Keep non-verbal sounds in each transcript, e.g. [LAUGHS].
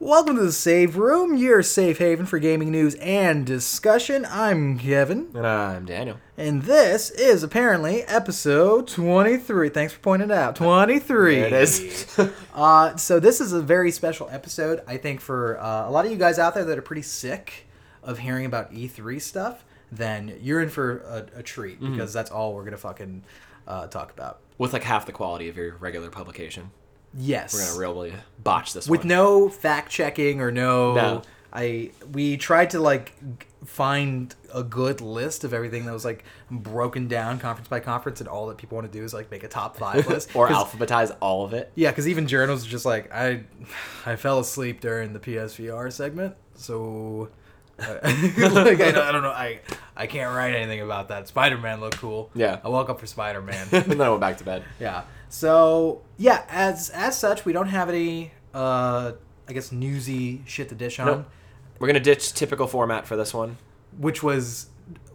Welcome to the Save Room, your safe haven for gaming news and discussion. I'm Kevin, And I'm Daniel. and this is apparently episode 23. Thanks for pointing it out. 23. There it is. [LAUGHS] Uh, so this is a very special episode, I think, for uh, a lot of you guys out there that are pretty sick of hearing about E3 stuff. Then you're in for a, a treat Mm-hmm. because that's all we're gonna fucking uh, talk about. With like half the quality of your regular publication. Yes, We're gonna really botch this with one. no fact checking or no, No. I we tried to like find a good list of everything that was like broken down conference by conference, and all that people want to do is like make a top five list [LAUGHS] or alphabetize all of it. Yeah, because even journals are just like I, I fell asleep during the PSVR segment, so uh, [LAUGHS] like I don't, I don't know, I I can't write anything about that. Spider Man looked cool. Yeah. I woke up for Spider Man. [LAUGHS] and then I went back to bed. yeah. So yeah, as as such, we don't have any uh I guess newsy shit to dish on, Nope. We're gonna ditch typical format for this one. which was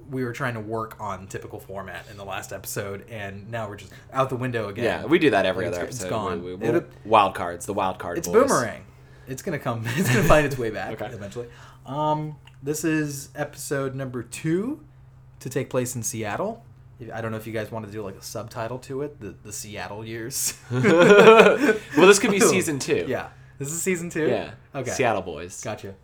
we were trying to work on typical format in the last episode, and now we're just out the window again. Yeah, we do that every It's- other it's episode. gone. We, we, It'll- wild cards, the wild card. It's boys. boomerang. It's gonna come. [LAUGHS] It's gonna find its way back [LAUGHS] Okay. eventually. Um, this is episode number two to take place in Seattle. I don't know if you guys want to do like a subtitle to it, the the Seattle years. [LAUGHS] well, this could be [LAUGHS] season two. yeah, this is season two. Yeah. Okay. Seattle boys. Gotcha.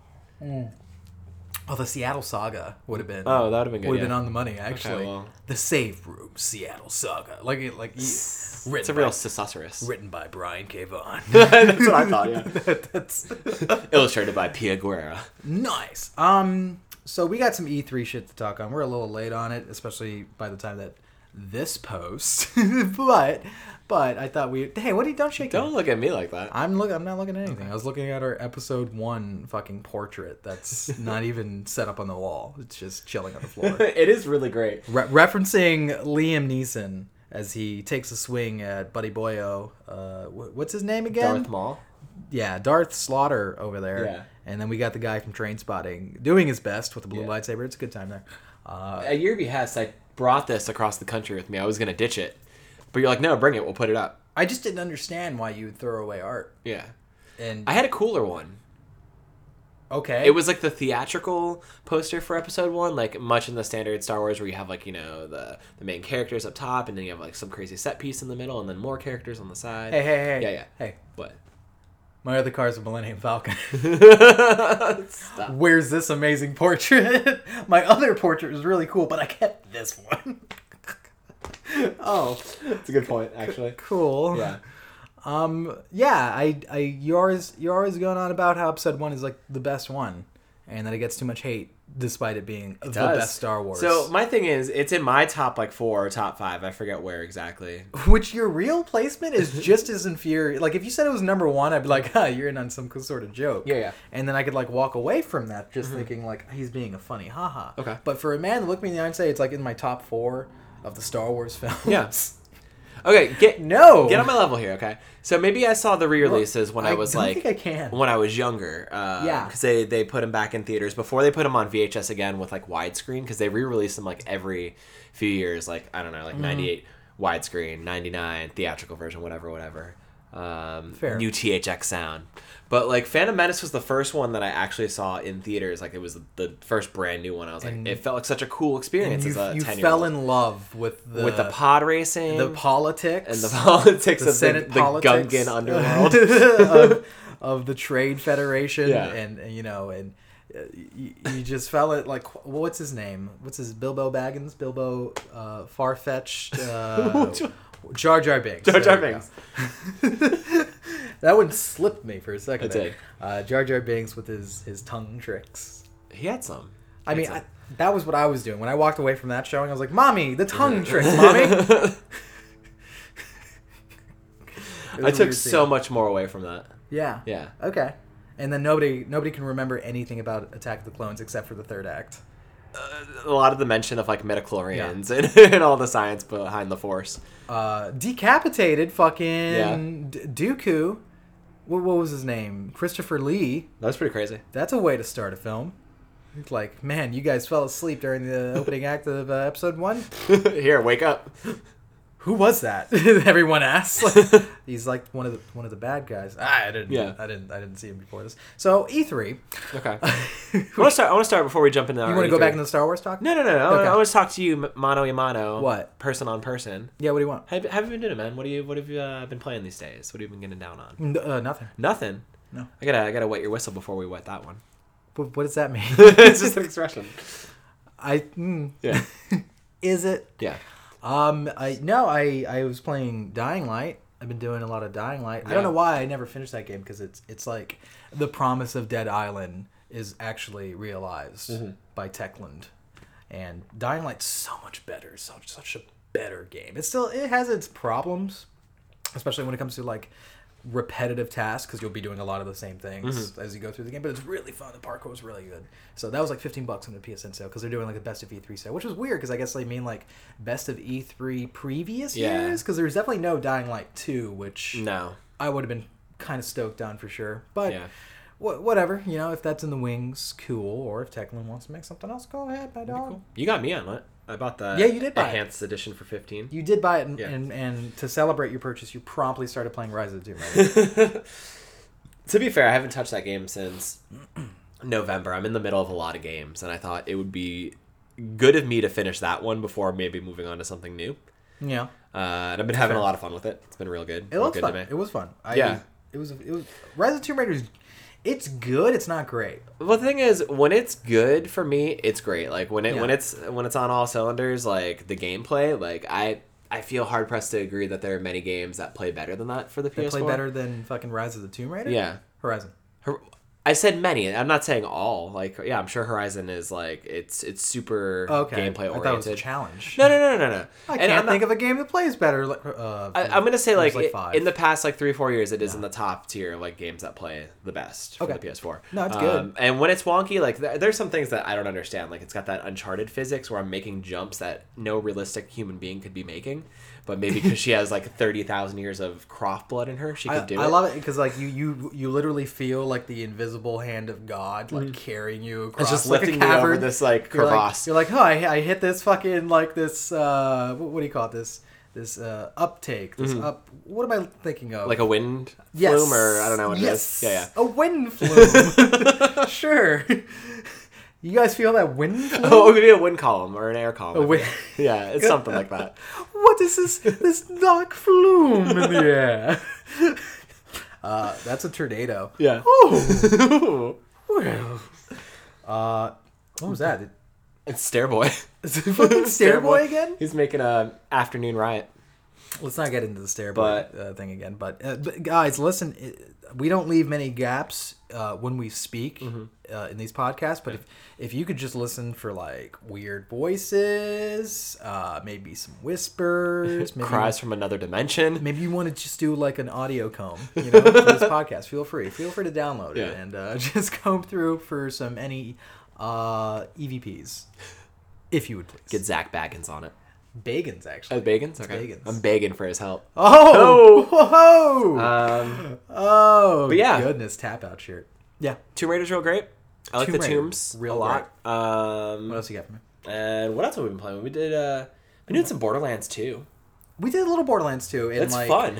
Oh, the Seattle Saga would have been. Oh, that would've been good, Would have yeah. been on the money actually. well. The Save Room Seattle Saga, like like written It's a real thesaurus. written by Brian K. Vaughan. [LAUGHS] That's what I thought. Yeah. That's Illustrated by Pia Guerra. Nice. Um, so we got some E3 shit to talk on. We're a little late on it, especially by the time that this post. [LAUGHS] but, but I thought we. Hey, what are you? Don't shake. Don't it. look at me like that. I'm look. I'm not looking at anything. I was looking at our episode one fucking portrait. That's [LAUGHS] not even set up on the wall. It's just chilling on the floor. [LAUGHS] it is really great. Re- referencing Liam Neeson as he takes a swing at Buddy Boyo. Uh, wh- what's his name again? Darth Maul. Yeah, Darth Slaughter over there. Yeah. And then we got the guy from Trainspotting doing his best with the blue Yeah. lightsaber. It's a good time there. Uh, At your behest, I brought this across the country with me. I was gonna ditch it, but you're like, no, bring it. We'll put it up. I just didn't understand why you would throw away art. Yeah. And I had a cooler one. okay, It was like the theatrical poster for episode one, like much in the standard Star Wars, where you have like you know the the main characters up top, and then you have like some crazy set piece in the middle, and then more characters on the side. Hey, hey, hey. Yeah, yeah. Hey, What? My other car's a Millennium Falcon. [LAUGHS] [LAUGHS] Where's this amazing portrait? [LAUGHS] my other portrait was really cool, but I kept this one. Oh, that's a good point, actually. cool. Yeah. Um. Yeah. I. I. You're always. You're always going on about how episode one is like the best one, and that it gets too much hate despite it being the does. best Star Wars. So my thing is, it's in my top like four or top five. I forget where exactly. Which your real placement is just as infuriating. Like if you said it was number one, I'd be like, "Huh, you're in on some sort of joke." Yeah, yeah. And then I could like walk away from that, just mm-hmm. thinking like he's being a funny haha. Okay. But for a man to look me in the eye and say it's like in my top four of the Star Wars films. Yeah. [LAUGHS] Okay, get No. get on my level here. Okay, so maybe I saw the re-releases when I, was don't like think I can. when I was younger. Uh, Yeah. because they they put them back in theaters before they put them on VHS again with like widescreen because they re-release them like every few years. Like I don't know, Mm-hmm. like '98 widescreen, '99 theatrical version, whatever, whatever. Um, Fair. New THX sound. But like Phantom Menace was the first one that I actually saw in theaters. Like it was the first brand new one. I was like, it felt like such a cool experience you, as a you fell in love with the with the pod racing, the politics and the [LAUGHS] politics the of Senate the, the politics Gungan [LAUGHS] underworld. of, [LAUGHS] of the Trade Federation, Yeah. and, and, you know, and uh, you, you just felt it like what's his name? What's his Bilbo Baggins? Bilbo uh, far fetched. Uh, Jar Jar Binks. Jar Jar Binks. [LAUGHS] that one slipped me for a second. It there. did. Uh, Jar Jar Binks with his his tongue tricks. He had some. I mean, It's a- I, that was what I was doing when I walked away from that showing. I was like, "Mommy, the tongue [LAUGHS] tricks, mommy." [LAUGHS] I took so scene. much more away from that. Yeah. Yeah. Okay. And then nobody nobody can remember anything about Attack of the Clones except for the third act. A lot of the mention of like midi-chlorians and, [LAUGHS] and all the science behind the force. Uh, decapitated fucking Yeah. D- Dooku. What, what was his name? Christopher Lee. That's pretty crazy. That's a way to start a film. It's like, man, you guys fell asleep during the opening act of uh, episode one. [LAUGHS] Here, wake up. Who was that? [LAUGHS] Everyone asks. Like, [LAUGHS] he's like one of the one of the bad guys. Ah, I didn't. Yeah. I didn't. I didn't see him before this. So E three. Okay. [LAUGHS] I want to start. I want to start before we jump into. You want to go back into the Star Wars talk? No, no, no, no. Okay. I want to talk to you, mano a mano. What? Person on person. Yeah. What do you want? How have have you been doing, man? What do you? What have you uh, been playing these days? What have you been getting down on? N- Uh, nothing. Nothing. No. I gotta. I gotta wet your whistle before we wet that one. What, what does that mean? it's just an expression. I. Mm, Yeah. is it? Yeah. Um. I no. I I was playing Dying Light. I've been doing a lot of Dying Light. I don't know why I never finished that game because it's it's like the promise of Dead Island is actually realized Mm-hmm. by Techland, and Dying Light's so much better. So such a better game. It still it has its problems, especially when it comes to like repetitive tasks because you'll be doing a lot of the same things Mm-hmm. as you go through the game. But it's really fun. The parkour is really good. So that was like fifteen bucks on the PSN sale because they're doing like a best of E3 sale, which was weird because I guess they mean like best of E3 previous Yeah. years because there's definitely no Dying Light two, which No. I would have been kind of stoked on for sure. But Yeah. wha- whatever, you know, if that's in the wings, cool. Or if Techland wants to make something else, go ahead, my dog. Cool. You got me on it. I bought the Yeah, you did buy it. enhanced edition for fifteen. You did buy it, and, Yeah. and and to celebrate your purchase, you promptly started playing Rise of the Tomb Raider. [LAUGHS] To be fair, I haven't touched that game since [CLEARS THROAT] November. I'm in the middle of a lot of games, and I thought it would be good of me to finish that one before maybe moving on to something new. yeah, Uh, and I've been having fair. a lot of fun with it. It's been real good. it real looks good fun. to me. It was fun. I, Yeah. it was. It was. Rise of the Tomb Raider is. It's good. It's not great. Well, the thing is, when it's good for me, it's great. Like when it Yeah. when it's when it's on all cylinders, like the gameplay, like I I feel hard pressed to agree that there are many games that play better than that for the PS4. play better than fucking Rise of the Tomb Raider. Yeah. Horizon. Hor- I said many. I'm not saying all. Like yeah, I'm sure Horizon is like it's it's super Okay. gameplay I thought it was a challenge. No, no, no, no, no. I And can't I'm not- think of a game that plays better. like, Uh, I, I'm gonna say like, like it- in the past like three four years, it is in the top tier of like games that play the best for Okay. the PS4. No, it's good. Um, and when it's wonky, like th- there's some things that I don't understand. Like it's got that Uncharted physics where I'm making jumps that no realistic human being could be making, but maybe because she has like thirty thousand years of Croft blood in her, she I, could do I it. I love it because like you you you literally feel like the invisible hand of God like carrying you across Mm. It's just like lifting a me over this like You're like, you're like, oh, I, I hit this fucking like this. Uh, what, what do you call it? This this uh, uptake. This up. What am I thinking of? Mm-hmm. like a wind yes. flume, or I don't know what yes. it is. Yeah, yeah. A wind flume. [LAUGHS] [LAUGHS] sure. You guys feel that wind? [LAUGHS] Oh, could a wind column or an air column. A wind- yeah, it's [LAUGHS] something like that. What is this this dark flume in the [LAUGHS] air? Uh, that's a tornado. Yeah. Oh. Well, uh, what was that? It's Stairboy. Is it fucking Stairboy again? He's making a afternoon riot. Let's not get into the Stairboy But- uh, thing again. But, uh, but guys, listen, it, we don't leave many gaps uh, when we speak Mm-hmm. uh, in these podcasts. But if if you could just listen for like weird voices, uh, maybe some whispers, [LAUGHS] maybe Cries from another dimension. maybe you want to just do like an audio comb, you know, for this [LAUGHS] podcast. Feel free, feel free to download it and uh, [LAUGHS] just comb through for some any uh, EVPs, if you would please. Get Zak Baggins on it. Bagans Oh, actually. Bagans? Okay. Bagans. I'm begging for his help. Oh, whoa, Um, oh, but yeah. goodness, tap out shirt. Yeah. Tomb Raider's real great. I like Tomb the Raider, tombs real a lot. Um, What else you got for me? and what else have we been playing? We did uh, we did some Borderlands 2. We did a little Borderlands 2. And It's like, fun.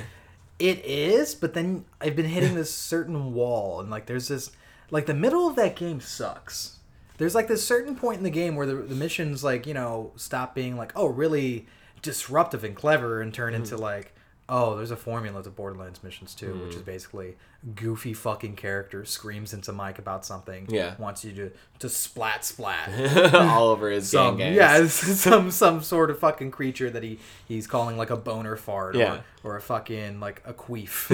It is, but then I've been hitting this certain wall, and like there's this, like the middle of that game sucks. There's like this certain point in the game where the, the missions like you know stop being like oh really disruptive and clever and turn Mm-hmm. into like oh there's a formula to Borderlands missions too, which Mm. is basically goofy fucking character screams into Mike about something, Yeah. wants you to to splat splat. [LAUGHS] All over his gang some gangs. yeah, [LAUGHS] some some sort of fucking creature that he he's calling like a boner fart Yeah. or, or a fucking like a queef.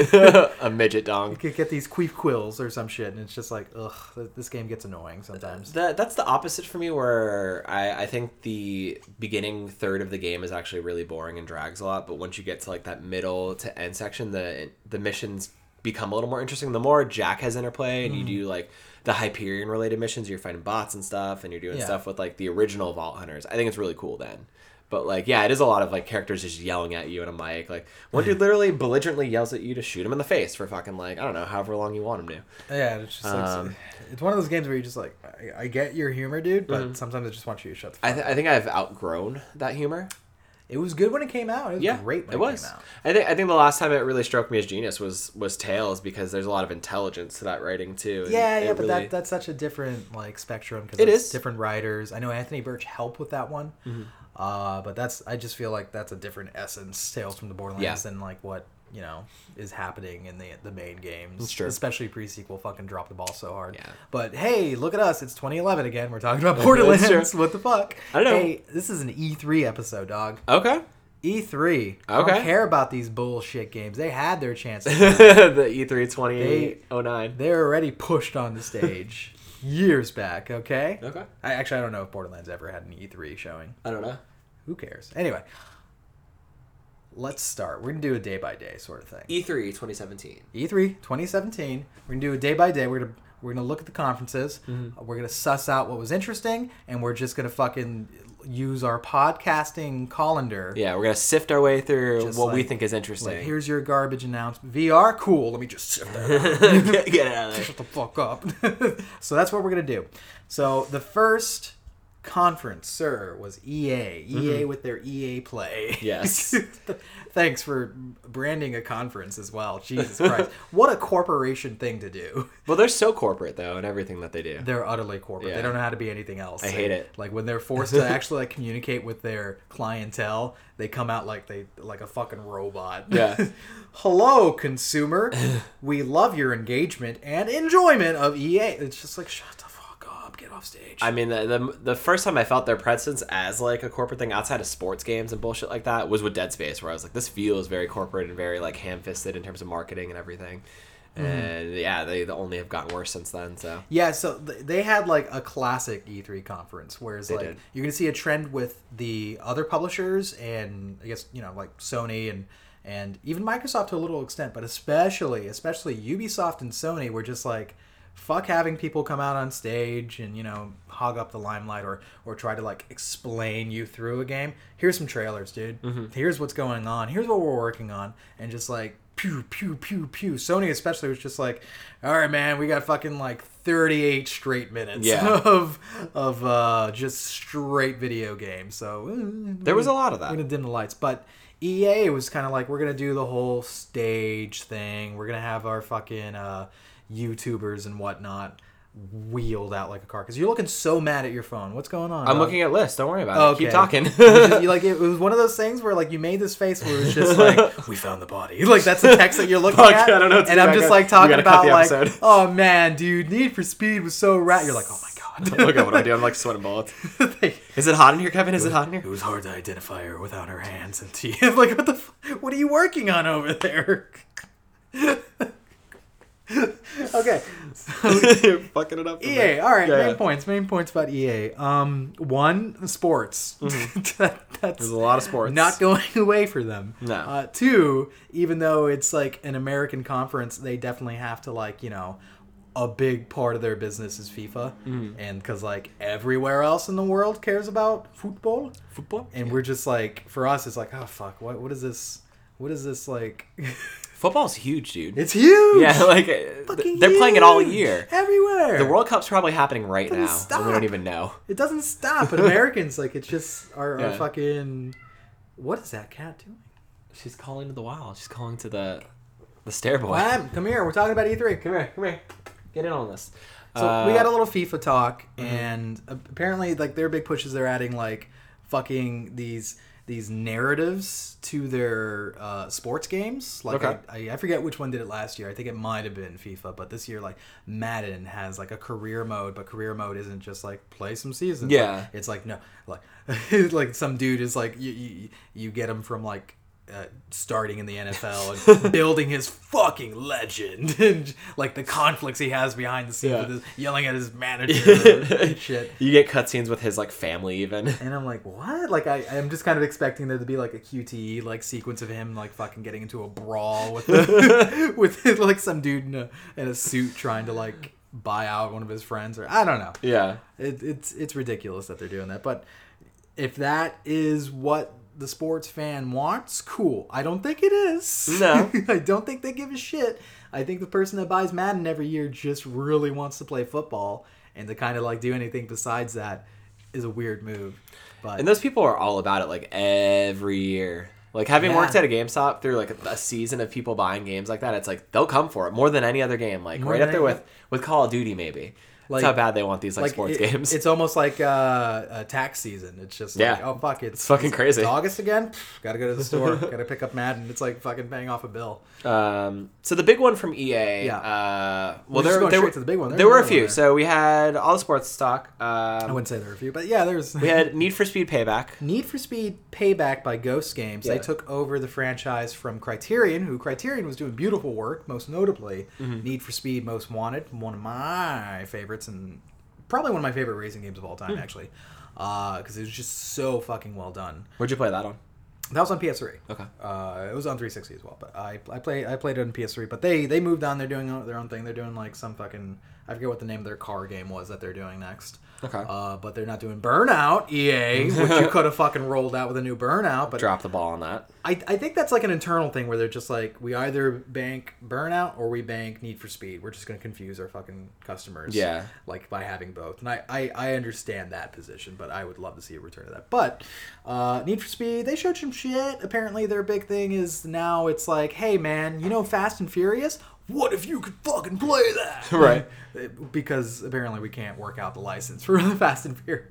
[LAUGHS] a midget dong. you could get these queef quills or some shit, and it's just like ugh, this game gets annoying sometimes. That that's the opposite for me. Where I I think the beginning third of the game is actually really boring and drags a lot. But once you get to like that middle to end section, the the missions become a little more interesting. The more Jack has interplay, and you Mm. do like the Hyperion related missions, you're fighting bots and stuff, and you're doing Yeah. stuff with like the original Vault Hunters. I think it's really cool then. But like, yeah, it is a lot of like characters just yelling at you in a mic. Like one dude [LAUGHS] literally belligerently yells at you to shoot him in the face for fucking like I don't know, however long you want him to. yeah, it's just like Um, it's one of those games where you're just like I, I get your humor, dude, but Mm-hmm. sometimes I just want you to shut the fuck I, th- I think I've outgrown that humor. It was good when it came out. It was Yeah, great when it it, was. came out. I think I think the last time it really struck me as genius was was Tales because there's a lot of intelligence to that writing too. Yeah, it yeah, but really- that that's such a different like spectrum because it's different writers. I know Anthony Burch helped with that one, Mm-hmm. uh, but that's I just feel like that's a different essence, Tales from the Borderlands, Yeah. than like what you know is happening in the the main games. Especially pre sequel, fucking drop the ball so hard. Yeah. But hey, look at us! It's 2011 again. We're talking about Borderlands. [LAUGHS] what the fuck? I don't know. Hey, this is an E3 episode, dog. okay. E3. I don't Okay. care about these bullshit games. They had their chance. [LAUGHS] the E E3 2009. They're already pushed on the stage [LAUGHS] years back, okay? Okay. I actually I don't know if Borderlands ever had an E3 showing. I don't know. Who cares? Anyway, let's start. We're gonna do a day by day sort of thing. E3 2017. E3 2017. We're gonna do a day by day. We're gonna we're gonna look at the conferences. Mm-hmm. We're gonna suss out what was interesting, and we're just gonna fucking use our podcasting colander. Yeah, we're gonna sift our way through Just what we think is Like, interesting. here's your garbage announcement. VR, cool. Let me just sift that [LAUGHS] get, get out of there. [LAUGHS] shut the fuck up. [LAUGHS] so that's what we're gonna do. So the first conference, sir, was EA. EA with their EA Play. Mm-hmm. Yes. [LAUGHS] Thanks for branding a conference as well. Jesus Christ, [LAUGHS] what a corporation thing to do. Well, they're so corporate though, in everything that they do. They're utterly corporate. They don't know how to be anything else. I They- hate it. Like when they're [LAUGHS] forced to actually like communicate with their clientele, they come out like they like a fucking robot. Yeah. Hello, consumer. we love your engagement and enjoyment of EA. It's just like shut up, get off stage. I mean, the, the the first time I felt their presence as like a corporate thing outside of sports games and bullshit like that was with Dead Space, where I was like, this feels very corporate and very like ham fisted in terms of marketing and everything. Mm-hmm. And yeah, they only have gotten worse since then. So Yeah, so th- they had like a classic E3 conference, whereas They like did. you're gonna see a trend with the other publishers and I guess you know like Sony and and even Microsoft to a little extent, but especially especially Ubisoft and Sony were just like fuck having people come out on stage and you know hog up the limelight or or try to like explain you through a game. Here's some trailers, dude. Mm-hmm. Here's what's going on. Here's what we're working on, and just like pew pew pew pew. Sony especially was just like, all right, man, we got fucking like 38 straight minutes Yeah. [LAUGHS] of of uh, just straight video games. So uh, there was a lot of that we're gonna dim the lights, but EA was kind of like we're gonna do the whole stage thing. We're gonna have our fucking uh, YouTubers and whatnot wheeled out like a car because you're looking so mad at your phone. What's going on? I'm dog? looking at lists. Don't worry about it. Oh, it. Keep talking. You just- [LAUGHS] like it was one of those things where like you made this face where it was just like [LAUGHS] we found the body like that's the text that you're looking Fuck, at I don't know and. I'm just like talking about like oh man dude Need for Speed was so rat. you're like oh my god [LAUGHS] Look at what I do. I'm like sweating bullets. Is it hot in here, Kevin? Is it hot in here? it was hard to identify her without her hands and teeth like what the f- what are you working on over there [LAUGHS] okay [LAUGHS] You're fucking it up. for me. EA. All right, Yeah, main yeah. points. Main points about EA. Um, one, sports. [LAUGHS] That- that's Mm-hmm. There's a lot of sports. not going away for them. No. Uh, two, even though it's like an American conference, they definitely have to like you know, a big part of their business is FIFA, Mm-hmm. and because like everywhere else in the world cares about football, football. and we're just like for us, it's like oh fuck, what what is this? What is this like? Football's huge, dude. it's huge. yeah, [LAUGHS] like uh, Fucking they're playing it all year. everywhere. The World Cup's probably happening right now, and we don't even know. It doesn't stop. But [LAUGHS] Americans, like, it's just our, our fucking. What is that cat doing? She's calling to the wild. She's calling to the the stair boy. Wham, come here. We're talking about E3. Come here, come here. Get in on this. So we Uh, got a little FIFA talk, mm-hmm. and apparently, like, their big pushes, they're adding like fucking these these narratives to their uh, sports games. Like, Okay. I, I, I forget which one did it last year. I think it might have been FIFA, but this year, like, Madden has like a career mode, but career mode isn't just like play some seasons. Like, Yeah. it's like no, like [LAUGHS] like some dude is like you you, you get him from like. Uh, starting in the NFL and [LAUGHS] building his fucking legend [LAUGHS] and like the conflicts he has behind the scenes Yeah. with his, yelling at his manager [LAUGHS] and shit. You get cutscenes with his like family even. And I'm like, what? Like, I, I'm just kind of expecting there to be like a QTE like sequence of him like fucking getting into a brawl with with like some dude in a, in a suit trying to like buy out one of his friends or I don't know. Yeah. It, it's it's ridiculous that they're doing that, but if that is what the sports fan wants, cool. I don't think it is. No. [LAUGHS] I don't think they give a shit. I think the person that buys Madden every year just really wants to play football and to kind of like do anything besides that is a weird move. But And those people are all about it like every year. Like having Yeah. worked at a GameStop through like a season of people buying games like that, it's like they'll come for it more than any other game. Like More right up there with with Call of Duty maybe. Like- That's how bad they want these like, like sports it- games. It's almost like uh, a tax season. It's just like, Yeah. oh fuck, it's, It's fucking crazy. It's August again. Pff, gotta go to the store. [LAUGHS] gotta pick up Madden. It's like fucking paying off a bill. Um, so the big one from EA. Yeah. Uh, well, there, going there, straight were, to the big one. There's there were a few. there. So we had all the sports stock. I Um, wouldn't say there were a few, but yeah, there's we had Need for Speed Payback. [LAUGHS] Need for Speed Payback by Ghost Games. Yeah. They took over the franchise from Criterion, who Criterion was doing beautiful work, most notably Mm-hmm. Need for Speed Most Wanted, one of my favorites, and probably one of my favorite racing games of all time, actually, because it was just so fucking well done. Where'd you play that on? That was on PS3. Okay. Uh, it was on 360 as well, but I I play I played it on PS3. But they they moved on. They're doing their own thing. They're doing like some fucking I forget what the name of their car game was that they're doing next. Okay. Uh, but they're not doing Burnout EA, [LAUGHS] which you could have fucking rolled out with a new Burnout. But Drop the ball on that. I, I think that's like an internal thing where they're just like we either bank Burnout or we bank Need for Speed. We're just gonna confuse our fucking customers. Yeah. Like by having both, and I, I, I understand that position, but I would love to see a return to that. But uh, Need for Speed, they showed some shit. Apparently, their big thing is now it's like, hey man, you know Fast and Furious. What if you could fucking play that? [LAUGHS] Right. because apparently we can't work out the license for the [LAUGHS] Fast and Furious.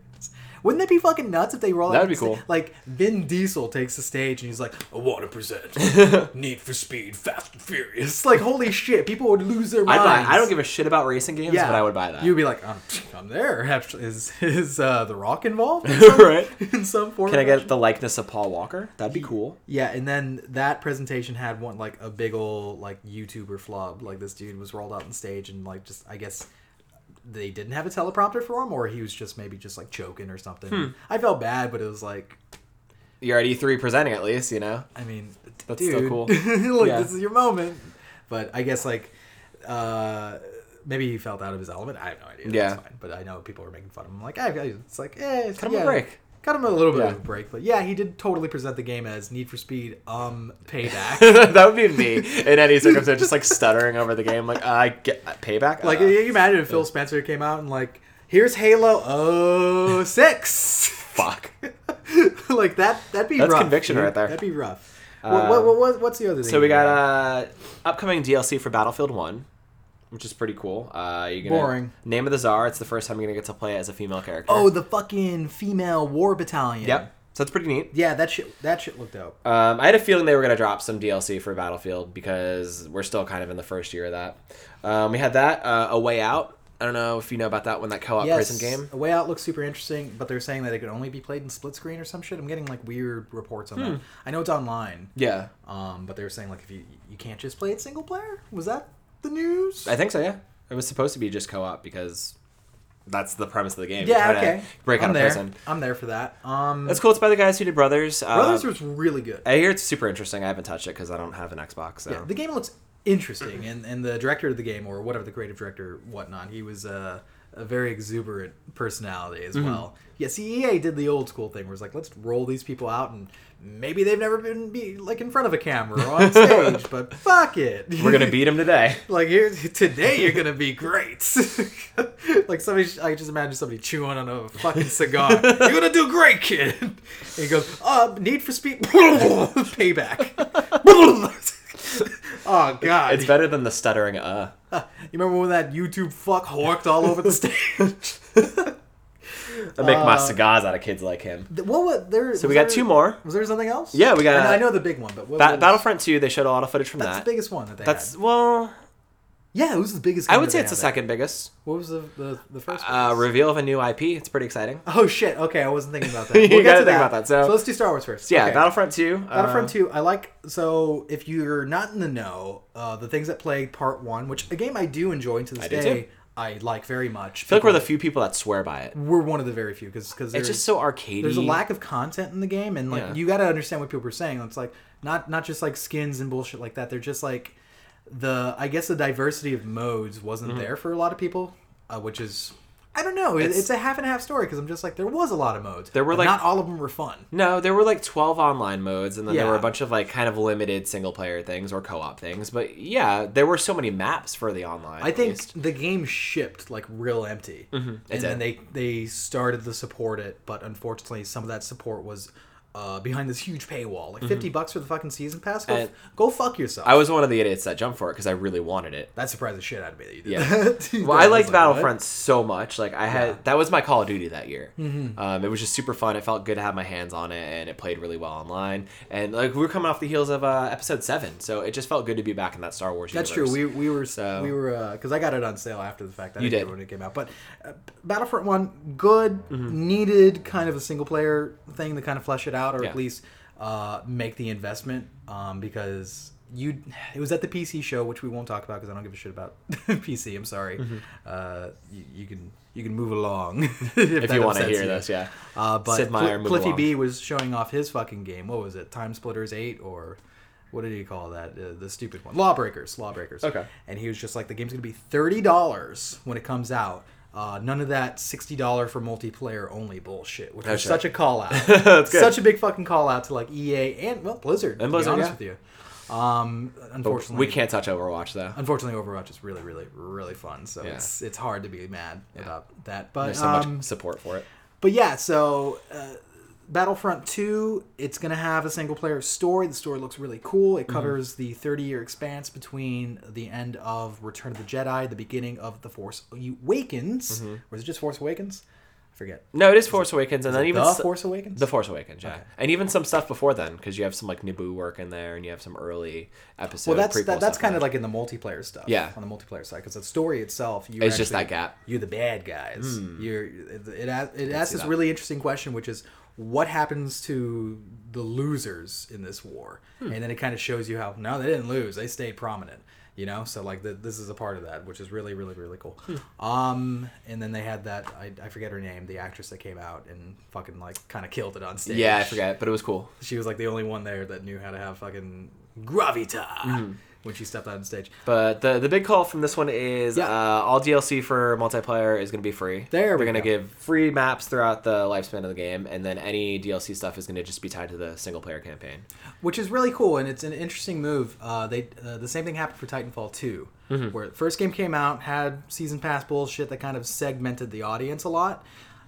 Wouldn't that be fucking nuts if they roll That out would be cool. Like Vin Diesel takes the stage and he's like, "I want to present [LAUGHS] Need for Speed, Fast and Furious." Like holy shit, people would lose their I'd minds. buy. I don't give a shit about racing games, but I would buy that. You'd be like, "I'm, I'm there." [LAUGHS] Actually, Is is uh, the Rock involved? In [LAUGHS] some, Right. In some form. Can I get the likeness of Paul Walker? That'd be cool. Yeah, and then that presentation had one like a big ol' like YouTuber flub. Like this dude was rolled out on stage and like just I guess they didn't have a teleprompter for him, or he was just maybe just like choking or something. Hmm. I felt bad, but it was like, You're at E3 presenting at least, you know. I mean, That's dude, still cool. [LAUGHS] look, Yeah. this is your moment. But I guess like, uh, maybe he felt out of his element. I have no idea. Yeah. That's fine. But I know people were making fun of him. Like, I, I- it's like, eh, it's, Cut him a break. Cut him a little bit Yeah. of a break. But yeah, he did totally present the game as Need for Speed, um, payback. [LAUGHS] that would be me in any circumstance, just like [LAUGHS] stuttering over the game, like I get payback. Like, Uh, can you imagine if Phil Spencer came out and like, here's Halo oh six. fuck. [LAUGHS] like that. That'd be That's rough, conviction dude. right there. That'd be rough. what, what, what, what- what's the other thing? So we got uh upcoming DLC for Battlefield One, which is pretty cool. Uh, you gonna Boring. Name of the Czar. It's the first time you're gonna get to play as a female character. Oh, the fucking female war battalion. yep. So that's pretty neat. Yeah, that shit. That shit looked dope. Um, I had a feeling they were gonna drop some DLC for Battlefield because we're still kind of in the first year of that. Um, we had that uh, a way out. I don't know if you know about that one, that co-op yes, prison game. A Way Out looks super interesting, but they're saying that it could only be played in split screen or some shit. I'm getting like weird reports on Hmm. that. I know it's online, Yeah, um, but they were saying like if you you can't just play it single player. Was that the news? I think so. Yeah, it was supposed to be just co-op because that's the premise of the game. yeah, okay. Break I'm out of there. prison. I'm there for that. Um, That's cool. It's by the guys who did Brothers. Uh, Brothers was really good. I hear it's super interesting. I haven't touched it because I don't have an Xbox. So. Yeah, the game looks interesting, and and the director of the game or whatever the creative director, whatnot, he was uh, a very exuberant personality as Mm-hmm. well. Yeah, CEA did the old school thing, where it's like, let's roll these people out, and maybe they've never been be like in front of a camera or on stage, [LAUGHS] but fuck it, We're gonna beat him today. [LAUGHS] like here today you're gonna be great. [LAUGHS] like somebody, I just imagine somebody chewing on a fucking cigar. you're gonna do great, kid. And he goes, uh, Need for Speed, payback. oh god, It's better than the stuttering. Uh, you remember when that YouTube fuck horked all over the stage? I make my Uh, cigars out of kids like him. Th- what was there? So we got two more. Was there something else? Yeah, we got- I know, I know the big one, but what Ba- was, Battlefront Two. They showed a lot of footage from that. That's that. the biggest one that they That's had. well, Yeah, it was the biggest. I game would that say they it's the had there. second biggest. What was the the, the first? Uh, reveal of a new IP. It's pretty exciting. [LAUGHS] Oh shit! Okay, I wasn't thinking about [LAUGHS] that. You We'll get gotta to think that. about that. So- let's do Star Wars first. So yeah, Okay. Battlefront Two. Battlefront uh, 2, I like. So, if you're not in the know, uh, the things that plagued Part 1, which a game I do enjoy to this I do day, too. I like very much. I feel like we're the few people that swear by it. We're one of the very few because because It's just so arcadey. there's a lack of content in the game, and like Yeah. you got to understand what people are saying. It's like not not just like skins and bullshit like that. They're just like the I guess the diversity of modes wasn't Mm-hmm. there for a lot of people, uh, which is I don't know. It's- It's, a half and half story because I'm just like there was a lot of modes. There were, like- not all of them were fun. No, there were like 12 online modes, and then there were a bunch of like kind of limited single player things or co op things. But yeah, there were so many maps for the online. I think least. the game shipped like real empty, mm-hmm. It and then they they started to support it, but unfortunately, some of that support was uh, behind this huge paywall, like fifty bucks for the fucking season pass. Go, Mm-hmm. Go fuck yourself. I was one of the idiots that jumped for it because I really wanted it. that surprised the shit out of me that you did Yeah. that. [LAUGHS] Well, I liked like, Battlefront so much. Like I had Yeah. that was my Call of Duty that year. Um, it was just super fun. It felt good to have my hands on it, and it played really well online. And like we were coming off the heels of uh, Episode Seven, so it just felt good to be back in that Star Wars. Universe. That's universe. true. We we were So- we were because I got it on sale after the fact. I You did. when it came out, but uh, Battlefront One, good, Mm-hmm. needed kind of a single player thing to kind of flesh it out, or Yeah. at least uh, make the investment um, because. You, it was at the PC show, which we won't talk about because I don't give a shit about [LAUGHS] PC. I'm sorry. Mm-hmm. Uh, you, you can you can move along [LAUGHS] if, if you want to hear you. this, yeah. Uh, but Sid Meier, Cl- Cliffy along. B was showing off his fucking game. What was it? Time Splitters Eight or what did he call that? Uh, the stupid one. Lawbreakers. Lawbreakers. Okay. And he was just like, the game's gonna be thirty dollars when it comes out. Uh, none of that sixty dollar for multiplayer only bullshit, which was That's such a call out. [LAUGHS] Such a big fucking call out to like EA and well Blizzard. And to Blizzard, be honest yeah. with you. Um, But unfortunately, we can't touch Overwatch though. Unfortunately, Overwatch is really, really, really fun. So Yeah. it's it's hard to be mad about that. But There's so um, much support for it. but yeah, so uh, Battlefront 2, it's going to have a single player story. The story looks really cool. Mm-hmm. It covers the 30 year expanse between the end of Return of the Jedi, the beginning of The Force Awakens. Mm-hmm. Or is it just Force Awakens? I forget. No, it is Force Awakens, and then it even The Force Awakens? The Force Awakens, yeah, Okay. and even some stuff before then because you have some like Naboo work in there, and you have some early episode. well, that's that, that's kind of like in the multiplayer stuff. Yeah. on the multiplayer side, because the story itself, you It's just that gap. You're the bad guys. You're it it, it asks this that. really interesting question, which is what happens to the losers in this war, Hmm. and then it kind of shows you how no, they didn't lose; they stayed prominent. You know, so like the, this is a part of that, which is really, really, really cool. Hmm. Um, and then they had that I, I forget her name, the actress that came out and fucking like kind of killed it on stage. Yeah, I forget, but it was cool. She was like the only one there that knew how to have fucking gravita Mm-hmm. When she stepped on stage. But the the big call from this one is Yeah. uh, all DLC for multiplayer is going to be free. There They're going to give free maps throughout the lifespan of the game, and then any DLC stuff is going to just be tied to the single player campaign. which is really cool and it's an interesting move. Uh, they uh, the same thing happened for Titanfall 2, Mm-hmm. where the first game came out had season pass bullshit that kind of segmented the audience a lot,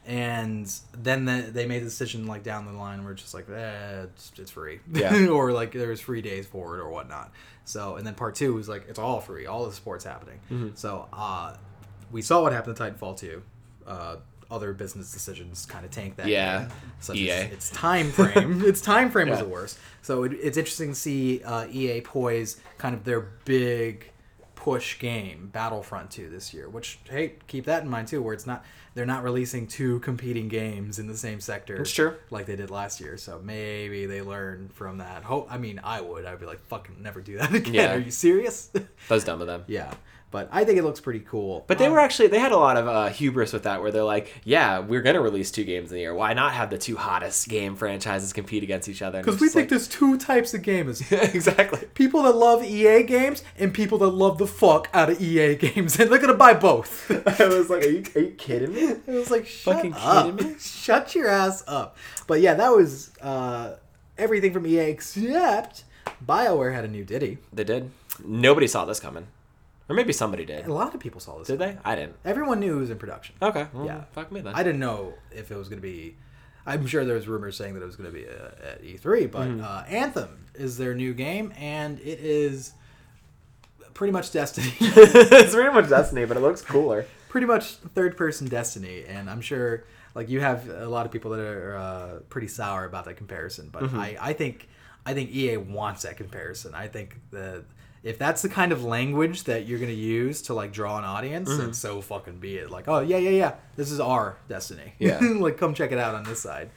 and then the, they made the decision like down the line we're just like eh, it's, it's free, Yeah. [LAUGHS] or like there's free days for it or whatnot. So and then part two was like it's all free, all the sports happening. Mm-hmm. So uh, we saw what happened to Titanfall 2. Uh, other business decisions kind of tanked that. Yeah. such EA. as its time frame. [LAUGHS] its time frame was Yeah. the worst. So it, it's interesting to see uh, EA poise kind of their big push game, Battlefront 2 this year. Which hey, keep that in mind too, where it's not they're not releasing two competing games in the same sector. It's true. Like they did last year. So maybe they learn from that. Hope I mean I would. I'd be like fucking never do that [LAUGHS] again. Yeah. Are you serious? That was dumb of them. [LAUGHS] yeah. But I think it looks pretty cool. But they Um, were actually they had a lot of uh, hubris with that, where they're like, "Yeah, we're gonna release two games in the year. Why not have the two hottest game franchises compete against each other?" Because we think like- there's two types of gamers. [LAUGHS] exactly. people that love EA games and people that love the fuck out of EA games, [LAUGHS] and they're gonna buy both. [LAUGHS] I was like, "Are you, are you kidding me?" it was like, shut Fucking up. kidding me? Shut your ass up. But yeah, that was uh, everything from EA except BioWare had a new Diddy. They did. Nobody saw this coming, or maybe somebody did. A lot of people saw this. Did they? I didn't. Everyone knew it was in production. Okay. well, Yeah. Fuck me then. I didn't know if it was going to be. I'm sure there was rumors saying that it was going to be uh, at E3, but Mm-hmm. uh, Anthem is their new game, and it is pretty much Destiny. [LAUGHS] [LAUGHS] it's pretty much Destiny, but it looks cooler. pretty much third person Destiny, and I'm sure like you have a lot of people that are uh, pretty sour about that comparison, but Mm-hmm. I, I think I think EA wants that comparison. I think that if that's the kind of language that you're gonna use to like draw an audience, Mm-hmm. then so fucking be it. Like, oh yeah, yeah, yeah, this is our Destiny. Yeah. [LAUGHS] like come check it out on this side.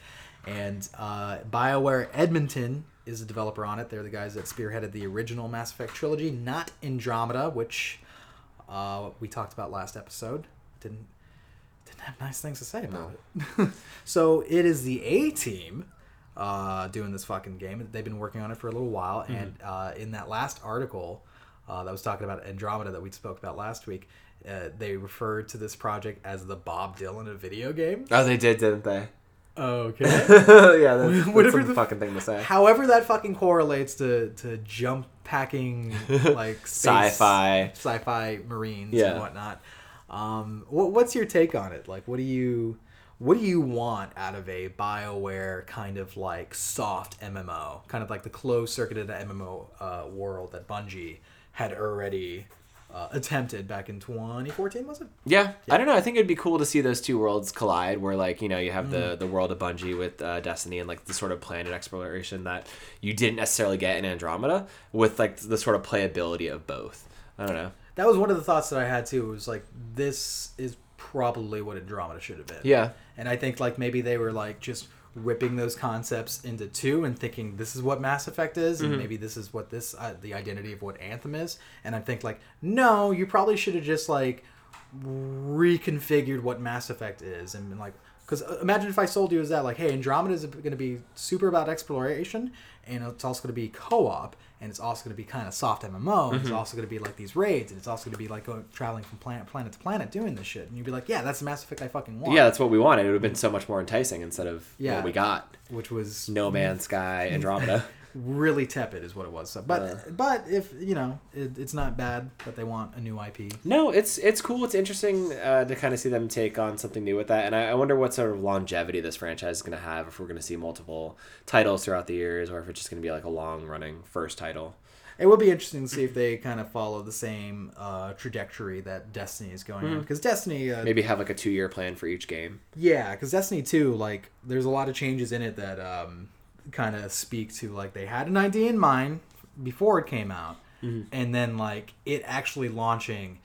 And uh, BioWare Edmonton is a developer on it. They're the guys that spearheaded the original Mass Effect trilogy, not Andromeda, which uh, we talked about last episode. Didn't didn't have nice things to say about it. [LAUGHS] so it is the A team uh, doing this fucking game. They've been working on it for a little while, and uh, in that last article uh, that was talking about Andromeda that we spoke about last week, uh, they referred to this project as the Bob Dylan of video game. Oh, they did, didn't they? Okay. [LAUGHS] yeah, that's, that's Whatever some the- fucking thing to say. However, that fucking correlates to to jump packing [LAUGHS] like space, Sci-fi. sci-fi marines Yeah. and whatnot. Um, what, what's your take on it? Like, what do you what do you want out of a Bioware kind of like soft MMO, kind of like the closed circuited MMO uh, world that Bungie had already uh, attempted back in 2014? Was it? Yeah, I don't know. I think it'd be cool to see those two worlds collide, where like you know you have Mm. the the world of Bungie with uh, Destiny and like the sort of planet exploration that you didn't necessarily get in Andromeda, with like the sort of playability of both. I don't know. That was one of the thoughts that I had too. It was like, this is probably what Andromeda should have been. Yeah, And I think like maybe they were like just ripping those concepts into two and thinking this is what Mass Effect is, and maybe this is what this uh, the identity of what Anthem is. And I think like no, you probably should have just like reconfigured what Mass Effect is and been like. Because imagine if I sold you as that, like, hey, Andromeda is going to be super about exploration, and it's also going to be co-op, and it's also going to be kind of soft MMO. and It's mm-hmm. also going to be like these raids, and it's also going to be like going traveling from planet planet to planet doing this shit. And you'd be like, yeah, that's the Mass Effect I fucking want. yeah, that's what we wanted. It would have been so much more enticing instead of Yeah. what we got. which was No Man's Sky, [LAUGHS] Andromeda. Really tepid, is what it was. So, but Uh. but if you know, it, it's not bad that they want a new IP. No, it's it's cool. It's interesting uh, to kind of see them take on something new with that, and I, I wonder what sort of longevity this franchise is going to have. If we're going to see multiple titles throughout the years, or if it's just going to be like a long running first title. It would be interesting to see if they kind of follow the same uh, trajectory that Destiny is going on. Because Destiny, uh, Maybe have like a two year plan for each game. yeah, because Destiny two, like, there's a lot of changes in it that um, kind of speak to like they had an idea in mind before it came out, and then like it actually launching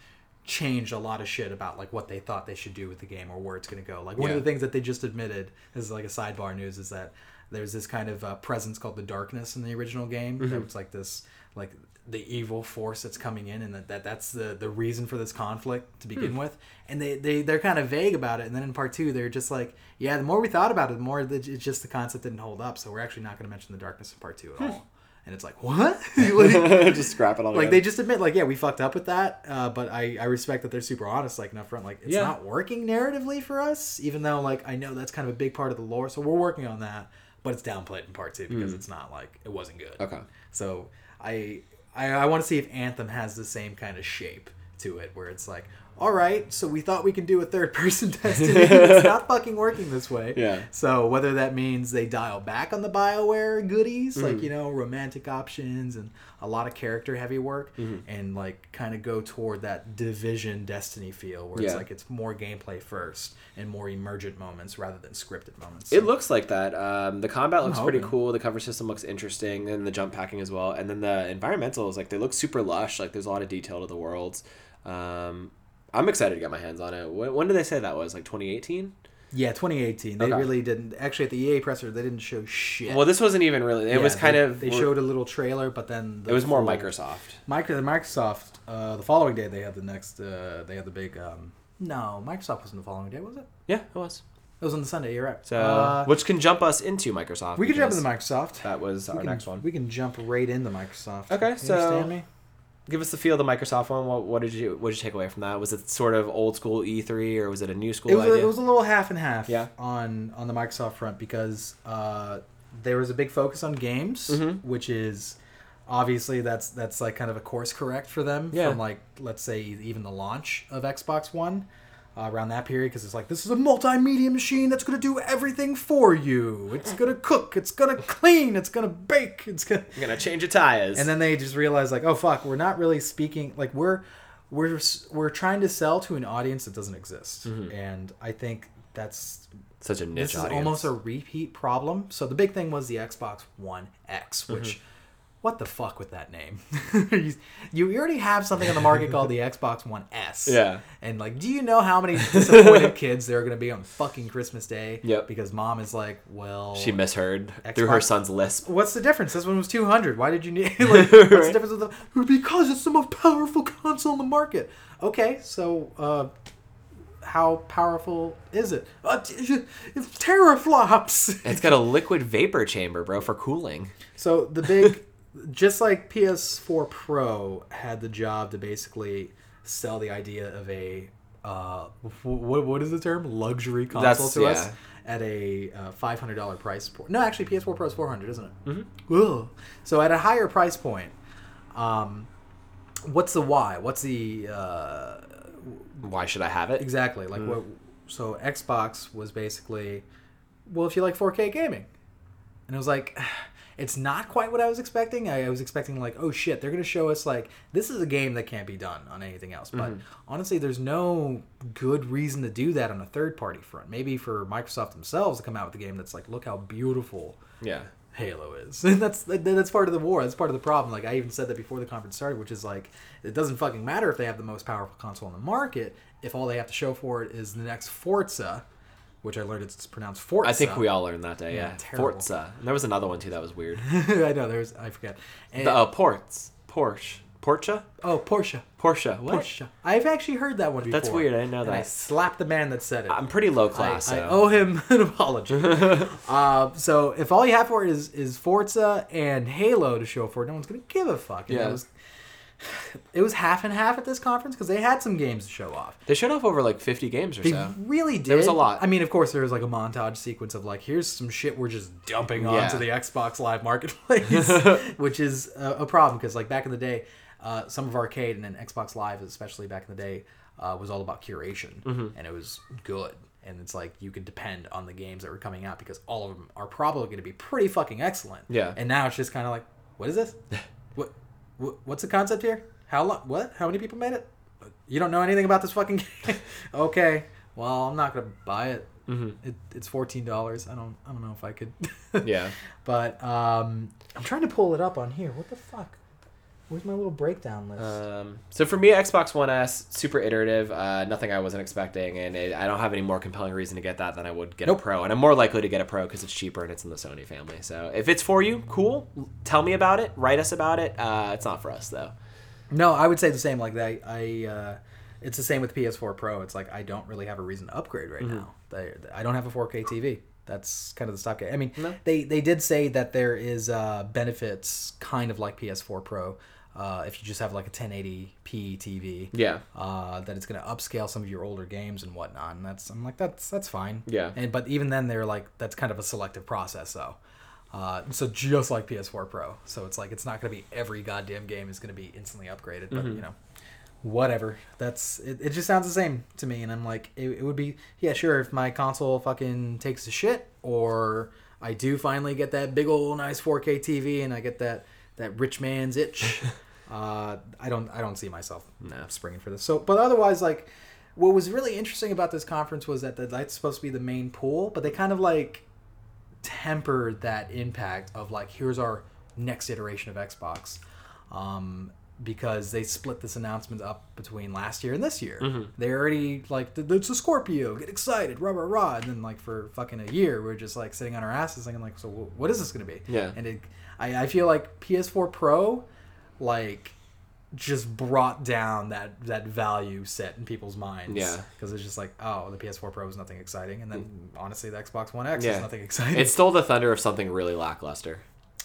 changed a lot of shit about like what they thought they should do with the game or where it's going to go. Like one Yeah. of the things that they just admitted is like a sidebar news is that there's this kind of uh, presence called the darkness in the original game that was like this like the evil force that's coming in and that, that that's the the reason for this conflict to begin hmm. with. And they, they they're kind of vague about it. And then in part two they're just like yeah the more we thought about it the more it's just the concept didn't hold up. So we're actually not going to mention the darkness in part two at hmm. all. And it's like what? [LAUGHS] Like- [LAUGHS] just scrap it all. like they just admit like yeah we fucked up with that uh, but I, I respect that they're super honest like up front like it's Yeah. not working narratively for us even though like i know that's kind of a big part of the lore. So we're working on that but it's downplayed in part two because hmm. it's not like it wasn't good. Okay. so i i, I want to see if anthem has the same kind of shape to it where it's like all right so we thought we could do a third person [LAUGHS] destiny it's not [LAUGHS] fucking working this way Yeah. so whether that means they dial back on the Bioware goodies, Mm-hmm. like you know, romantic options and a lot of character heavy work, Mm-hmm. and like kind of go toward that Division Destiny feel, where Yeah. it's like it's more gameplay first and more emergent moments rather than scripted moments. It looks like that. Um, the combat looks pretty cool. The cover system looks interesting, and the jump packing as well. And then the environmentals, like they look super lush. Like there's a lot of detail to the worlds. Um, I'm excited to get my hands on it. When, when did they say that was? Like 2018? yeah, 2018. They Okay. really didn't. Actually, at the EA presser, they didn't show shit. Well, this wasn't even really. It Yeah, was kind they, of. They showed a little trailer, but then the It was more full- Microsoft. Micro, Microsoft. Uh, the following day, they had the next. Uh, they had the big. Um, no, Microsoft wasn't the following day, was it? Yeah, it was. It was on the Sunday. You're right. So, Uh, which can jump us into Microsoft. we can jump into Microsoft. That was our can, next one. We can jump right into Microsoft. Okay, You so- understand me? Give us the feel of the Microsoft one. What, what did you What did you take away from that? Was it sort of old school E3 or was it a new school It was, a, it was a little half and half Yeah. on on the Microsoft front because uh, there was a big focus on games, Mhm. which is obviously that's that's like kind of a course correct for them Yeah. from like let's say even the launch of Xbox One. Uh, around that period, because it's like this is a multimedia machine that's gonna do everything for you. It's gonna [LAUGHS] cook. It's gonna clean. It's gonna bake. It's gonna I'm gonna change your tires. and then they just realize like oh fuck we're not really speaking like we're we're we're trying to sell to an audience that doesn't exist and i think that's such a niche this is audience. almost a repeat problem so the big thing was the xbox one x which Mm-hmm. What the fuck with that name [LAUGHS] you, already have something on the market called the xbox one s [LAUGHS] Yeah. and like do you know how many disappointed [LAUGHS] kids there are going to be on fucking christmas day Yep. because mom is like well She misheard through her son's lisp. What's the difference? This one was 200. Why did you need like what's the difference with the because it's the most powerful console in the market. Okay, so uh how powerful is it? Uh, it's teraflops. It's got a liquid vapor chamber, bro, for cooling. So the big, just like PS4 Pro had the job to basically sell the idea of a uh, what what is the term luxury console That's- to us at a uh, five hundred dollar price point. No, actually, PS4 Pro is four hundred, isn't it? Mm-hmm. So at a higher price point, um, what's the why? What's the uh, Why should I have it? exactly like what? So Xbox was basically, well, if you like 4K gaming, and it was like, it's not quite what I was expecting. I, I was expecting like, oh shit, they're gonna show us like this is a game that can't be done on anything else. But mm-hmm. honestly, there's no good reason to do that on a third party front. Maybe for Microsoft themselves to come out with a game that's like, look how beautiful Yeah. Halo is. And [LAUGHS] that's that's part of the war. That's part of the problem. Like I even said that before the conference started, which is like it doesn't fucking matter if they have the most powerful console on the market if all they have to show for it is the next Forza, which I learned it's pronounced Forza. I think we all learned that day. Yeah. terrible. Forza. And there was another one too that was weird. [LAUGHS] I know there's I forget. And, The uh, ports. Porsche. Porsche. oh Porsche. Porsche. What? Porsche. I've actually heard that one before. That's weird, I didn't know And I that. slapped the man that said it. I'm pretty low class. I so. owe him [LAUGHS] an apology. [LAUGHS] uh, so if all you have for it is, is Forza and Halo to show for it, no one's gonna give a fuck. And Yeah. Was, [SIGHS] it was half and half at this conference because they had some games to show off. They showed off over like 50 games or They so. really did. There was a lot. I mean, of course, there was like a montage sequence of like, here's some shit we're just dumping onto the Xbox Live Marketplace, [LAUGHS] which is a, a problem because like back in the day, uh, Summer of Arcade and then Xbox Live, especially back in the day, uh, was all about curation Mm-hmm. and it was good. And it's like you could depend on the games that were coming out because all of them are probably going to be pretty fucking excellent. Yeah. And now it's just kind of like, what is this? [LAUGHS] what, what? What's the concept here? How long? What? How many people made it? You don't know anything about this fucking [LAUGHS] game. okay. Well, I'm not gonna buy it. Mm-hmm. it it's fourteen dollars. I don't. I don't know if I could. [LAUGHS] Yeah. But um, I'm trying to pull it up on here. What the fuck? Where's my little breakdown list? Um, so for me, Xbox One S, super iterative. Uh, nothing I wasn't expecting, and it, I don't have any more compelling reason to get that than I would get Nope. a Pro. And I'm more likely to get a Pro because it's cheaper and it's in the Sony family. So if it's for you, cool. Tell me about it. Write us about it. Uh, it's not for us though. no, I would say the same. Like I, I uh, it's the same with PS4 Pro. It's like I don't really have a reason to upgrade right Mm-hmm. now. They, I don't have a 4K TV. That's kind of the stopgap. I mean, No. they they did say that there is uh, benefits, kind of like PS4 Pro, uh, if you just have like a 1080p TV. Yeah. uh, that it's going to upscale some of your older games and whatnot, and that's I'm like that's that's fine. Yeah. And but even then they're like that's kind of a selective process though. Uh, so just like PS4 Pro, so it's like it's not going to be every goddamn game is going to be instantly upgraded, but Mm-hmm. you know, whatever. That's it, it. Just sounds the same to me, and I'm like, it, it would be yeah, sure. If my console fucking takes a shit, or I do finally get that big old nice 4K TV, and I get that that rich man's itch. [LAUGHS] uh, I don't I don't see myself No. springing for this. So, but otherwise, like, what was really interesting about this conference was that the, that's supposed to be the main pool, but they kind of like tempered that impact of like, here's our next iteration of Xbox, um, because they split this announcement up between last year and this year. Mm-hmm. They already like, it's a Scorpio, get excited, rah rah rah, and then like for fucking a year, we're just like sitting on our asses thinking like, so what is this gonna be? Yeah. And it, I, I feel like PS4 Pro, like just brought down that that value set in people's minds. Yeah. Because it's just like, oh, the PS4 Pro is nothing exciting, and then honestly, the Xbox One X Yeah. is nothing [LAUGHS] exciting. It stole the thunder of something really lackluster.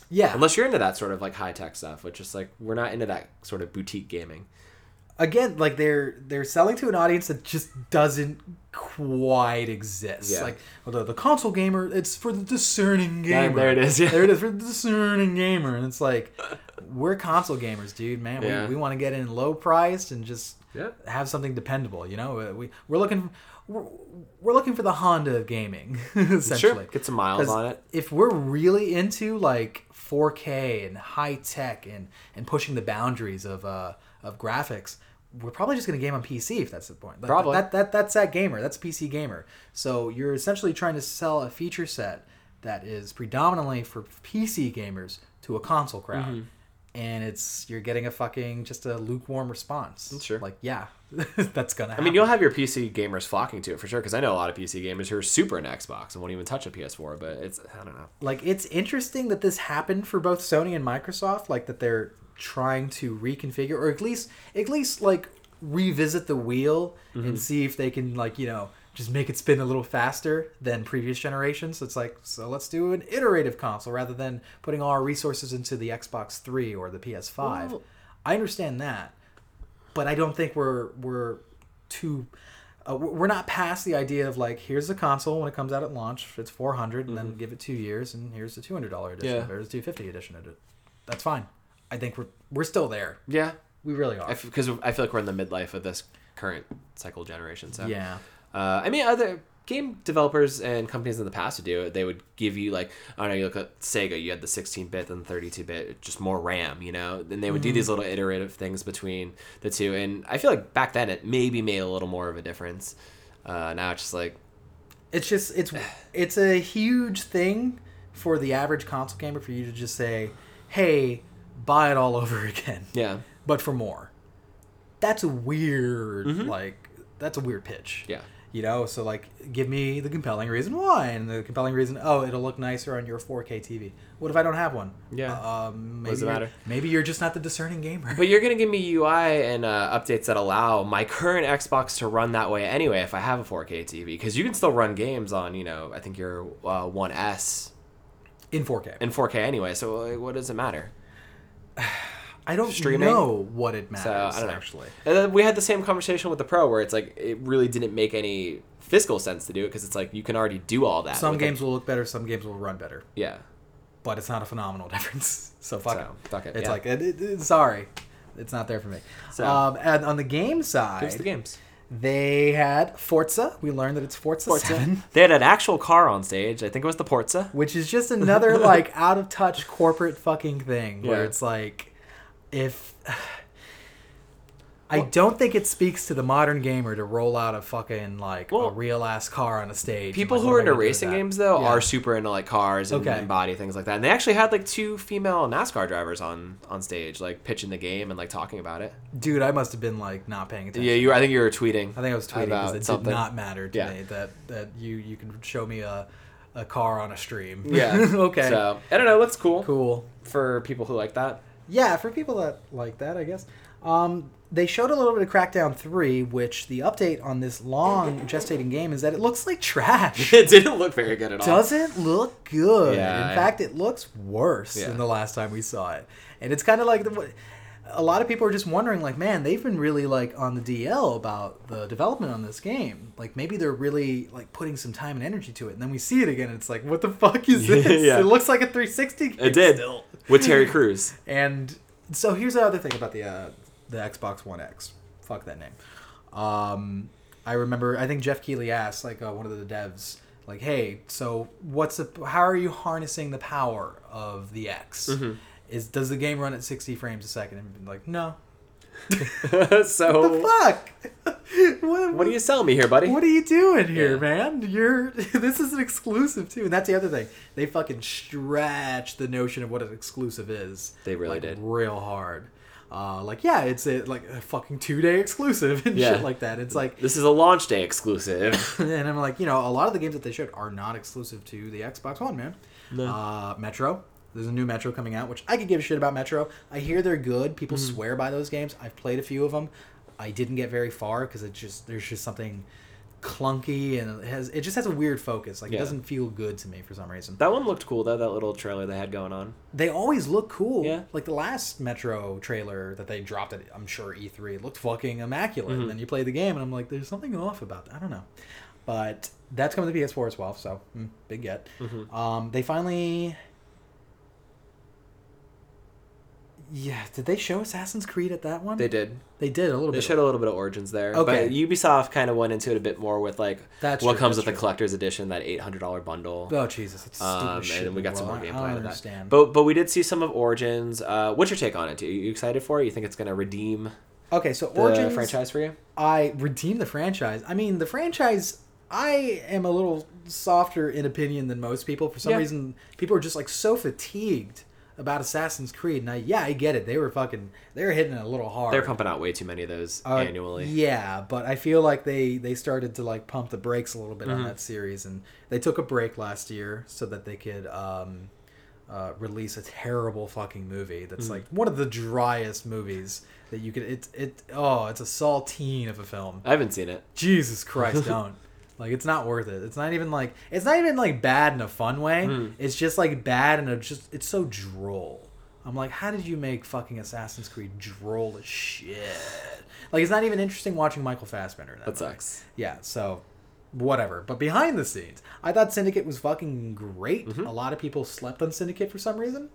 yeah. Unless you're into that sort of like high tech stuff, which is like we're not into that sort of boutique gaming. Again, like they're they're selling to an audience that just doesn't quite exist. Yeah. Like well, the, console gamer, it's for the discerning Yeah, gamer. there it is, yeah. There it is for the discerning gamer, and it's like we're console gamers, dude. Man, Yeah. we, we want to get in low priced and just Yeah. have something dependable. You know, we we're looking we're, we're looking for the Honda of gaming [LAUGHS] essentially. Get some miles on it. If we're really into like 4K and high tech and and pushing the boundaries of uh of graphics, we're probably just gonna game on PC if that's the point. That- Probably. that, that that's that gamer. That's PC gamer. So you're essentially trying to sell a feature set that is predominantly for PC gamers to a console crowd. Mm-hmm. And it's you're getting a fucking just a lukewarm response. Mm, sure. Like yeah, [LAUGHS] that's gonna. Happen. I mean, you'll have your PC gamers flocking to it for sure, because I know a lot of PC gamers who are super in Xbox and won't even touch a PS4. But it's I don't know. like it's interesting that this happened for both Sony and Microsoft like that they're trying to reconfigure or at least at least like revisit the wheel mm-hmm. and see if they can like you know just make it spin a little faster than previous generations it's like so let's do an iterative console rather than putting all our resources into the Xbox 3 or the PS5 Well- I understand that but I don't think we're we're too. Uh, we're not past the idea of like here's the console when it comes out at launch it's 400 and then give it two years and here's the $200 edition Mm-hmm. Yeah. there's the 250 edition of it that's fine i think we're we're still there Yeah, we really are because I, feel like we're in the midlife of this current cycle generation. So yeah Uh, I mean, other game developers and companies in the past would do it. They would give you like I don't know. You look at Sega. You had the 16-bit and 32-bit, just more RAM. You know, and they would do these little iterative things between the two. And I feel like back then it maybe made a little more of a difference. Uh, now it's just like it's just it's [SIGHS] it's a huge thing for the average console gamer for you to just say hey buy it all [LAUGHS] over again yeah, but for more that's a weird like that's a weird pitch Mm-hmm. yeah. You know, so like, give me the compelling reason why, and the compelling reason, oh, it'll look nicer on your 4K TV. What if I don't have one? Yeah. Um, maybe does it you're- matter? Maybe you're just not the discerning gamer. But you're gonna give me [LAUGHS] UI and uh, updates that allow my current Xbox to run that way anyway. If I have a 4K TV, because you can still run games on, you know, I think your uh, One S In 4K. in 4K anyway. So like, what does it matter? [SIGHS] [SIGHS] I don't streaming? know what it matters, So I don't know. actually. And then we had the same conversation with the Pro, where it's like it really didn't make any fiscal sense to do it because it's like you can already do all that. Some games will look better, some games will run better, yeah. but it's not a phenomenal [LAUGHS] difference. So fuck So, it. fuck it, It's yeah. like, it, it- sorry, it's not there for me. So- um, and on the game side, Here's the games. they had Forza. We learned that it's Forza, 7. [LAUGHS] They had an actual car on stage. I think it was the Porza. which is just another like [LAUGHS] out of touch corporate fucking thing where Yeah. it's like if [SIGHS] I don't think it speaks to the modern gamer to roll out a fucking like a real ass car on a stage. People like, who are into gonna do with racing games though Yeah. are super into like cars and, Okay. and body things like that. And they actually had like two female NASCAR drivers on on stage, like pitching the game and like talking about it. dude. I must have been like not paying attention. Yeah, you. I think you were tweeting. I think I was tweeting because it something. did not matter to Yeah. me that that you you can show me a a car on a stream. Yeah. [LAUGHS] okay. So I don't know. Looks cool, cool. for people who like that. Yeah, for people that like that, I guess. Um, they showed a little bit of Crackdown 3, which the update on this long gestating game is that it looks like trash. [LAUGHS] it didn't look very good at all. Doesn't look good. Yeah, In fact, it looks worse Yeah. than the last time we saw it. And it's kind of like the, a lot of people are just wondering, like, man, they've been really like on the DL about the development on this game. Like, maybe they're really like putting some time and energy to it. And then we see it again, and it's like, what the fuck is [LAUGHS] this? Yeah. It looks like a 360 game It did still. with Terry Crews. [LAUGHS] And so here's the other thing about the uh, the Xbox One X. Fuck that name. Um, I remember. I think Geoff Keighley asked like uh, one of the devs, like, "Hey, so what's the? How are you harnessing the power of the X? Mm-hmm. Is does the game run at 60 frames a second? And like, no. [LAUGHS] so The fuck? [LAUGHS] what, what do you sell me here, buddy? What are you doing here, Yeah. man? You're [LAUGHS] this is an exclusive too, and that's the other thing. They fucking stretch the notion of what an exclusive is. They really like, did. real hard. Uh, like yeah, it's a like a fucking two day exclusive and Yeah. shit like that. It's like, This is a launch day exclusive. and I'm like, you know, a lot of the games that they showed are not exclusive to the Xbox One, man. No. Uh, Metro. There's a new Metro coming out, which I could give a shit about Metro. I hear they're good. People Mm-hmm. swear by those games. I've played a few of them. I didn't get very far because it just there's just something clunky and it has it just has a weird focus. Like Yeah. it doesn't feel good to me for some reason. that one looked cool though. That little trailer they had going on. They always look cool. Yeah. Like the last Metro trailer that they dropped at I'm sure E3 looked fucking immaculate. Mm-hmm. And then you play the game and I'm like, there's something off about that. I don't know. But that's coming to PS4 as well, so mm, big get. Mm-hmm. Um, they finally. Yeah, did they show Assassin's Creed at that one? They did. They did a little They bit. showed a little bit of origins there. Okay. But Ubisoft kind of went into it a bit more with like That's what true, comes that's with the collector's edition, that eight hundred dollar bundle. Oh Jesus! It's stupid Um, shit and then we got some more gameplay out of that. But but we did see some of Origins. Uh, what's your take on it? Are you excited for it? You think it's gonna redeem okay, so the Origins franchise for you? I redeem the franchise. I mean, the franchise. I am a little softer in opinion than most people. For some Yeah. reason, people are just like so fatigued about Assassin's Creed. And I, yeah, I get it. They were fucking. They were hitting it a little hard. They're pumping out way too many of those Uh, annually. Yeah, but I feel like they they started to like pump the brakes a little bit Mm-hmm. on that series, and they took a break last year so that they could um, uh, release a terrible fucking movie that's Mm-hmm. like one of the driest movies that you could. It's it oh, it's a saltine of a film. I haven't seen it. Jesus Christ, [LAUGHS] don't. Like it's not worth it. It's not even like it's not even like bad in a fun way. Mm. It's just like bad and it's just it's so droll. I'm like, how did you make fucking Assassin's Creed droll as shit? Like, it's not even interesting watching Michael Fassbender. In that, That sucks. Yeah, so whatever. But behind the scenes, I thought Syndicate was fucking great. Mm-hmm. A lot of people slept on Syndicate for some reason.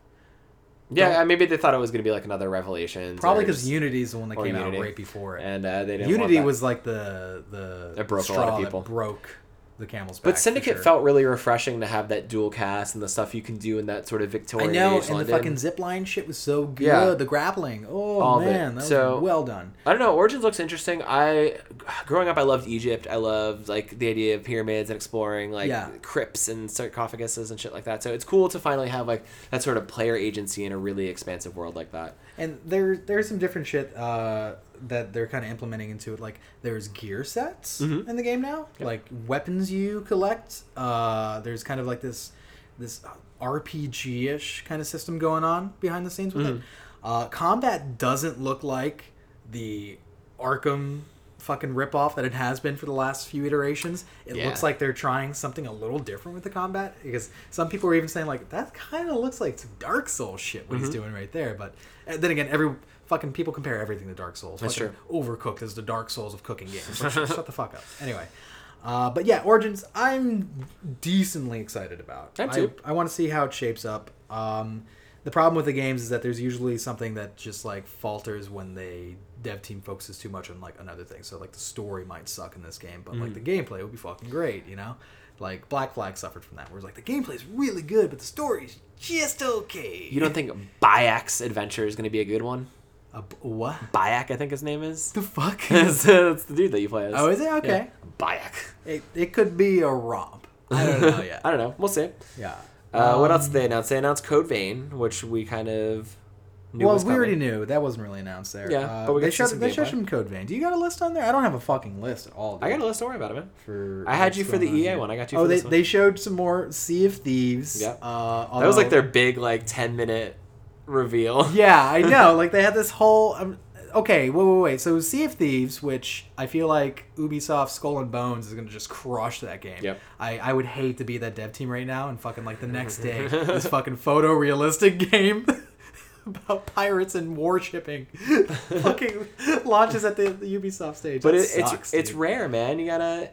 Yeah, maybe they thought it was going to be like another Revelation. Probably because Unity is the one that came Unity. out right before it. and uh, they didn't. Unity was like the the It broke a lot of that people. broke the camel's back. But Syndicate sure. felt really refreshing to have that dual cast and the stuff you can do in that sort of Victorian. I know, age and London. the fucking zip line shit was so good. Yeah. The grappling, oh All man, that was So- well done. I don't know. Origins looks interesting. I, growing up, I loved Egypt. I loved like the idea of pyramids and exploring like Yeah. crypts and sarcophaguses and shit like that. So it's cool to finally have like that sort of player agency in a really expansive world like that. And there there's some different shit uh, that they're kind of implementing into it. Like there's gear sets Mhm. in the game now, Yep. like weapons you collect. Uh, there's kind of like this this RPG ish kind of system going on behind the scenes with it. Mhm. Uh, combat doesn't look like the Arkham fucking ripoff that it has been for the last few iterations. It Yeah. looks like they're trying something a little different with the combat because some people are even saying like that kind of looks like some Dark Souls shit what he's Mm-hmm. doing right there. But then again, every fucking people compare everything to Dark Souls. That's Fucking Overcooked is the Dark Souls of cooking games. Like, [LAUGHS] shut the fuck up. Anyway. Uh, but yeah, Origins, I'm decently excited about. I'm too. I, I want to see how it shapes up. Um, the problem with the games is that there's usually something that just like falters when the dev team focuses too much on like another thing. So like the story might suck in this game, but like the Mm-hmm. gameplay would be fucking great, you know? Like Black Flag suffered from that, where it's like the gameplay's really good, but the story's just okay. You don't think Bayek's adventure is going to be a good one? A b- what? Bayek, I think his name is. The fuck? [LAUGHS] that's, that's the dude that you play as. oh, is it okay? Yeah. Bayek. It, it could be a romp. I don't know [LAUGHS] yet. I don't know. We'll see. Yeah. Uh, what Um, else did they announce? They announced Code Vein, which we kind of knew well, we coming. already knew that wasn't really announced there. Yeah, uh, but we they showed some they showed some code vein. Do you got a list on there? I don't have a fucking list at all. I got a list. Don't worry about it, man. for. I had you for the on EA one. I got you Oh, for they they showed some more Sea of Thieves. Yeah. Uh, that was like their big like ten minute reveal. [LAUGHS] Yeah, I [LAUGHS] know. like they had this whole. Um, okay, wait, wait, wait. So Sea of Thieves, which I feel like Ubisoft Skull and Bones is gonna just crush that game. Yep. I I would hate to be that dev team right now and fucking like the next day [LAUGHS] this fucking photorealistic game. [LAUGHS] About pirates and warshipping, [LAUGHS] fucking launches at the, the Ubisoft stage. But it, it's sucks, it's dude. rare, man. You gotta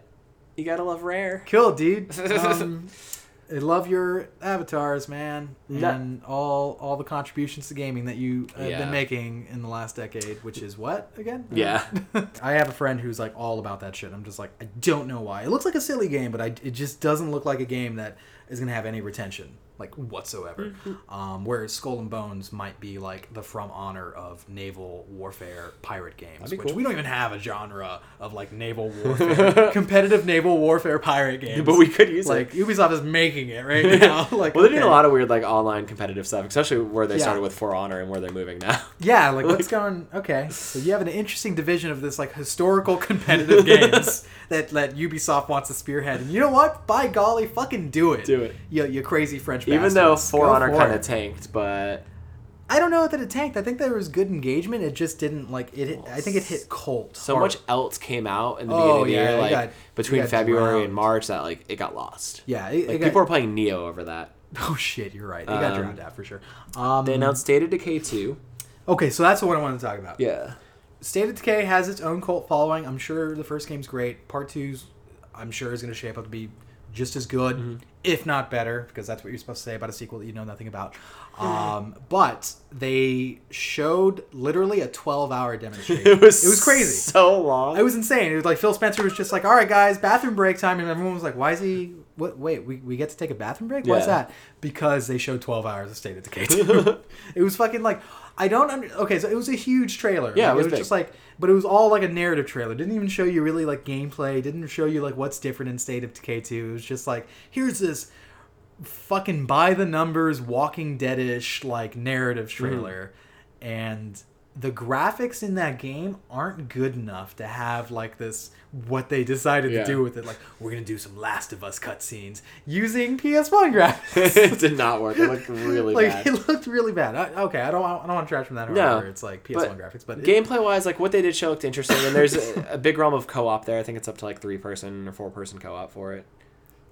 you gotta love rare. Cool, dude. [LAUGHS] Um, I love your avatars, man, and all all the contributions to gaming that you have Yeah. been making in the last decade. Which is what again? Yeah. I have a friend who's like all about that shit. I'm just like, I don't know why. It looks like a silly game, but I, it just doesn't look like a game that is gonna have any retention, like whatsoever. Mm-hmm. Um, whereas Skull and Bones might be like the For Honor of naval warfare pirate games, be which cool. we don't even have a genre of like naval [LAUGHS] warfare, competitive naval warfare pirate [LAUGHS] games. But we could use like it. Ubisoft is making it right [LAUGHS] now. like, well, they're doing a lot of weird like online competitive stuff, especially where they Yeah. started with For Honor and where they're moving now. Yeah, like what's going? Okay, so you have an interesting division of this like historical competitive games that that Ubisoft wants to spearhead, and you know what? By golly, fucking do it! Do it. you, you crazy French. Even though. For Go Honor kind of tanked, but I don't know that it tanked. I think there was good engagement. It just didn't like it. Hit, I think it hit cold. so hard. much else came out in the Oh, beginning of the yeah, year, like got- between got February and. March, that like it got lost. Yeah, it, Like it got- people were playing Nioh over that. [LAUGHS] Oh shit, you're right. It got Um, drowned out for sure. Um, They announced State of Decay 2. okay, so that's what I wanted to talk about. Yeah. State of Decay has its own cult following. I'm sure the first game's great. Part two's, I'm sure, is going to shape up to be just as good, Mm-hmm. if not better, because that's what you're supposed to say about a sequel that you know nothing about. Um, [LAUGHS] but they showed literally a 12 hour demonstration. [LAUGHS] It was it was crazy. So long. It was insane. It was like Phil Spencer was just like, "All right, guys, bathroom break time," and everyone was like, "Why is he? What? Wait, we, we get to take a bathroom break? What's Yeah. that?" Because they showed twelve hours of State of Decay. 2. [LAUGHS] it was fucking like I don't under. Okay, so it was a huge trailer. Yeah, Like, it was was big. just like, but it was all like a narrative trailer. Didn't even show you really like gameplay. Didn't show you like what's different in State of Decay two. It was just like, here's this fucking by the numbers Walking Dead-ish like narrative Mm-hmm. trailer, and the graphics in that game aren't good enough to have like this what they decided Yeah. to do with it. Like we're gonna do some Last of Us cutscenes using PS1 graphics. [LAUGHS] it did not work. It looked really like bad. it looked really bad. I, okay, I don't want, I don't want to trash from that. No, it's like PS1 but graphics, but it- Gameplay wise, like what they did show looked interesting, and there's a, a big realm of co-op there. I think it's up to like three person or four person co-op for it.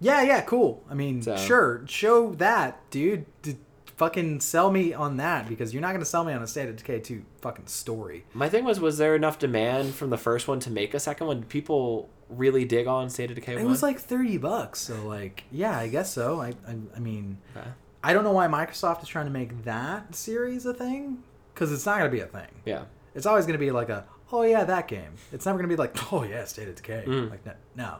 yeah, yeah, cool. I mean, So- sure, show that, dude. D- fucking sell me on that because you're not gonna sell me on a State of Decay 2 fucking story. My thing was, was there enough demand from the first one to make a second one? Did people really dig on State of Decay? 1? It was like thirty bucks, so like, yeah, I guess so. I, I, I mean, Okay. I don't know why Microsoft is trying to make that series a thing because it's not gonna be a thing. yeah. It's always gonna be like a, oh yeah, that game. It's never gonna be like, oh yeah, State of Decay. Mm. Like no,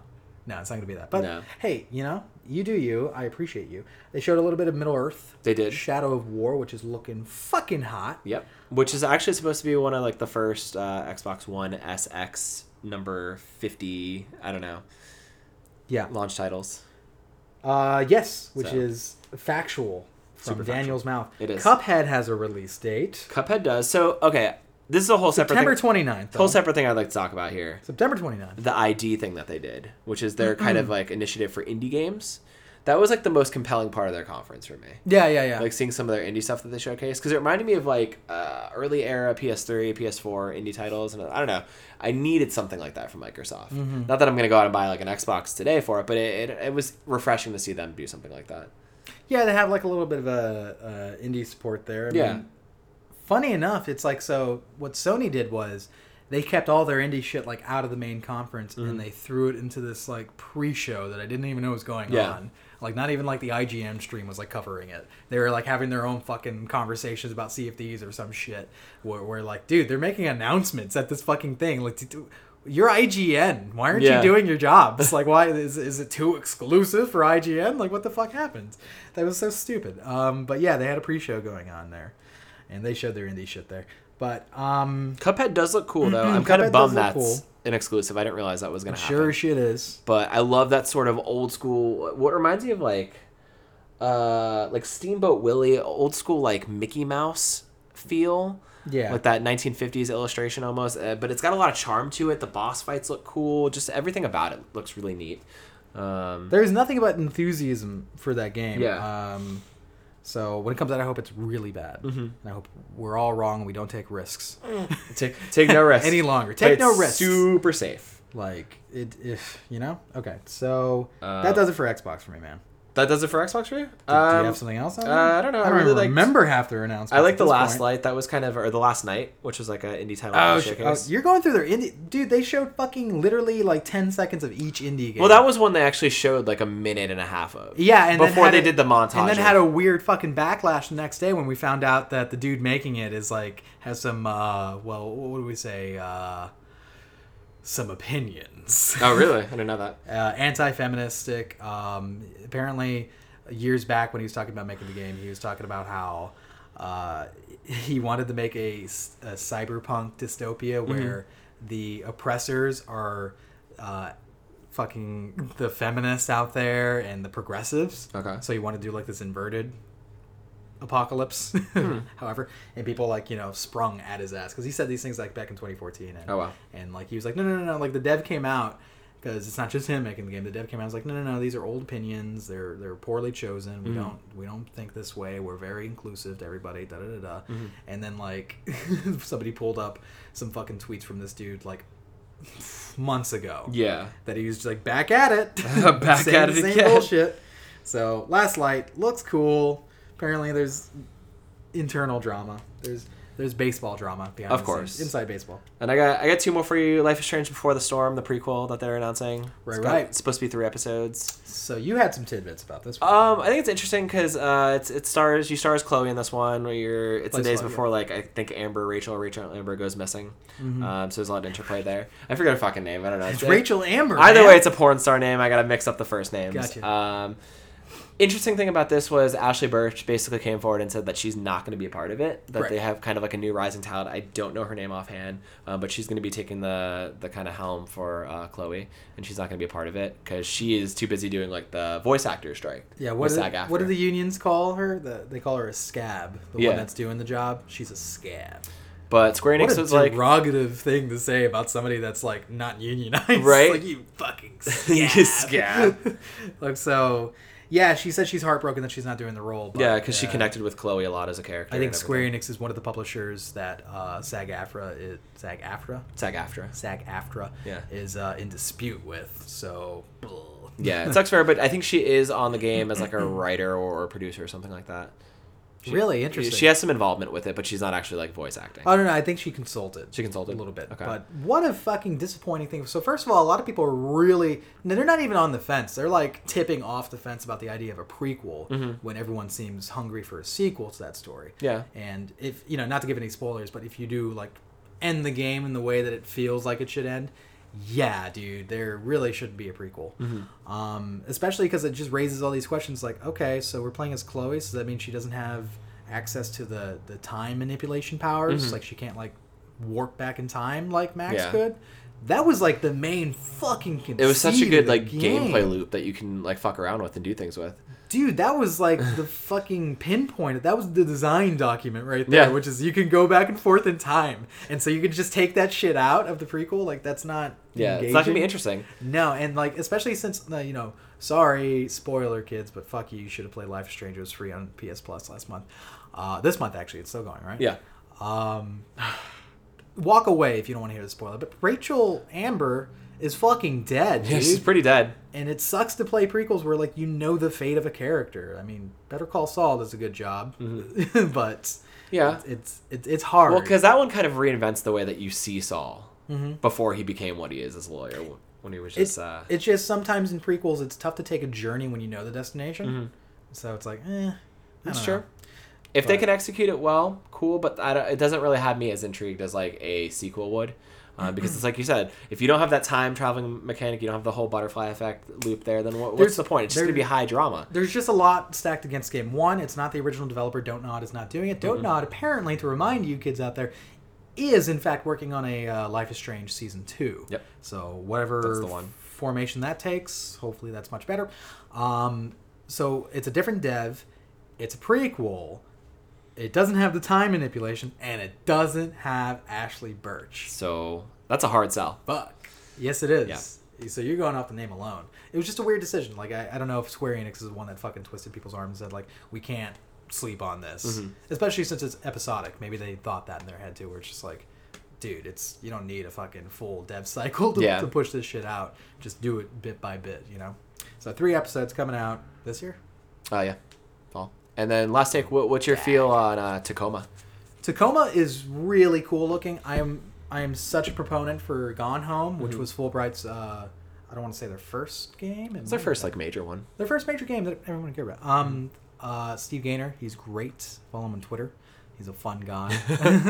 no, it's not gonna be that. But No. hey, you know, you do you. I appreciate you. They showed a little bit of Middle Earth. They did. Shadow of War, which is looking fucking hot. Yep. Which is actually supposed to be one of like the first uh, Xbox One SX number fifty. I don't know Yeah. launch titles. Uh, yes, which So. is factual from Super Daniel's mouth. It is. Cuphead has a release date. Cuphead does. So okay, this is a whole separate September thing. 29th. Whole separate thing I'd like to talk about here. September 29th. The ID thing that they did, which is their kind of like initiative for indie games. That was like the most compelling part of their conference for me. Yeah, yeah, yeah. Like seeing some of their indie stuff that they showcased because it reminded me of like uh, early era PS3, PS4 indie titles, and I don't know. I needed something like that from Microsoft. Mm-hmm. Not that I'm gonna go out and buy like an Xbox today for it, but it, it, it was refreshing to see them do something like that. yeah, they have like a little bit of a, uh indie support there. I Yeah. mean, funny enough, it's like so. What Sony did was they kept all their indie shit like out of the main conference Mm-hmm. and they threw it into this like pre-show that I didn't even know was going Yeah. on. Like not even like the IGN stream was like covering it. They were like having their own fucking conversations about CFDs or some shit. Where, where like, dude, they're making announcements at this fucking thing. Like, you're IGN. Why aren't Yeah. you doing your job? It's [LAUGHS] like, why is, is it too exclusive for IGN? Like, what the fuck happened? That was so stupid. Um, but yeah, they had a pre-show going on there, and they showed their indie shit there. But um, Cuphead does look cool though. Mhm, I'm kind of bummed that's cool. an exclusive. I didn't realize that was gonna happen. sure shit is. but I love that sort of old school. What reminds me of like, uh, like Steamboat Willie, old school like Mickey Mouse feel. Yeah. Like that 1950s illustration almost, uh, but it's got a lot of charm to it. The boss fights look cool. Just everything about it looks really neat. Um, There's nothing about enthusiasm for that game. Yeah. Um, so when it comes out, I hope it's really bad. Mm-hmm. And I hope we're all wrong and we don't take risks [LAUGHS] take take no risks any longer. Take no risks. Super safe. Like it, if you know. Okay, so Uh, that does it for Xbox for me, man. That does it for Xbox for you. Do, do Um, you have something else on? uh. I don't know. I I don't really even liked- remember half their announcements. I like the last point. light. That was kind of or the last night, which was like an indie title Oh, sh- showcase. oh, you're going through their indie, dude. They showed fucking literally like ten seconds of each indie game. well, that was one they actually showed like a minute and a half of. yeah, and before they a- did the montage, and then had a weird fucking backlash the next day when we found out that the dude making it is like has some uh well what do we say uh some opinions. Oh, really? I didn't know that. [LAUGHS] uh, anti-feministic. Um, apparently, years back when he was talking about making the game, he was talking about how uh, he wanted to make a cyberpunk dystopia where the oppressors are uh, fucking the feminists out there and the progressives. Okay. So he wanted to do like this inverted apocalypse [LAUGHS] however and people like you know sprung at his ass because he said these things like back in 2014 and Oh, wow. and like he was like, no, no, no, no. Like the dev came out because it's not just him making the game. The dev came out. and was like, no, no, no. These are old opinions. They're they're poorly chosen. We Mhm. don't we don't think this way. We're very inclusive to everybody. Da da da da. Mm-hmm. And then like [LAUGHS] somebody pulled up some fucking tweets from this dude like [LAUGHS] months ago Yeah. that he was just like back at it, Back at it same again. bullshit. So last light looks cool. Apparently there's internal drama. There's there's baseball drama behind Of course. scenes, inside baseball. And I got I got two more for you. Life is Strange Before the Storm, the prequel that they're announcing. Right, It's got- right. It's supposed to be three episodes. So you had some tidbits about this. One. Um, I think it's interesting because uh, it's it stars you stars Chloe in this one. Where you're it's the days Chloe, before like I think Amber, Rachel, Rachel Amber goes missing. Mhm. Um, so there's a lot of interplay there. I forget her fucking name. I don't know. It's It- Rachel Amber. Either man. way, it's a porn star name. I gotta mix up the first names. Gotcha. Um, interesting thing about this was Ashly Burch basically came forward and said that she's not going to be a part of it. That Right. they have kind of like a new rising talent. I don't know her name offhand, uh, but she's going to be taking the the kind of helm for uh, Chloe, and she's not going to be a part of it because she is too busy doing like the voice actor strike. yeah. What do, what do the unions call her? The, they call her a scab. The Yeah. one that's doing the job. She's a scab. But Square Enix a was like, derogative thing to say about somebody that's like not unionized. [LAUGHS] Right? like you fucking [LAUGHS] You scab. scab. [LAUGHS] like so. Yeah, she said she's heartbroken that she's not doing the role. But, yeah, because she uh, connected with Chloe a lot as a character. I think Square. Enix is one of the publishers that uh, SAG-AFTRA is SAG-AFTRA SAG-AFTRA. SAG-AFTRA Yeah. is uh, in dispute with. So Yeah, it sucks for her, but I think she is on the game as like a writer or a producer or something like that. She- Really? Interesting. She has some involvement with it, but she's not actually like voice acting. I don't know. I think she consulted. She consulted? a little bit. Okay. But what a fucking disappointing thing. So first of all, a lot of people are really they're not even on the fence. They're like tipping off the fence about the idea of a prequel when everyone seems hungry for a sequel to that story. Mm-hmm. Yeah. And if you know, not to give any spoilers, but if you do like end the game in the way that it feels like it should end, yeah, dude, there really shouldn't be a prequel. Mm-hmm. Um, especially because it just raises all these questions. Like, okay, so we're playing as Chloe, so that means she doesn't have access to the the time manipulation powers. Like, she can't like warp back in time like Max Mm-hmm. Yeah. could. That was like the main fucking. It was such a good like game. gameplay loop that you can like fuck around with and do things with. Dude, that was like the [LAUGHS] fucking pinpoint. That was the design document right there, Yeah. which is you can go back and forth in time, and so you can just take that shit out of the prequel. Like that's not. Yeah, it's not gonna be interesting. No, and like especially since uh, you know, sorry, spoiler kids, but fuck you. You should have played Life is Strange. It was free on PS Plus last month. Uh, this month actually, it's still going, right? Yeah. Um, [SIGHS] walk away if you don't want to hear the spoiler. But Rachel Amber is fucking dead, dude. Yeah, she's pretty dead. and it sucks to play prequels where like you know the fate of a character. I mean, Better Call Saul does a good job, [LAUGHS] but Yeah. it's it's it's hard. Well, because that one kind of reinvents the way that you see Saul Mm-hmm. before he became what he is as a lawyer. When he was it's just uh, it's just sometimes in prequels it's tough to take a journey when you know the destination. So it's like, eh, That's true. know. If they can execute it well, cool. But I don't, it doesn't really have me as intrigued as like a sequel would, uh, because it's like you said, if you don't have that time traveling mechanic, you don't have the whole butterfly effect loop there. Then what, what's the point? It's just gonna be high drama. There's just a lot stacked against game. One, it's not the original developer. Don't Nod is not doing it. Don't Nod, apparently, to remind you kids out there, is in fact working on a uh, Life is Strange season two. Yep. So whatever That's the one. formation that takes, hopefully that's much better. Um, so it's a different dev. It's a prequel. It doesn't have the time manipulation, and it doesn't have Ashly Burch. So that's a hard sell. Fuck. Yes, it is. Yeah. So you're going off the name alone. It was just a weird decision. Like I, I don't know if Square Enix is the one that fucking twisted people's arms and said like we can't sleep on this, Mm-hmm. especially since it's episodic. Maybe they thought that in their head too, where it's just like, dude, it's you don't need a fucking full dev [LAUGHS] cycle to, Yeah. to push this shit out. Just do it bit by bit, you know. So three episodes coming out this year. Oh yeah, fall. And then last take, what, what's your feel on uh, Tacoma? Tacoma is really cool looking. I am I am such a proponent for Gone Home, which was Fullbright's. Uh, I don't want to say their first game. It's their first like major one. their first major game that everyone cared about. Um, uh, Steve Gaynor, he's great. Follow him on Twitter. He's a fun guy. [LAUGHS] [LAUGHS]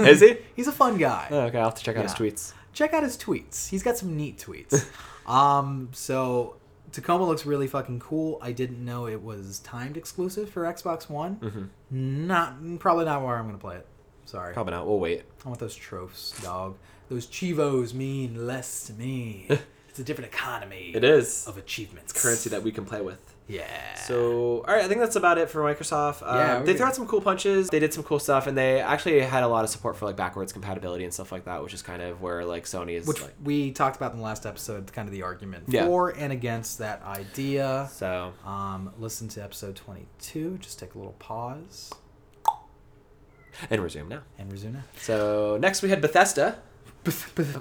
Is he? He's a fun guy. Oh, okay, I'll have to check out his tweets. Check out his tweets. He's got some neat tweets. [LAUGHS] um, so Tacoma looks really fucking cool. I didn't know it was timed exclusive for Xbox One. Mm-hmm. Not probably not where I'm gonna play it. Sorry. Probably not. We'll wait. I want those tropes, dog. Those chivos mean less to me. [LAUGHS] it's a different economy It is of achievements. currency that we can play with. Yeah. So, all right, I think that's about it for Microsoft. Uh, Yeah, we're they threw out some cool punches. They did some cool stuff, and they actually had a lot of support for like backwards compatibility and stuff like that, which is kind of where like Sony is which like. we talked about in the last episode, kind of the argument Yeah. for and against that idea. So, Um, listen to episode 22. Just take a little pause and resume now. and resume now. So next we had Bethesda,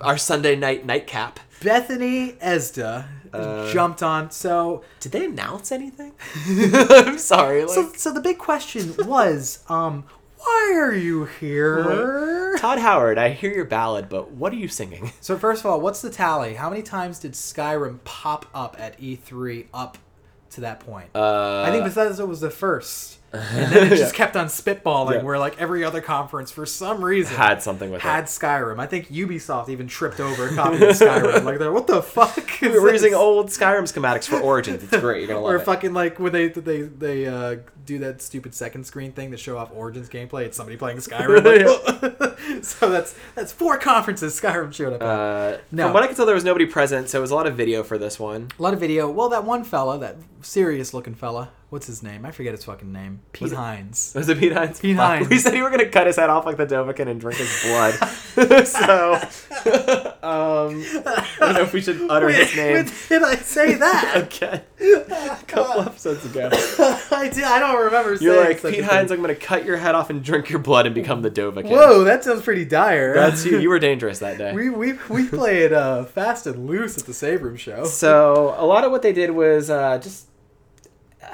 our Sunday night nightcap. Bethany Esda Uh, jumped on. So, Did they announce anything? [LAUGHS] [LAUGHS] I'm sorry. Like, so, so the big question was, um, why are you here? Todd Howard, I hear your ballad, but what are you singing? [LAUGHS] So first of all, what's the tally? How many times did Skyrim pop up at E3 up to that point? Uh, I think Bethesda was the first, and then it [LAUGHS] just Yeah. kept on spitballing. Yeah. Where like every other conference, for some reason, had something with had it. Skyrim. I think Ubisoft even tripped over a copy of Skyrim. Like, they're what the fuck? [LAUGHS] Is We're using old Skyrim schematics for Origins. It's great. You're gonna love Or it. fucking like when they they they uh, do that stupid second screen thing to show off Origins gameplay. It's somebody playing Skyrim. [LAUGHS] [LAUGHS] So that's that's four conferences Skyrim showed up. at. Uh, No. From what I can tell, there was nobody present, so it was a lot of video for this one. A lot of video. Well, that one fella, that serious looking fella, what's his name? I forget his fucking name. Pete Was it- Hines. Was it Pete Hines? Pete Hines. We said you were gonna cut his head off like the Dovahkiin and drink his blood. [LAUGHS] so, um, I don't know if we should utter his name When did I say that? again. A couple episodes ago, I did. I don't remember you're like Pete. Hines. I'm gonna cut your head off and drink your blood and become the Dovahkiin. Whoa, that sounds pretty dire. That's you. You were [LAUGHS] dangerous that day. we we we played uh, fast and loose at the Save Room show. So a lot of what they did was uh, just uh,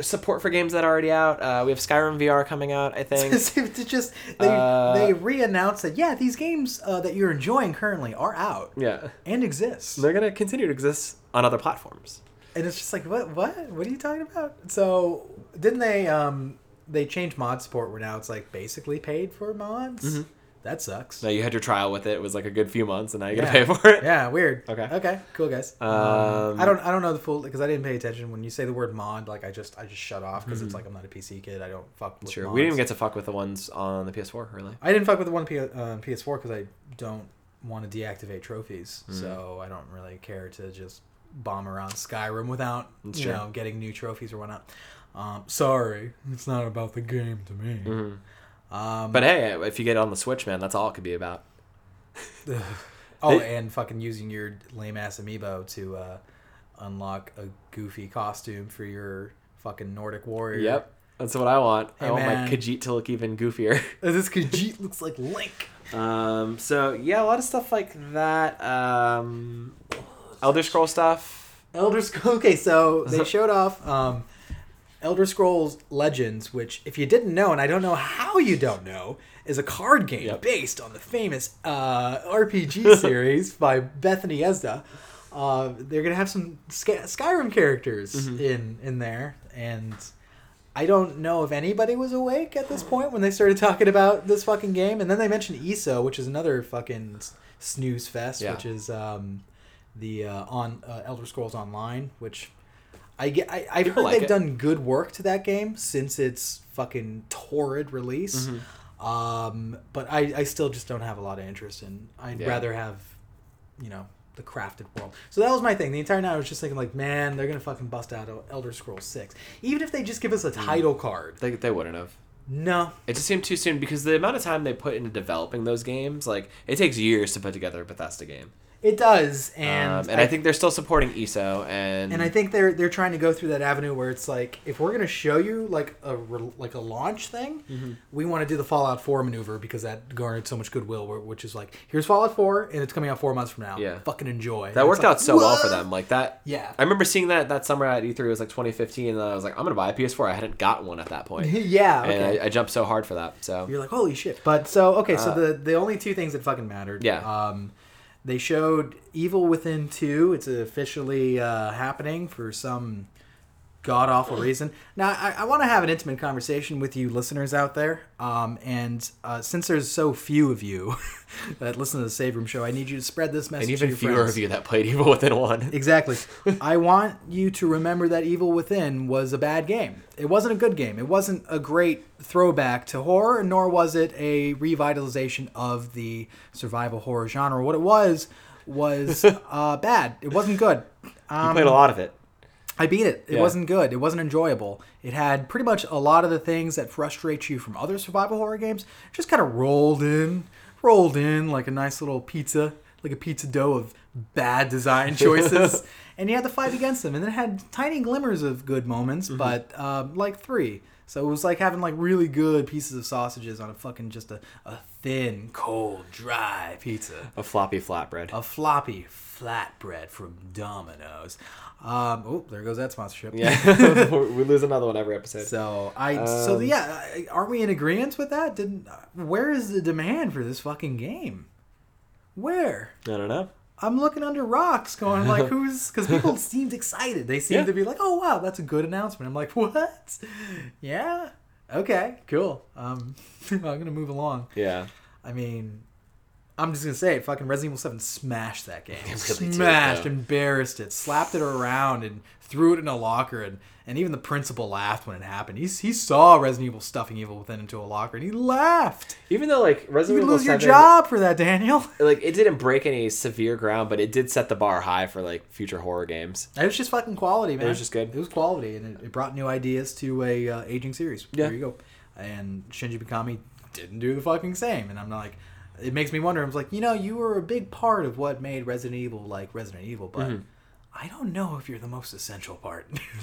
support for games that are already out. Uh, we have Skyrim VR coming out, I think. [LAUGHS] to just they Uh, they re-announce that yeah these games uh, that you're enjoying currently are out yeah. and exist They're gonna continue to exist on other platforms. And it's just like what what what are you talking about so didn't they um they changed mod support where now it's like basically paid for mods Mm-hmm. that sucks no you had your trial with it. It was like a good few months, and now you gotta pay for it. yeah weird Okay. okay cool guys Um, I don't I don't know the full because I didn't pay attention when you say the word mod like I just I just shut off because it's like I'm not a PC kid I don't fuck with Sure. mods. We didn't even get to fuck with the ones on the PS4, really. I didn't fuck with the one P- uh, PS4 because I don't want to deactivate trophies, Mm. so I don't really care to just bomb around Skyrim without That's you true. know getting new trophies or whatnot. Um, sorry, it's not about the game to me. Mhm. Um, But hey, if you get it on the Switch, man, that's all it could be about. [LAUGHS] oh, and fucking using your lame ass amiibo to uh, unlock a goofy costume for your fucking Nordic warrior. Yep. That's what I want. Hey, I want man. my Khajiit to look even goofier. [LAUGHS] This [LAUGHS] Khajiit looks like Link. Um, so yeah, a lot of stuff like that. Um, Elder Scroll stuff. Elder Scrolls. [LAUGHS] Okay, so they showed off um, Elder Scrolls Legends, which, if you didn't know, and I don't know how you don't know, is a card game Yep. based on the famous uh, RPG [LAUGHS] series by Bethany Esda. Uh, they're gonna have some Sky- Skyrim characters Mm-hmm. in in there, and I don't know if anybody was awake at this point when they started talking about this fucking game. And then they mentioned ESO, which is another fucking snooze fest, Yeah. which is um, the uh, on uh, Elder Scrolls Online, which I get. I, I've heard like they've it. done good work to that game since its fucking torrid release. Mm-hmm. Um, but I, I still just don't have a lot of interest in. I'd Yeah. rather have, you know, the crafted world. So that was my thing. The entire night I was just thinking like, man, they're gonna fucking bust out Elder Scrolls Six, even if they just give us Mm. a title card. They, they wouldn't have. No, It just seemed too soon because the amount of time they put into developing those games, like it takes years to put together a Bethesda game. It does, and um, and I, think they're still supporting ESO and and I think they're they're trying to go through that avenue where it's like if we're gonna show you like a like a launch thing, Mm-hmm. we want to do the Fallout Four maneuver because that garnered so much goodwill. Which is like here's Fallout Four and it's coming out four months from now. Yeah. fucking enjoy. that And worked like, out so well for them. Like that. Yeah. I remember seeing that that summer at E3 it was like 2015, and I was like, I'm gonna buy a PS4. I hadn't got one at that [LAUGHS] point, yeah. Okay. and I, I jumped so hard for that. So You're like, holy shit. But so okay, so Uh, the the only two things that fucking mattered. Yeah. Um, they showed Evil Within two. It's officially uh, happening for some god awful reason. Now I, I want to have an intimate conversation with you listeners out there. Um, and uh, since there's so few of you [LAUGHS] that listen to the Save Room Show, I need you to spread this message. and even fewer friends. of you that played Evil Within one. [LAUGHS] Exactly. I want you to remember that Evil Within was a bad game. It wasn't a good game. It wasn't a great throwback to horror, nor was it a revitalization of the survival horror genre. What it was was [LAUGHS] uh, bad. It wasn't good. You Um, played a lot of it. I beat it. It Yeah. wasn't good. It wasn't enjoyable. It had pretty much a lot of the things that frustrate you from other survival horror games. Just kind of rolled in, rolled in like a nice little pizza, like a pizza dough of bad design [LAUGHS] choices, and you had to fight against them. And it had tiny glimmers of good moments, Mm-hmm. but um, like three. So it was like having like really good pieces of sausages on a fucking just a, a thin, cold, dry pizza A floppy flatbread. a floppy flatbread from Domino's. Um, oh, there goes that sponsorship. Yeah, [LAUGHS] [LAUGHS] we lose another one every episode. So I so Um, yeah, aren't we in agreement with that? Didn't where is the demand for this fucking game? Where? I don't know. I'm looking under rocks, going like, [LAUGHS] who's? Because people seemed excited. They seemed Yeah. to be like, oh wow, that's a good announcement. I'm like, what? Yeah. Okay. Cool. Um, I'm gonna move along. Yeah. I mean, I'm just gonna say, fucking Resident Evil Seven smashed that game. [LAUGHS] It really smashed, though. embarrassed it, slapped it around, and threw it in a locker. And, and even the principal laughed when it happened. He, he saw Resident Evil stuffing Evil Within into a locker, and he laughed. Even though like You Resident Evil lose your job for that, Daniel. [LAUGHS] like it didn't break any severe ground, but it did set the bar high for like future horror games. It was just fucking quality, man. It was just good. It was quality, and it, it brought new ideas to a uh, aging series. Yeah. There you go. And Shinji Mikami didn't do the fucking same, and I'm like, it makes me wonder. I was like, you know, you were a big part of what made Resident Evil like Resident Evil, but. Mm-hmm. I don't know if you're the most essential part. [LAUGHS]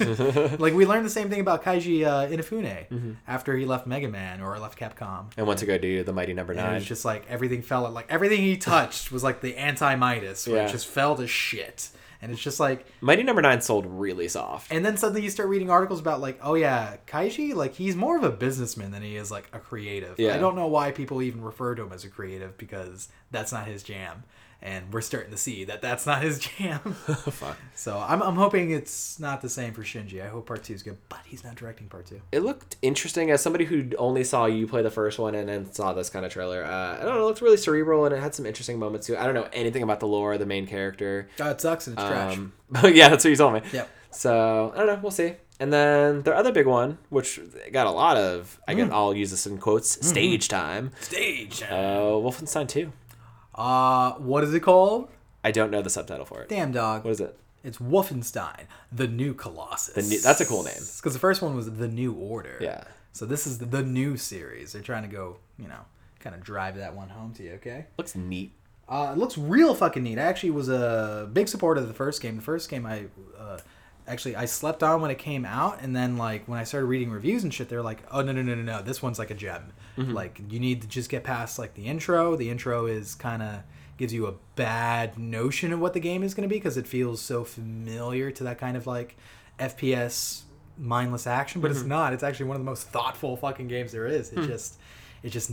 like we learned the same thing about Keiji uh, Inafune Mm-hmm. after he left Mega Man or left Capcom. And went to go do the Mighty Number And it Nine. was just like everything fell like everything he touched was like the anti Midas, where Yeah. it just fell to shit. And it's just like Mighty Number Nine sold really soft. and then suddenly you start reading articles about like, oh yeah, Keiji, like he's more of a businessman than he is like a creative. Yeah. I don't know why people even refer to him as a creative because that's not his jam, and we're starting to see that that's not his [LAUGHS] jam. [LAUGHS] Fuck. so I'm, I'm hoping it's not the same for Shinji. I hope part two is good, but he's not directing part two. It looked interesting as somebody who only saw you play the first one and then saw this kind of trailer. Uh, I don't know, it looked really cerebral and it had some interesting moments too. I don't know anything about the lore, of the main character. Uh, it sucks and it's trash. Um, [LAUGHS] yeah, that's what you told me. Yep. So I don't know. We'll see. And then the other big one, which got a lot of, I Mm. guess I'll use this in quotes, Mm-hmm. stage time. Stage. Uh, Wolfenstein 2. Uh, what is it called? I don't know the subtitle for it. Damn dog. What is it? It's Wolfenstein, the new Colossus. The new- that's a cool name. Because the first one was the New Order. Yeah. So this is the, the new series. They're trying to go, you know, kind of drive that one home to you. Okay. Looks neat. Uh, it looks real fucking neat. I actually was a big supporter of the first game. The first game I uh, actually I slept on when it came out, and then like when I started reading reviews and shit, they're like, "Oh no no no no no, this one's like a gem. Mm-hmm. Like you need to just get past like the intro. The intro is kind of gives you a bad notion of what the game is going to be because it feels so familiar to that kind of like FPS mindless action, but it's mm-hmm. not. It's actually one of the most [LAUGHS] thoughtful fucking games there is. It hmm. just it just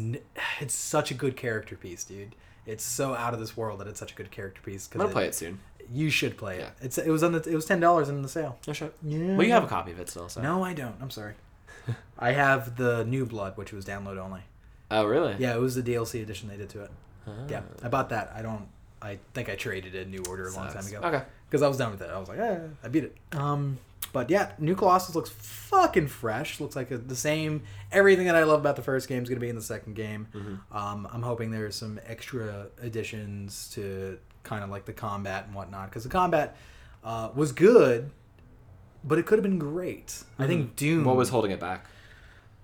it's such a good character piece, dude. It's so out of this world that it's such a good character piece. I'm gonna play it soon. You should play it. Yeah. It's it was on the it was ten dollars in the sale. No shit. Yeah. Well, you have a copy of it still, so. No, I don't. I'm sorry. [LAUGHS] I have the New Blood, which was download only. Oh, really? Yeah, it was the DLC edition they did to it. Ah. Yeah, I bought that. I don't. I think I traded a New Order a long time ago. Okay. Because I was done with it. I was like, eh, I beat it. Um, but yeah, New Colossus looks fucking fresh. Looks like a, the same. Everything that I love about the first game is going to be in the second game. Mm-hmm. Um, I'm hoping there's some extra additions to kind of like the combat and whatnot. Because the combat uh, was good, but it could have been great. I think Doom. Mm-hmm. What was holding it back?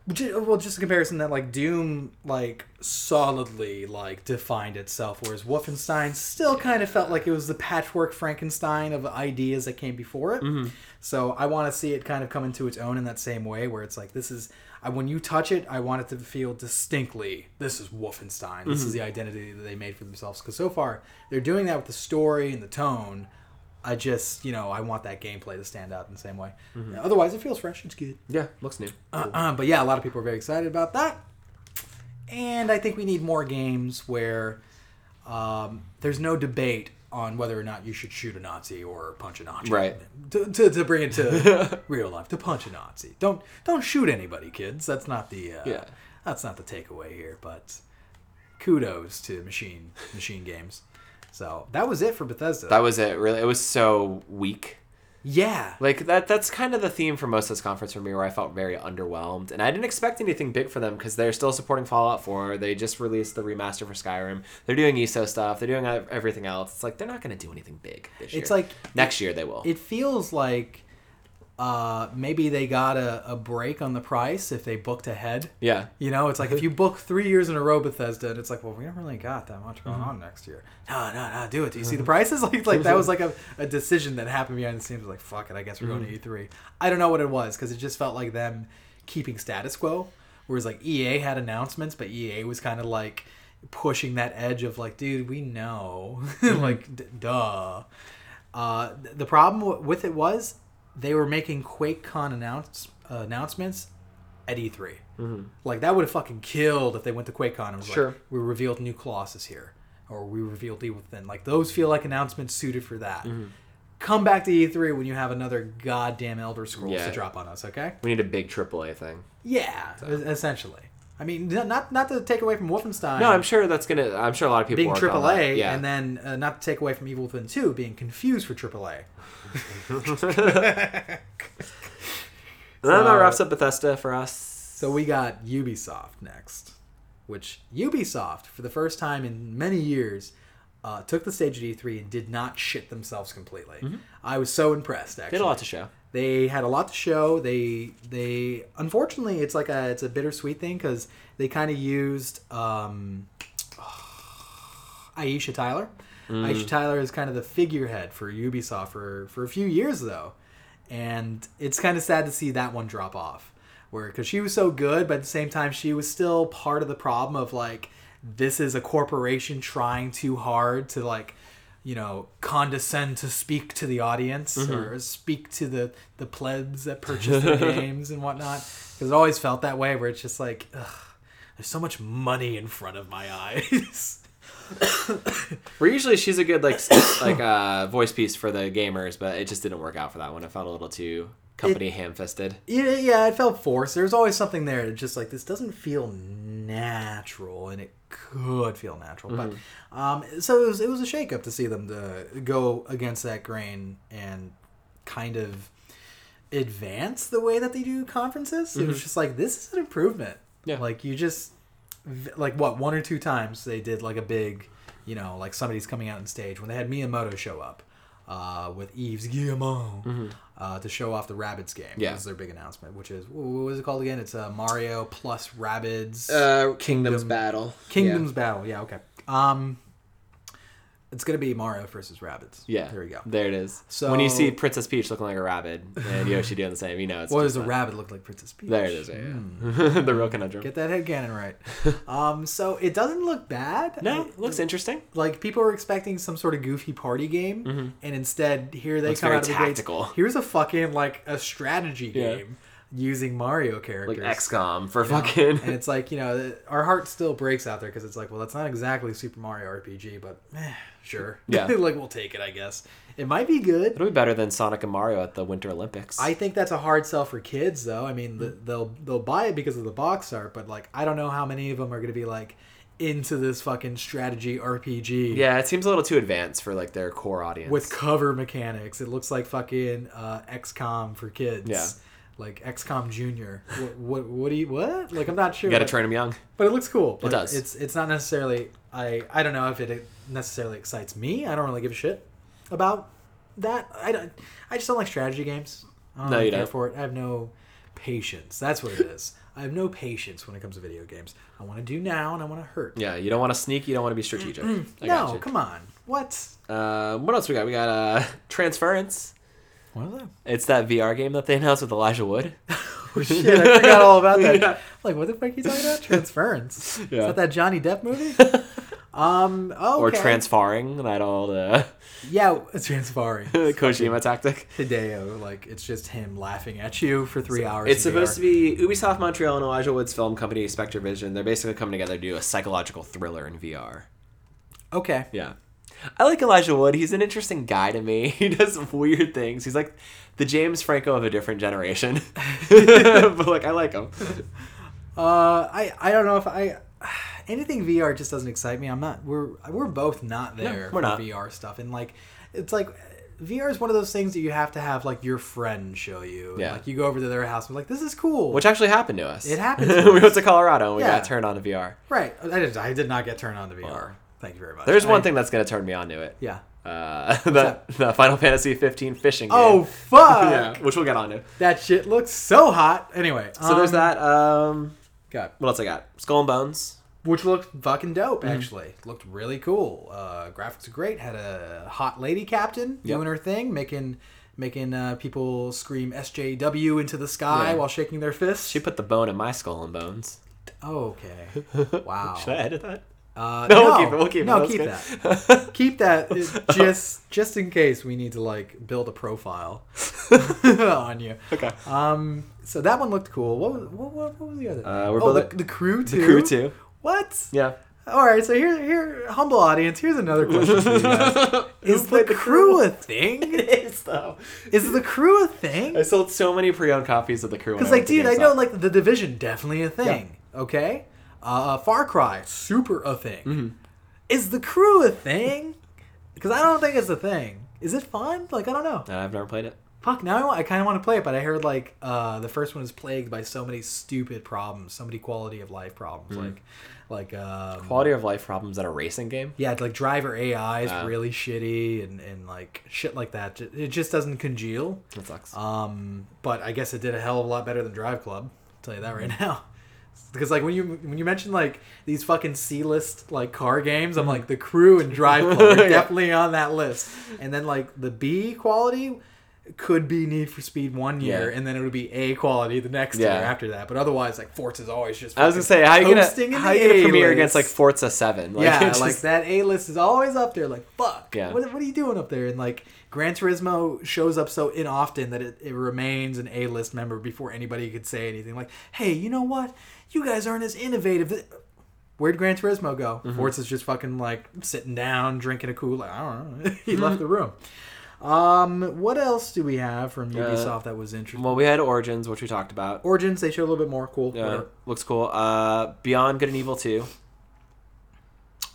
Well, just a comparison that like Doom like solidly like defined itself, whereas Wolfenstein still kind of felt like it was the patchwork Frankenstein of ideas that came before it. Mm-hmm. So I want to see it kind of come into its own in that same way, where it's like this is I, when you touch it, I want it to feel distinctly this is Wolfenstein. This Mm-hmm. is the identity that they made for themselves. Because so far they're doing that with the story and the tone. I just you know I want that gameplay to stand out in the same way. Mm-hmm. Otherwise, it feels fresh. It's good. Yeah, looks new. Uh, but yeah, a lot of people are very excited about that. And I think we need more games where um, there's no debate on whether or not you should shoot a Nazi or punch a Nazi. Right. To, to, to bring it to [LAUGHS] real life, to punch a Nazi. Don't don't shoot anybody, kids. That's not the uh, Yeah. that's not the takeaway here. But kudos to machine machine games. So that was it for Bethesda. That was it. Really, it was so weak. Yeah. Like that. That's kind of the theme for most of this conference for me, where I felt very underwhelmed, and I didn't expect anything big for them because they're still supporting Fallout 4. They just released the remaster for Skyrim. They're doing ESO stuff. They're doing everything else. It's like they're not going to do anything big this year. It's like next year they will. it feels like uh, maybe they got a, a break on the price if they booked ahead. yeah. You know, it's like if you book three years in a row Bethesda, and it's like, well, we don't really got that much going on next year. No, no, no, do it. Do you see the prices? [LAUGHS] Like, like that was [LAUGHS] like a, a decision that happened behind the scenes. Like, fuck it, I guess we're going to E3. I don't know what it was because it just felt like them keeping status quo. Whereas like EA had announcements, but EA was kind of like pushing that edge of like, dude, we know, [LAUGHS] like, d- duh. Uh, th- the problem w- with it was they were making QuakeCon announce, uh, announcements at E3. Like that would have fucking killed if they went to QuakeCon and was Sure. like, "We revealed new Colossus here," or "We revealed Evil Within." Like those feel like announcements suited for that. Come back to E3 when you have another goddamn Elder Scrolls Yeah. to drop on us, okay? We need a big AAA thing. Yeah, e- essentially. I mean, not not to take away from Wolfenstein. No, I'm sure that's gonna. I'm sure a lot of people being work on that. AAA, Yeah. and then uh, not to take away from Evil Within 2 being confused for AAA. That wraps up Bethesda for us. So we got Ubisoft next, which Ubisoft, for the first time in many years, uh, took the stage at E3 and did not shit themselves completely. I was so impressed. They Actually, had a lot to show. they had a lot to show. They they unfortunately it's like a it's a bittersweet thing because they kind of used um, [SIGHS] Aisha Tyler. Aisha Tyler is kind of the figurehead for Ubisoft for for a few years though, and it's kind of sad to see that one drop off. Where because she was so good, but at the same time she was still part of the problem of like this is a corporation trying too hard to like you know, condescend to speak to the audience Mm-hmm. or speak to the the plebs that purchase the [LAUGHS] games and whatnot. Because it always felt that way, where it's just like, ugh, there's so much money in front of my [LAUGHS] eyes. [COUGHS] Where usually she's a good like [COUGHS] like uh, voice piece for the gamers, but it just didn't work out for that one. It felt a little too company ham-fisted. Yeah, yeah, it felt forced. There's always something there. Just like this doesn't feel natural, and it could feel natural. But um, so it was it was a shakeup to see them to go against that grain and kind of advance the way that they do conferences. It was just like this is an improvement. Yeah. like you just like what one or two times they did like a big, you know, like somebody's coming out on stage when they had Miyamoto show up. Uh, with Yves Guillemot uh, to show off the Rabbids game. Yeah. was their big announcement, which is what was it called again? It's uh, Mario plus Rabbids Uh, Kingdom's Battle. Kingdoms Battle. Yeah, okay. Um, it's gonna be Mario versus rabbits. Yeah. there we go. There it is. So- when you see Princess Peach looking like a rabbit and Yoshi doing the same, you know it's What does a fun. rabbit look like, Princess Peach? There it is. Yeah, yeah. [LAUGHS] the real conundrum. Get that head canon right. [LAUGHS] um, so it doesn't look bad. no, I- looks interesting. like people were expecting some sort of goofy party game, and instead here they Mm-hmm. Looks come out of the gates. tactical. Here's a fucking like a strategy Yeah. game using Mario characters. Like XCOM for you know? fucking. and it's like you know our heart still breaks out there because it's like well that's not exactly Super Mario RPG but eh, sure [LAUGHS] Yeah. [LAUGHS] like we'll take it I guess it might be good It'll be better than Sonic and Mario at the Winter Olympics. I think that's a hard sell for kids though I mean the, they'll they'll buy it because of the box art but like I don't know how many of them are gonna be like into this fucking strategy RPG yeah, it seems a little too advanced for like their core audience. with cover mechanics it looks like fucking uh, XCOM for kids Yeah. Like XCOM Junior what, what what do you what like I'm not sure you got to train them young. but it looks cool. But does. It's it's not necessarily. I I don't know if it necessarily excites me. I don't really give a shit about that. I don't. I just don't like strategy games. I don't No, really you care don't. for it. I have no patience. That's what it is. I have no patience when it comes to video games. I want to do now and I want to hurt. Yeah, you don't want to sneak. You don't want to be strategic. No, come on. What? Uh, what else we got? We got uh, [LAUGHS] Transference. What is that? It's that VR game that they announced with Elijah Wood. [LAUGHS] Oh shit! I forgot all about that. [LAUGHS] Yeah. Like, what the fuck are you talking about? Transference. [LAUGHS] Yeah. Is that that Johnny Depp movie? um. Oh. Or transfarring, that old uh, Yeah, transferring. Kojima tactic. Hideo, like it's just him laughing at you for three hours. It's supposed to be Ubisoft Montreal and Elijah Wood's film company Spectre Vision. They're basically coming together to do a psychological thriller in VR. okay. Yeah. I like Elijah Wood. He's an interesting guy to me. [LAUGHS] He does weird things. He's like the James Franco of a different generation. [LAUGHS] but like I like him. Uh, I I don't know if I [SIGHS] anything VR just doesn't excite me. I'm not. We're we're both not there we're for not. VR stuff, and like it's like. VR is one of those things that you have to have like your friend show you. Yeah. Like you go over to their house and be like, "This is cool." Which actually happened to us. It happened to [LAUGHS] we went to Colorado and we Yeah. got turned on to VR. right? I did. I did not get turned on to VR. Well, Thank you very much. There's one thing that's gonna turn me on to it. Yeah. Uh, [LAUGHS] the, the Final Fantasy 15 fishing game. Oh fuck! [LAUGHS] yeah, which we'll get on to. That shit looks so hot. Anyway, So there's um, that. Um, God. what else I got? Skull and Bones. which looked fucking dope Mm-hmm. actually looked really cool uh, graphics are great had a hot lady captain Yep. doing her thing making making uh, people scream sjw into the sky Yeah. while shaking their fists She put the bone in my Skull and Bones. oh, okay [LAUGHS] wow Should I edit that? Uh, No, we'll keep it, we'll keep it, no that's keep good. that [LAUGHS] keep that just just in case we need to like build a profile [LAUGHS] on you Okay. um so that one looked cool what was, what, what, what was the other Uh, we're oh, the, the crew too The crew too. what Yeah. All right, so here, here, humble audience. Here's another question for you guys: [LAUGHS] Is the the crew crew? a thing? It is though. Is the crew a thing? I sold so many pre-owned copies of the crew. Because, like, dude, I know like the division definitely a thing. Okay, uh, Far Cry super a thing. Mm-hmm. Is the crew a thing? Because I don't think it's a thing. Is it fun? Like, I don't know. Uh, I've never played it. Fuck, now I, want, I kind of want to play it, but I heard like uh, the first one is plagued by so many stupid problems, so many quality of life problems, like, like um, Quality of life problems at a racing game. Yeah, like driver AI is Ah. really shitty and, and like shit like that. It just doesn't congeal. That sucks. Um, but I guess it did a hell of a lot better than Drive Club. I'll tell you that right now. Because like when you when you mention like these fucking C list like car games, I'm mm-hmm. like the crew and Drive [LAUGHS] Club are definitely on that list. And then like the B quality, could be Need for Speed one year, Yeah. and then it would be A quality the next Yeah. year after that. But otherwise, like Forza is always just. I was gonna fucking say how you coasting gonna in how the you gonna premiere A-list. against like Forza Seven? Like, yeah, [LAUGHS] like just- that A list is always up there. Like fuck, Yeah. What, what are you doing up there? And like Gran Turismo shows up so in often that it, it remains an A list member before anybody could say anything. Like, hey, you know what? You guys aren't as innovative. Where'd Gran Turismo go? Mm-hmm. Forza's just fucking like sitting down, drinking a Kool-Aid. I don't know. [LAUGHS] he Mm-hmm. left the room. Um, what else do we have from Uh, Ubisoft that was interesting? Well, we had Origins, which we talked about. Origins, they showed a little bit more cool. Yeah, whatever. looks cool. Uh, Beyond Good and Evil Two.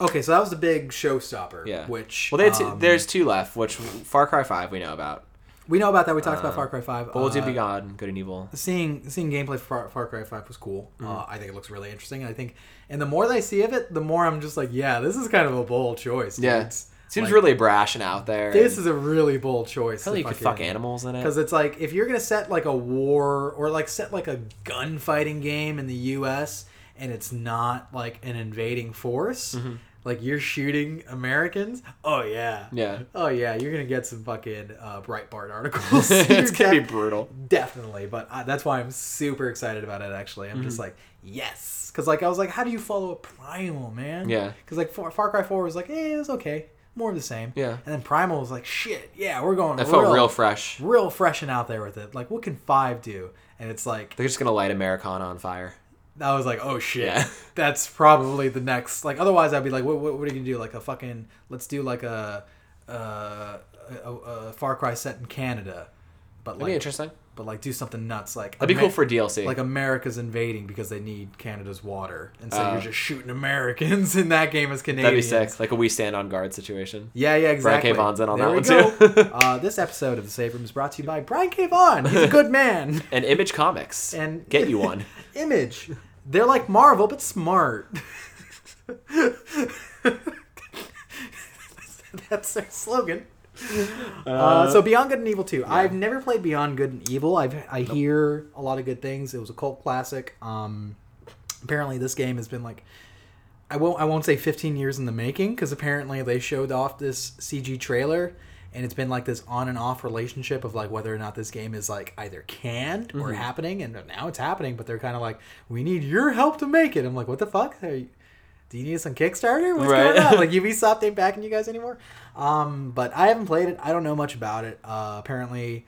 Okay, so that was the big showstopper. Yeah. Which Well, they had two, um, there's two left, which Far Cry Five we know about. We know about that. We talked about Uh, Far Cry Five. Do Uh, Beyond Good and Evil. seeing seeing gameplay for Far, Far Cry Five was cool. Mm-hmm. Uh, I think it looks really interesting. I think, and the more that I see of it, the more I'm just like, yeah, this is kind of a bold choice. Yeah. dudes. Seems Like, really brash and out there. This is a really bold choice. Apparently you could fuck animals in it. Because it's like if you're gonna set like a war or like set like a gunfighting game in the U.S. and it's not like an invading force, Mm-hmm. Like you're shooting Americans. Oh yeah. Yeah. Oh yeah, you're gonna get some fucking uh, Breitbart articles. [LAUGHS] it's gonna be brutal. Definitely, but uh, that's why I'm super excited about it. Actually, I'm Mm-hmm. just like yes, because like I was like, how do you follow a Primal, man? Yeah. Because like Far, Far Cry Four was like, eh, it was okay, more of the same. Yeah. And then Primal was like, shit, yeah, we're going. It felt real fresh. real fresh and out there with it. Like, what can Five do? And it's like They're just gonna light Americana on fire. I was like, oh shit, Yeah. [LAUGHS] that's probably the next. Like, otherwise I'd be like, what, what, what are you gonna do? Like a fucking, let's do like a, uh, a, a, Far Cry set in Canada, but That'd be like, interesting. but like do something nuts. Like That'd be cool for DLC. like America's invading because they need Canada's water, and so Oh. you're just shooting Americans [LAUGHS] in that game as That'd be sick. Like a we stand on guard situation. Yeah, yeah, exactly. K. Vaughan's in on there that one, go. too. [LAUGHS] uh, this episode of the Save Room is brought to you by Brian K. Vaughan. He's a good man. And Image Comics. And get you one. Image. They're like Marvel, but smart. [LAUGHS] That's their slogan. Uh, so Beyond Good and Evil 2. I've never played Beyond Good and Evil. I've I hear a lot of good things. It was a cult classic. Um, apparently this game has been like I won't I won't say 15 years in the making because apparently they showed off this CG trailer and it's been like this on and off relationship of like whether or not this game is like either canned or happening and now it's happening but they're kind of like we need your help to make it. I'm like what the fuck? Are you, do you need some Kickstarter? What's Right. going on? [LAUGHS] Like Ubisoft ain't backing you guys anymore. Um, but I haven't played it. I don't know much about it. Uh, apparently,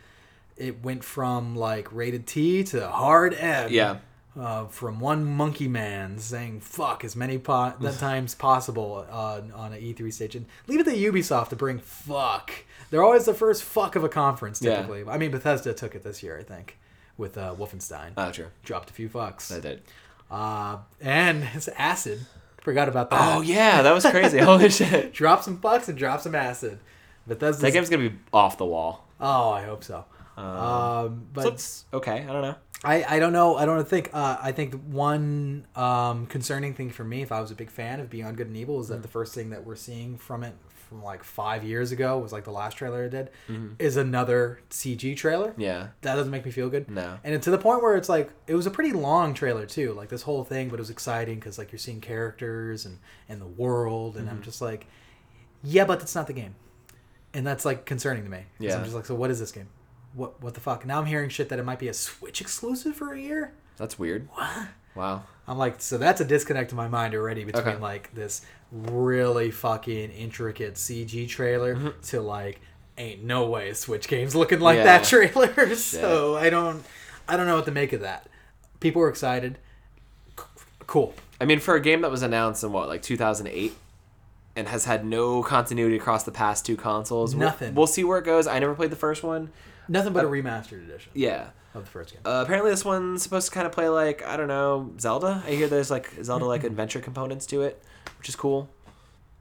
it went from like rated T to hard M. Yeah. Uh, from one monkey man saying "fuck" as many po- [LAUGHS] times possible uh, on an E3 stage, and leave it to Ubisoft to bring "fuck." They're always the first "fuck" of a conference. Yeah. Typically, I mean Bethesda took it this year, I think, with uh, Wolfenstein. Oh, true. Dropped a few fucks. I did. Uh, and it's acid. Forgot about that. Oh yeah, that was crazy. [LAUGHS] Holy shit. Drop some fucks and drop some acid. Bethesda's That game's gonna be off the wall. Oh, I hope so. Um, but So it's okay. I don't know. I, I don't know. I don't think. Uh, I think one um, concerning thing for me, if I was a big fan of Beyond Good and Evil, is that the first thing that we're seeing from it from like five years ago was like the last trailer it did, is another CG trailer. Yeah. That doesn't make me feel good. No. And to the point where it's like it was a pretty long trailer too, like this whole thing, but it was exciting because like you're seeing characters and and the world, and I'm just like, yeah, but that's not the game, and that's like concerning to me. Yeah. I'm just like, so what is this game? What what the fuck? Now I'm hearing shit that it might be a Switch exclusive for a year. That's weird. What? Wow. I'm like, so that's a disconnect in my mind already between Okay. like this really fucking intricate CG trailer Mm-hmm. to like, ain't no way a Switch game's looking like Yeah. that trailer. [LAUGHS] so I don't, I don't know what to make of that. People were excited. C- Cool. I mean, for a game that was announced in what, like 2008, and has had no continuity across the past two consoles, we'll- Nothing. We'll, see where it goes. I never played the first one. Nothing but a remastered edition Yeah. of the first game. Uh, apparently, this one's supposed to kind of play like I don't know Zelda. I hear there's like Zelda like [LAUGHS] adventure components to it, which is cool.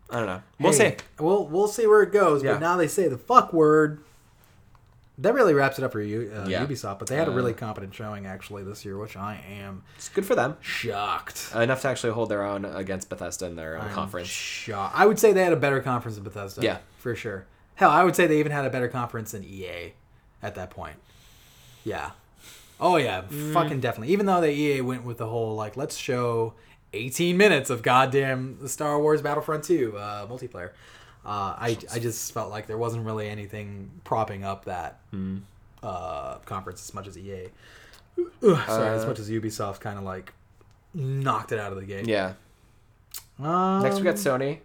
I don't know. We'll Hey, see. We'll we'll see where it goes. Yeah. But now they say the fuck word. That really wraps it up for you, uh, Yeah. Ubisoft. But they had a Uh, really competent showing actually this year, which I am It's good for them. shocked. Uh, enough to actually hold their own against Bethesda in their own I'm conference. shocked. I would say they had a better conference than Bethesda. Yeah. for sure. Hell, I would say they even had a better conference than EA at that point. Yeah. Oh yeah, Mm. fucking definitely. Even though the EA went with the whole like, let's show 18 minutes of goddamn Star Wars Battlefront 2 uh, multiplayer. Uh, I, I just felt like there wasn't really anything propping up that. Mm. uh, conference as much as EA. Ugh, [SIGHS] sorry, as Uh, much as Ubisoft kind of like knocked it out of the game. Yeah. Um, Next we got Sony.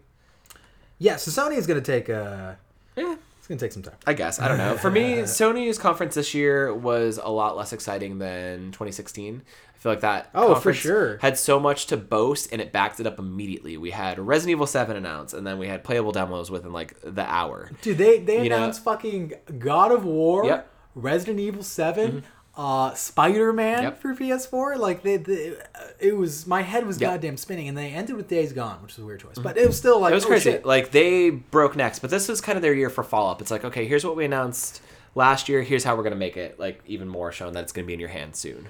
yeah. So Sony is going to take uh Yeah. To take some time. I guess. I don't know. For me, [LAUGHS] Sony's conference this year was a lot less exciting than 2016. I feel like that Oh, for sure. had so much to boast and it backed it up immediately. We had Resident Evil 7 announced and then we had playable demos within like the hour. Dude, they they You know- announced fucking God of War, Yep. Mm-hmm. Resident Evil 7 uh, Spider Man Yep. for PS4. Like they, they, it was my head was Yep. goddamn spinning, and they ended with Days Gone, which was a weird choice, but it was still like It was oh, crazy. shit. Like they broke next, but this was kind of their year for follow up. It's like, okay, here's what we announced last year. Here's how we're gonna make it like even more shown that it's gonna be in your hands soon.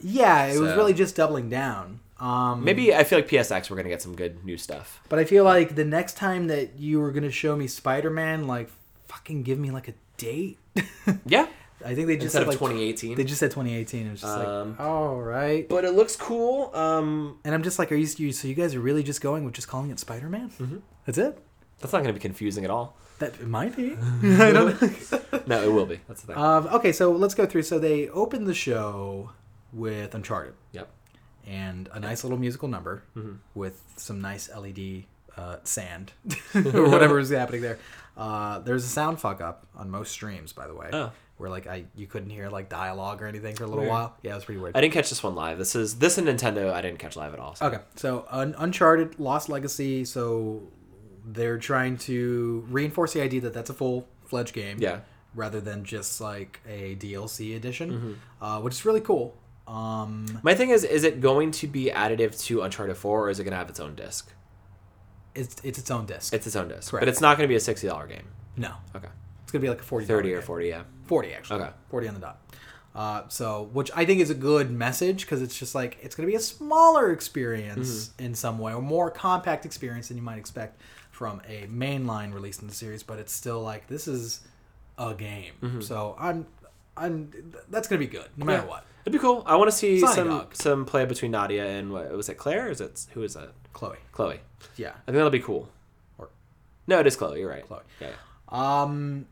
Yeah, it was really just doubling down. Um, Maybe I feel like PSX we're gonna get some good new stuff. but I feel like the next time that you were gonna show me Spider Man, like fucking give me like a date. [LAUGHS] Yeah, I think they just instead said of like 2018. They just said 2018. It was just Um, like, all right. but it looks cool. Um, And I'm just like, are you, you so you guys are really just going with just calling it Spider Man? Mm-hmm. That's it. that's not gonna be confusing at all. That it might be. [LAUGHS] I don't know. [LAUGHS] No, it will be. That's the thing. Um, okay, so let's go through. So they opened the show with Uncharted yep. and a nice little musical number Mm-hmm. with some nice LED uh, sand [LAUGHS] or whatever is happening there. Uh, there's a sound fuck up on most streams, by the way, Oh. Where like I you couldn't hear like dialogue or anything for a little Weird. while. Yeah, it was pretty weird. I didn't catch this one live. This is this and Nintendo. I didn't catch live at all. so- Okay, so Un- Uncharted Lost Legacy. So they're trying to reinforce the idea that that's a full fledged game. Yeah. Rather than just like a DLC edition, Mm-hmm. uh, which is really cool. Um, My thing is, is it going to be additive to Uncharted 4 or is it going to have its own disc? it's it's its own disc. It's its own disc. Correct. But it's not going to be a $60 game. no, Okay. Gonna be like a forty. 30 or. 40, yeah. Forty actually. Okay. Forty on the dot. Uh, so, which I think is a good message because it's just like it's going to be a smaller experience Mm-hmm. in some way, or more compact experience than you might expect from a mainline release in the series. But it's still like this is a game, Mm-hmm. so I'm, I'm that's going to be good no matter Yeah. what. It'd be cool. I want to see some some play between Nadia and what was it Claire? Or is it who is it? Chloe, Chloe. yeah, I think that'll be cool. Or- no, it is Chloe. You're right. Chloe. Yeah. um,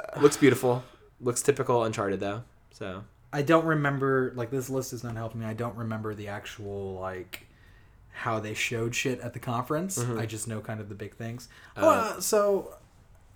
[SIGHS] Looks beautiful. Looks typical Uncharted though. So I don't remember like this list is not helping me. I don't remember the actual like how they showed shit at the conference. Mm-hmm. I just know kind of the big things. Uh, well, so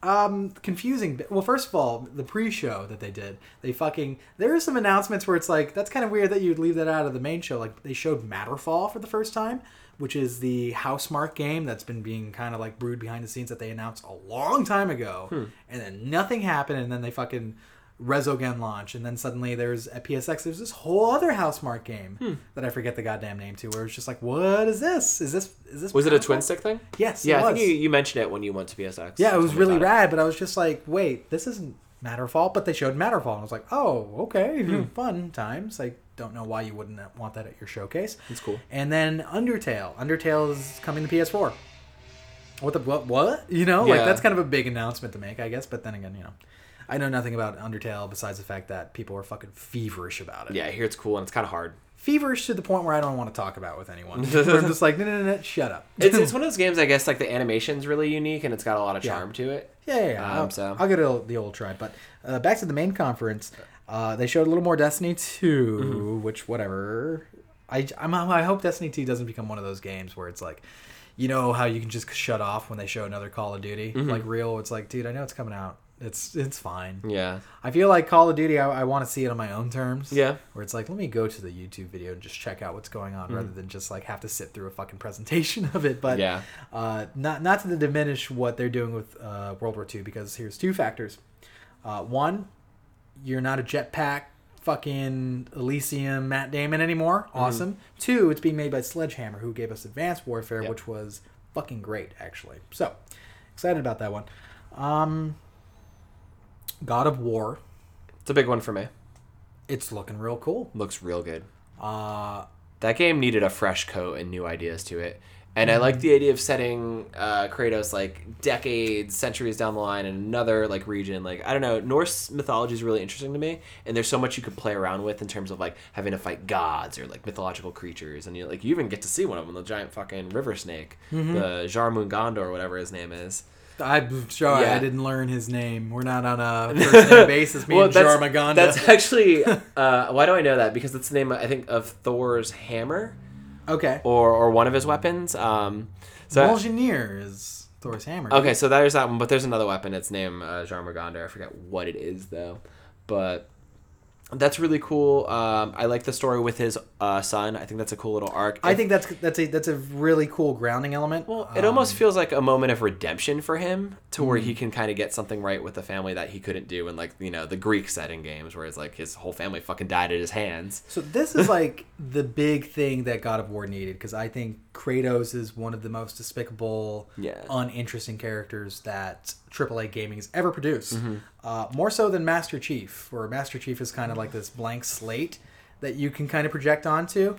um confusing well first of all the pre-show that they did they fucking there are some announcements where it's like that's kind of weird that you'd leave that out of the main show like they showed matterfall for the first time which is the Housemarque game that's been being kind of like brewed behind the scenes that they announced a long time ago Hmm. and then nothing happened and then they fucking Resogun launch, and then suddenly there's at PSX there's this whole other Housemarque game Hmm. that I forget the goddamn name to, where it's just like, what is this? Is this is this? was it a twin stick thing? Yes, Yeah, it I think you, you mentioned it when you went to PSX. yeah, it was really rad, but I was just like, wait, this isn't Matterfall, but they showed Matterfall, and I was like, oh, okay, Hmm. [LAUGHS] fun times. I don't know why you wouldn't want that at your showcase. It's cool. And then Undertale. Undertale is coming to PS4. What the what? What? You know, like that's kind of a big announcement to make, I guess. But then again, you know, I know nothing about Undertale besides the fact that people are fucking feverish about it. Yeah, I hear it's cool and it's kind of hard. Feverish to the point where I don't want to talk about it with anyone. [LAUGHS] Where I'm just like, no, no, no, no, shut up. It's, it's [LAUGHS] one of those games, I guess, like the animation's really unique and it's got a lot of charm to it. Yeah, yeah, yeah. Um, I'll, so- I'll get it the old try. But uh, back to the main conference, uh, they showed a little more Destiny 2, Mm-hmm. which whatever. I I'm, I hope Destiny 2 doesn't become one of those games where it's like, you know how you can just shut off when they show another Call of Duty, Mm-hmm. like real. It's like, dude, I know it's coming out. It's it's fine. Yeah. I feel like Call of Duty. I, I want to see it on my own terms. Yeah. Where it's like, let me go to the YouTube video and just check out what's going on, Mm-hmm. rather than just like have to sit through a fucking [LAUGHS] presentation of it. But Yeah. uh, not not to diminish what they're doing with uh, World War II, because here's two factors. Uh, one, you're not a jetpack fucking Elysium Matt Damon anymore. Mm-hmm. Awesome. Two, it's being made by Sledgehammer, who gave us Advanced Warfare, Yep. which was fucking great, actually. So excited about that one. Um, God of War. It's a big one for me. It's looking real cool. Looks real good. Uh, That game needed a fresh coat and new ideas to it. And I like the idea of setting uh, Kratos like decades, centuries down the line in another like region. Like I don't know, Norse mythology is really interesting to me, and there's so much you could play around with in terms of like having to fight gods or like mythological creatures, and you like you even get to see one of them, the giant fucking river snake, the Jarmundgondor or whatever his name is. I'm sorry, Yeah. I didn't learn his name. We're not on a [LAUGHS] first name basis. Me and Jarmaganda. that's [LAUGHS] actually uh, why do I know that? Because that's the name I think of Thor's hammer okay. or or one of his weapons. Um, so Mjolnir is Thor's hammer. okay, so there's that one, but there's another weapon. It's named uh, Jarmaganda. I forget what it is though, but that's really cool. Um, I like the story with his uh, son. I think that's a cool little arc. I think that's that's a that's a really cool grounding element. Well, it Um, almost feels like a moment of redemption for him to where Mm. he can kind of get something right with the family that he couldn't do in like, you know, the Greek setting games where it's like his whole family fucking died at his hands. So this is like [LAUGHS] the big thing that God of War needed because I think Kratos is one of the most despicable, Yeah. uninteresting characters that AAA gaming has ever produced. Mm-hmm. Uh, more so than Master Chief, where Master Chief is kind of like this blank slate that you can kind of project onto.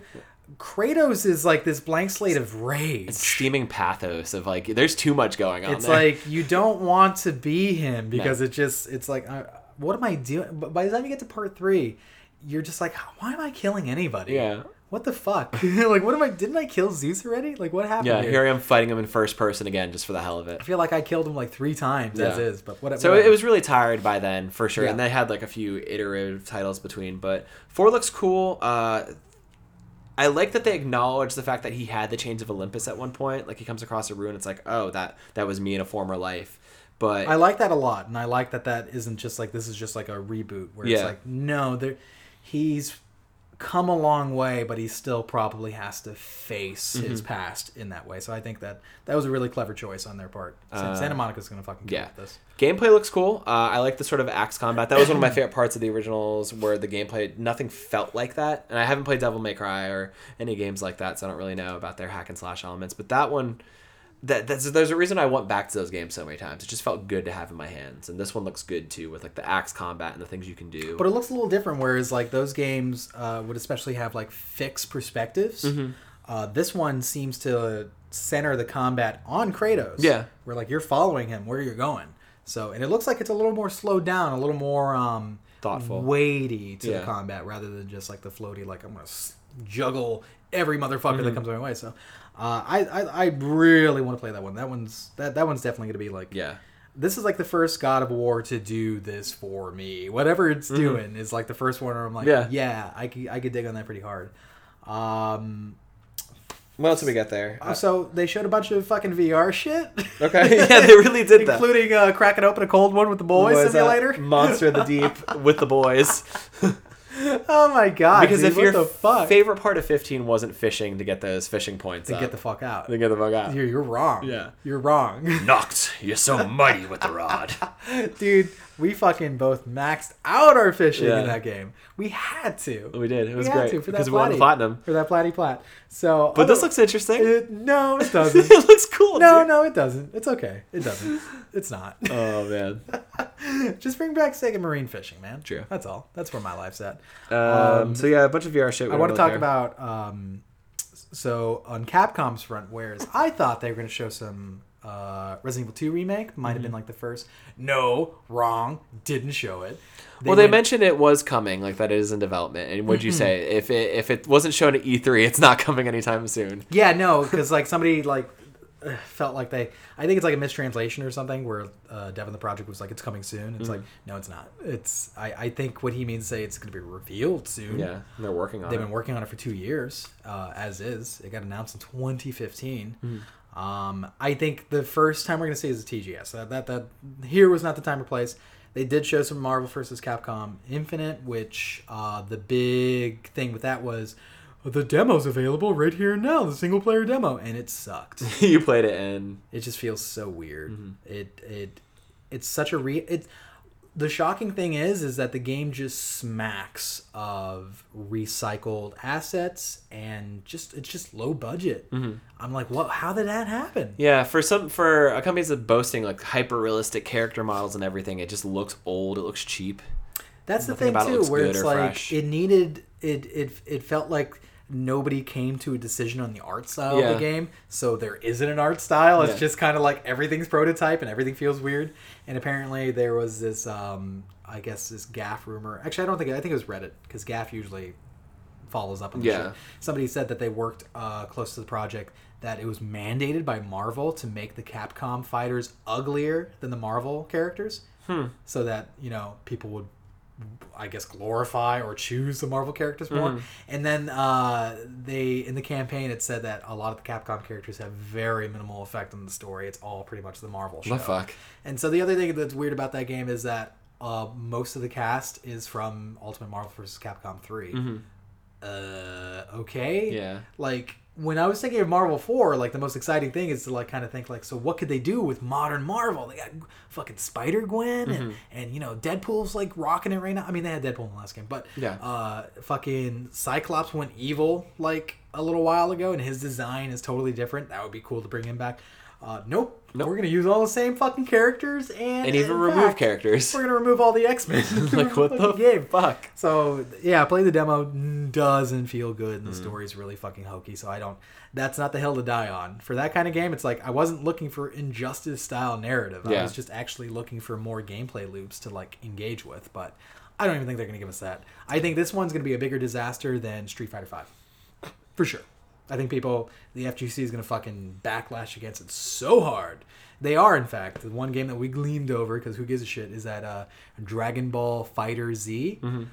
Kratos is like this blank slate of rage. It's steaming pathos of like there's too much going on It's there. like you don't want to be him because it just it's like uh, what am I doing? But by the time you get to part three, you're just like, why am I killing anybody? Yeah. What the fuck? [LAUGHS] like, what am I? Didn't I kill Zeus already? Like, what happened? yeah, here? here I am fighting him in first person again just for the hell of it. I feel like I killed him like three times as Yeah. is, but whatever. So it was really tired by then, for sure. Yeah. And they had like a few iterative titles between, but four looks cool. Uh, I like that they acknowledge the fact that he had the Chains of Olympus at one point. Like he comes across a ruin, it's like, oh, that that was me in a former life. But I like that a lot, and I like that that isn't just like this is just like a reboot where it's like no, there, he's come a long way, but he still probably has to face Mm-hmm. his past in that way. So I think that that was a really clever choice on their part. Sa- Santa Monica's gonna fucking Uh, yeah. this. Gameplay looks cool. Uh, I like the sort of axe combat. That was one of my [COUGHS] favorite parts of the originals, where the gameplay nothing felt like that. And I haven't played Devil May Cry or any games like that, so I don't really know about their hack and slash elements. But that one, that that's, there's a reason I went back to those games so many times. It just felt good to have in my hands, and this one looks good too, with like the axe combat and the things you can do. But it looks a little different. Whereas like those games uh, would especially have like fixed perspectives. Mm-hmm. Uh, this one seems to center the combat on Kratos. Yeah. where like you're following him where you're going. So and it looks like it's a little more slowed down, a little more um, Thoughtful. weighty to Yeah. the combat rather than just like the floaty like I'm gonna s- juggle every motherfucker Mm-hmm. that comes my way. So uh, I, I I really want to play that one. That one's that that one's definitely gonna be like yeah. this is like the first God of War to do this for me. Whatever it's doing is like the first one where I'm like, yeah, Mm-hmm. Yeah. I could, I could dig on that pretty hard. Um, What else did we get there? so they showed a bunch of fucking VR shit. okay, [LAUGHS] yeah, they really did that. Including uh, cracking open a cold one with the boys uh, simulator. Monster of the [LAUGHS] Deep with the boys. [LAUGHS] [LAUGHS] oh my god! because dude, if what your the fuck, favorite part of 15 wasn't fishing to get those fishing points to up, get the fuck out. to get the fuck out. You're, you're wrong. Yeah. you're wrong, Noct, you're so mighty with the rod. [LAUGHS] dude. We fucking both maxed out our fishing Yeah. in that game. We had to. We did. It was We great to for that because we won the platinum. for that platy plat. So, But this looks interesting. It, no, it [LAUGHS] doesn't. it looks cool. no, dude. no, it doesn't. It's okay. It doesn't. It's not. [LAUGHS] Oh man. [LAUGHS] Just bring back Sega Marine fishing, man. True. That's all. That's where my life's at. Um, so yeah, a bunch of VR shit. we I want to talk care. about um, so on Capcom's front, whereas I thought they were going to show some uh, Resident Evil 2 remake, might have Mm-hmm. been like the first. No, wrong. Didn't show it. well, they went- mentioned it was coming, like that it is in development. And what'd you say? If it if it wasn't shown at E3, it's not coming anytime soon. Yeah, no, because like somebody like uh, felt like they. I think it's like a mistranslation or something where uh, Devin the project was like it's coming soon. It's like Mm-hmm. no, it's not. It's I, I think what he means to say it's going to be revealed soon. Yeah, they're working on it. They've it. been working on it for two years, uh, as is. It got announced in 2015. Um, I think the first time we're going to see is a TGS. That, that that here was not the time or place. They did show some Marvel vs. Capcom Infinite, which uh, the big thing with that was the demo's available right here and now, the single player demo, and it sucked. [LAUGHS] you played it and it just feels so weird. Mm-hmm. It it it's such a re it. The shocking thing is, is that the game just smacks of recycled assets and just it's just low budget. Mm-hmm. I'm like, what? How did that happen? Yeah, for some for a company that's boasting like hyper realistic character models and everything, it just looks old. It looks cheap. That's the thing it too, looks where it's like fresh. it needed it. It it felt like nobody came to a decision on the art style of the game, so there isn't an art style. It's Yeah. just kind of like everything's prototype and everything feels weird. And apparently there was this, um, I guess, this GAF rumor. Actually, I don't think I think it was Reddit because GAF usually follows up on the Yeah. shit. Somebody said that they worked uh, close to the project that it was mandated by Marvel to make the Capcom fighters uglier than the Marvel characters, Hmm. so that you know people would. I guess glorify or choose the Marvel characters more, Mm-hmm. and then uh, they in the campaign it said that a lot of the Capcom characters have very minimal effect on the story. It's all pretty much the Marvel show. The fuck. And so the other thing that's weird about that game is that uh, most of the cast is from Ultimate Marvel vs. Capcom 3. Uh, okay. Mm-hmm. Yeah. Like when I was thinking of Marvel 4, like the most exciting thing is to like kind of think like, so what could they do with modern Marvel? They got fucking Spider Gwen and, and you know Deadpool's like rocking it right now. I mean, they had Deadpool in the last game, but Yeah. uh, fucking Cyclops went evil like a little while ago, and his design is totally different. That would be cool to bring him back. Uh, nope. Nope. We're gonna use all the same fucking characters and And even remove fact, characters. We're gonna remove all the X Men. [LAUGHS] [LAUGHS] like what the game? fuck? So yeah, play the demo doesn't feel good, and Mm. the story's really fucking hokey. So I don't. That's not the hill to die on. For that kind of game, it's like I wasn't looking for injustice style narrative. I was just actually looking for more gameplay loops to like engage with. But I don't even think they're gonna give us that. I think this one's gonna be a bigger disaster than Street Fighter Five, for sure. I think people, the FGC is gonna fucking backlash against it so hard. They are, in fact, the one game that we gleamed over because who gives a shit is that uh, Dragon Ball Fighter Z. Mm-hmm.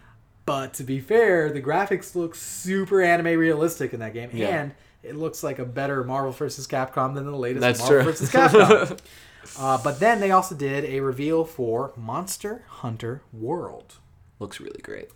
But to be fair, the graphics look super anime realistic in that game, Yeah. and it looks like a better Marvel vs. Capcom than the latest That's Marvel true. vs. Capcom. [LAUGHS] uh, but then they also did a reveal for Monster Hunter World, Looks really great.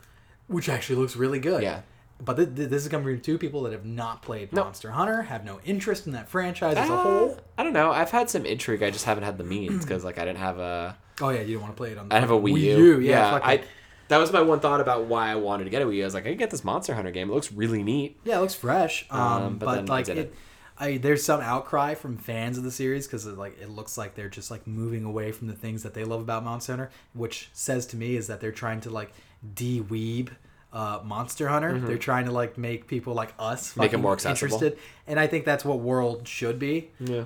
which actually looks really good. Yeah. But th- th- this is coming from two people that have not played No. Monster Hunter, have no interest in that franchise as a Uh, whole. I don't know. I've had some intrigue. I just haven't had the means because like I didn't have a. Oh yeah, you don't want to play it on. The I have a Wii U. Yeah, fuck I. That was my one thought about why I wanted to get a Wii U. I was like, I can get this Monster Hunter game. It looks really neat. Yeah, it looks fresh. Um, Um, but but, like didn't. it, I there's some outcry from fans of the series because like it looks like they're just like moving away from the things that they love about Monster Hunter, which says to me is that they're trying to like de-weeb uh, Monster Hunter. They're trying to like make people like us Mm-hmm. Make it more accessible. interested, and I think that's what World should be. Yeah.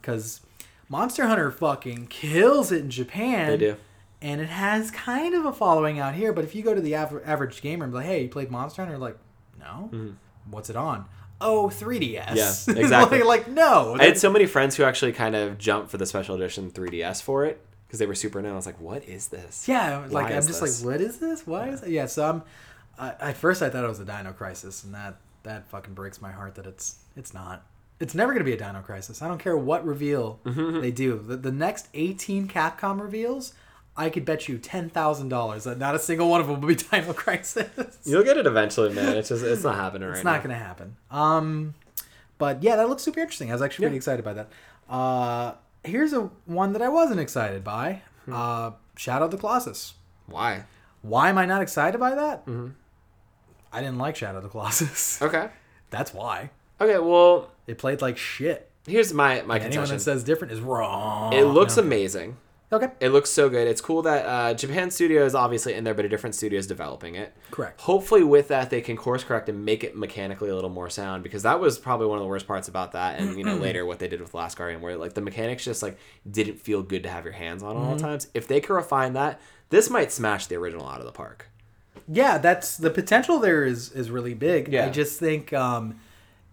Because Monster Hunter fucking kills it in Japan. They do. And it has kind of a following out here, but if you go to the aver- average gamer and be like, "Hey, you played Monster Hunter?" like, "No." What's it on? Oh, 3DS. Mm-hmm. Yeah, [LAUGHS] exactly. like, like, no. I had so many friends who actually kind of jumped for the special edition 3DS for it because they were super new. I was like, what is this? yeah, like Why I'm just this? like, what is this? Why is it? Yeah, so I'm. I at first, I thought it was a Dino Crisis, and that that fucking breaks my heart that it's it's not. It's never gonna be a Dino Crisis. I don't care what reveal Mm-hmm. [LAUGHS] they do. The, the next 18 Capcom reveals, I could bet you ten thousand dollars that not a single one of them will be [LAUGHS] Dino Crisis. You'll get it eventually, man. It's just it's not [LAUGHS] happening right It's now. not going to happen. Um, but yeah, that looks super interesting. I was actually pretty Yeah. excited by that. Uh, here's a one that I wasn't excited by. Hmm. Uh, Shadow of the Colossus. Why? Why am I not excited by that? Mm-hmm. I didn't like Shadow of the Colossus. [LAUGHS] Okay. That's why. Okay. Well, It played like shit. here's my my Anyone that says different is wrong. it looks No. amazing. okay. It looks so good. It's cool that uh, Japan Studio is obviously in there, but a different studio is developing it. Correct. Hopefully, with that, they can course correct and make it mechanically a little more sound because that was probably one of the worst parts about that. And you know, [CLEARS THROAT] later what they did with Last Guardian, where like the mechanics just like didn't feel good to have your hands on all the times. If they could refine that, this might smash the original out of the park. Yeah, that's the potential there is is really big. Yeah. I just think um,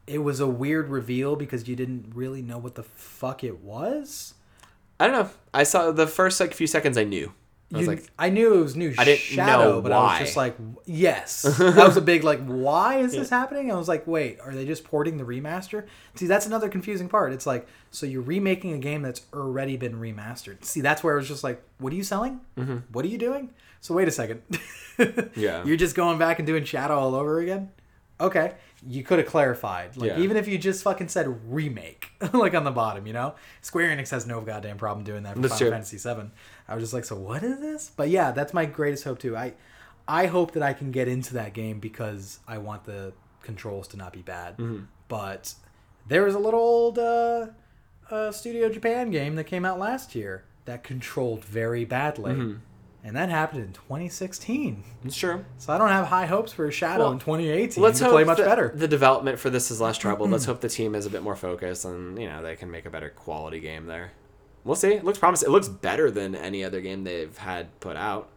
it was a weird reveal because you didn't really know what the fuck it was. I don't know. I saw the first like few seconds. I knew. I was like, I knew it was new I didn't Shadow, know but I was just like, yes. [LAUGHS] that was a big like, why is this happening? I was like, wait, are they just porting the remaster? See, that's another confusing part. It's like, so you're remaking a game that's already been remastered. See, that's where I was just like, what are you selling? Mm-hmm. What are you doing? So wait a second. [LAUGHS] Yeah. You're just going back and doing Shadow all over again? Okay. You could have clarified. Like Yeah. even if you just fucking said remake, [LAUGHS] like on the bottom, you know? Square Enix has no goddamn problem doing that for That's Final true. Fantasy VII. I was just like, so what is this? But yeah, that's my greatest hope too. I I hope that I can get into that game because I want the controls to not be bad. Mm-hmm. But there was a little old uh, uh, Studio Japan game that came out last year that controlled very badly. Mm-hmm. And that happened in 2016. Sure. So I don't have high hopes for Shadow Well, in 2018 Let's to hope play much that better. the development for this is less troubled. Let's hope the team is a bit more focused and you know they can make a better quality game there. We'll see. It looks promising. It looks better than any other game they've had put out.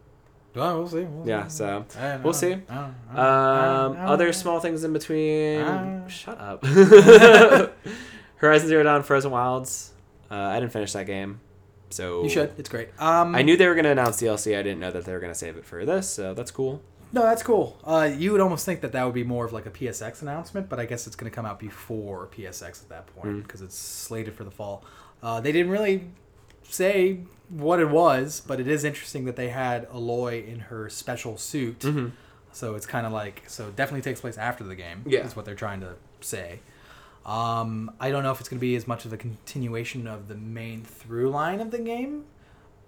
Well, we'll see. We'll Yeah, see. so we'll see. I don't- I don't- Um, other small things in between. Uh. Shut up. [LAUGHS] Horizon Zero Dawn Frozen Wilds. Uh, I didn't finish that game, so You should. It's great. Um, I knew they were going to announce DLC. I didn't know that they were going to save it for this, so that's cool. No, that's cool. Uh, you would almost think that that would be more of like a PSX announcement, but I guess it's going to come out before PSX at that point Mm. because it's slated for the fall. Uh, they didn't really say what it was, but it is interesting that they had Aloy in her special suit. Mhm. So it's kind of like so it definitely takes place after the game. Yeah. is what they're trying to say. Um, I don't know if it's going to be as much of a continuation of the main through line of the game,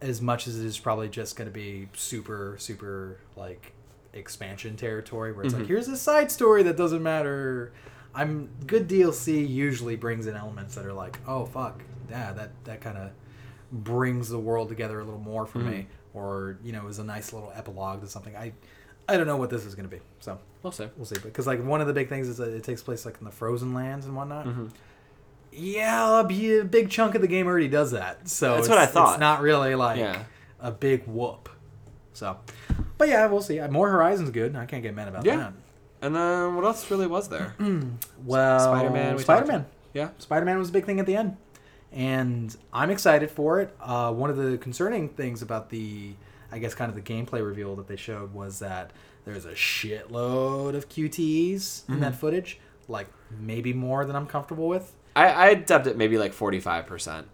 as much as it is probably just going to be super super like expansion territory where it's Mhm. like here's a side story that doesn't matter. I'm good DLC usually brings in elements that are like oh fuck yeah that that kind of brings the world together a little more for me or you know is a nice little epilogue to something. I I don't know what this is going to be so We'll see. we'll see because like one of the big things is that it takes place like in the frozen lands and whatnot. Mhm. Yeah, a big chunk of the game already does that. So That's it's, what I thought. It's not really like Yeah. a big whoop. So, but yeah, we'll see. More Horizon's good. I can't get mad about Yeah. that. And then what else really was there? [CLEARS THROAT] Well, Spider-Man, we Spider Man. Yeah. Spider Man was a big thing at the end, and I'm excited for it. Uh, one of the concerning things about the, I guess, kind of the gameplay reveal that they showed was that there's a shitload of QTEs in Mm-hmm. that footage, like maybe more than I'm comfortable with. I, I dubbed it maybe like 45%.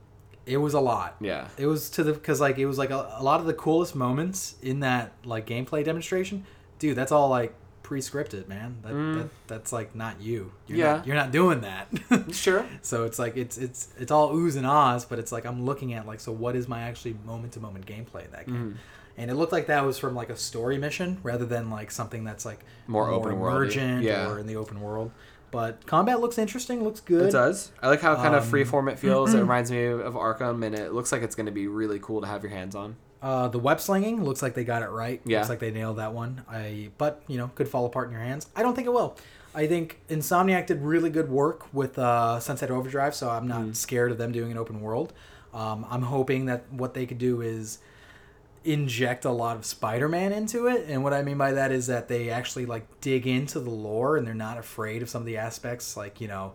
It was a lot. Yeah. It was to the because like it was like a, a lot of the coolest moments in that like gameplay demonstration, dude. That's all like pre-scripted, man. That, Mm. that that's like not you. You're Yeah. not, you're not doing that. [LAUGHS] Sure. so it's like it's it's it's all oohs and ahs, but it's like I'm looking at like so what is my actually moment to moment gameplay in that game. Mm-hmm. And it looked like that was from like a story mission rather than like something that's like More open worldy. emergent Yeah. or in the open world. But combat looks interesting, looks good. It does. I like how kind of Um, freeform it feels. it reminds me of Arkham, and it looks like it's going to be really cool to have your hands on. Uh, the web slinging looks like they got it right. Yeah. Looks like they nailed that one. I but you know could fall apart in your hands. I don't think it will. I think Insomniac did really good work with uh, Sunset Overdrive, so I'm not scared of them doing an open world. Um, I'm hoping that what they could do is inject a lot of Spider-Man into it, and what I mean by that is that they actually like dig into the lore and they're not afraid of some of the aspects, like you know.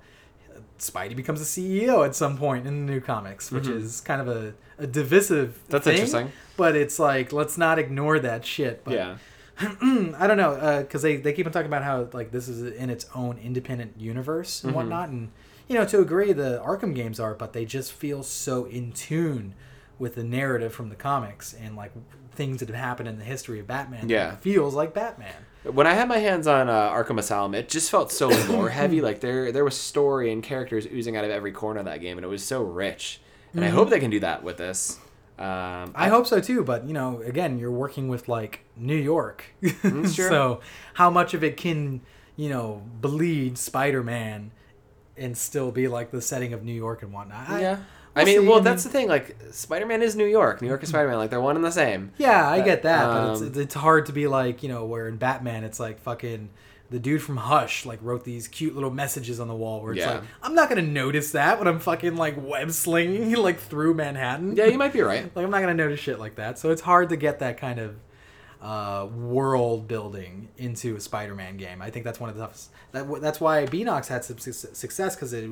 Spidey becomes a CEO at some point in the new comics, which is kind of a, a divisive. Mm-hmm. That's thing, interesting. But it's like let's not ignore that shit. But yeah. [CLEARS THROAT] I don't know because they they keep on talking about how like this is in its own independent universe and Mm-hmm. whatnot, and you know to agree the Arkham games are, but they just feel so in tune with the narrative from the comics and like things that have happened in the history of Batman. Yeah. feels like Batman. When I had my hands on uh, Arkham Asylum, it just felt so [COUGHS] lore heavy. Like there, there was story and characters oozing out of every corner of that game, and it was so rich. And I hope they can do that with this. Um, Mm-hmm. I hope so too, but you know, again, you're working with like New York, [LAUGHS] sure. so how much of it can you know bleed Spider-Man and still be like the setting of New York and whatnot? I- yeah. I mean, see. well, I that's the thing. Like, Spider Man is New York. New York is Spider Man. Like, they're one and the same. Yeah, I get that, but Um, it's, it's it's hard to be like you know where in Batman it's like fucking the dude from Hush like wrote these cute little messages on the wall where it's Yeah. like I'm not gonna notice that when I'm fucking like web slinging [LAUGHS] like through Manhattan. Yeah, you might be right. [LAUGHS] like I'm not gonna notice shit like that. So it's hard to get that kind of uh, world building into a Spider-Man game. I think that's one of the toughest. That that's why Beenox had some suc- success because it.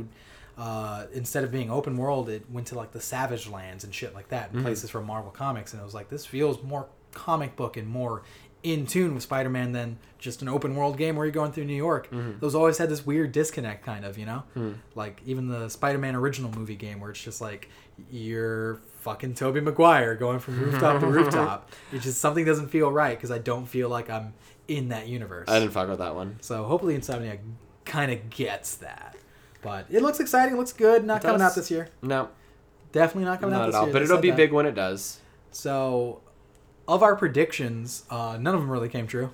Uh, instead of being open world, it went to like the Savage Lands and shit like that, and mm-hmm. places from Marvel Comics, and it was like this feels more comic book and more in tune with Spider-Man than just an open world game where you're going through New York. Mm-hmm. Those always had this weird disconnect, kind of, you know, hmm. like even the Spider-Man original movie game where it's just like you're fucking Tobey Maguire going from rooftop to [LAUGHS] rooftop. It's just something doesn't feel right because I don't feel like I'm in that universe. I didn't fuck with that one. So hopefully Insomniac kind of gets that. But it looks exciting, looks good. Not It coming does. out this year. No, Definitely not coming out this at all. year. But They it'll be that. big when it does. So, of our predictions, uh, none of them really came true.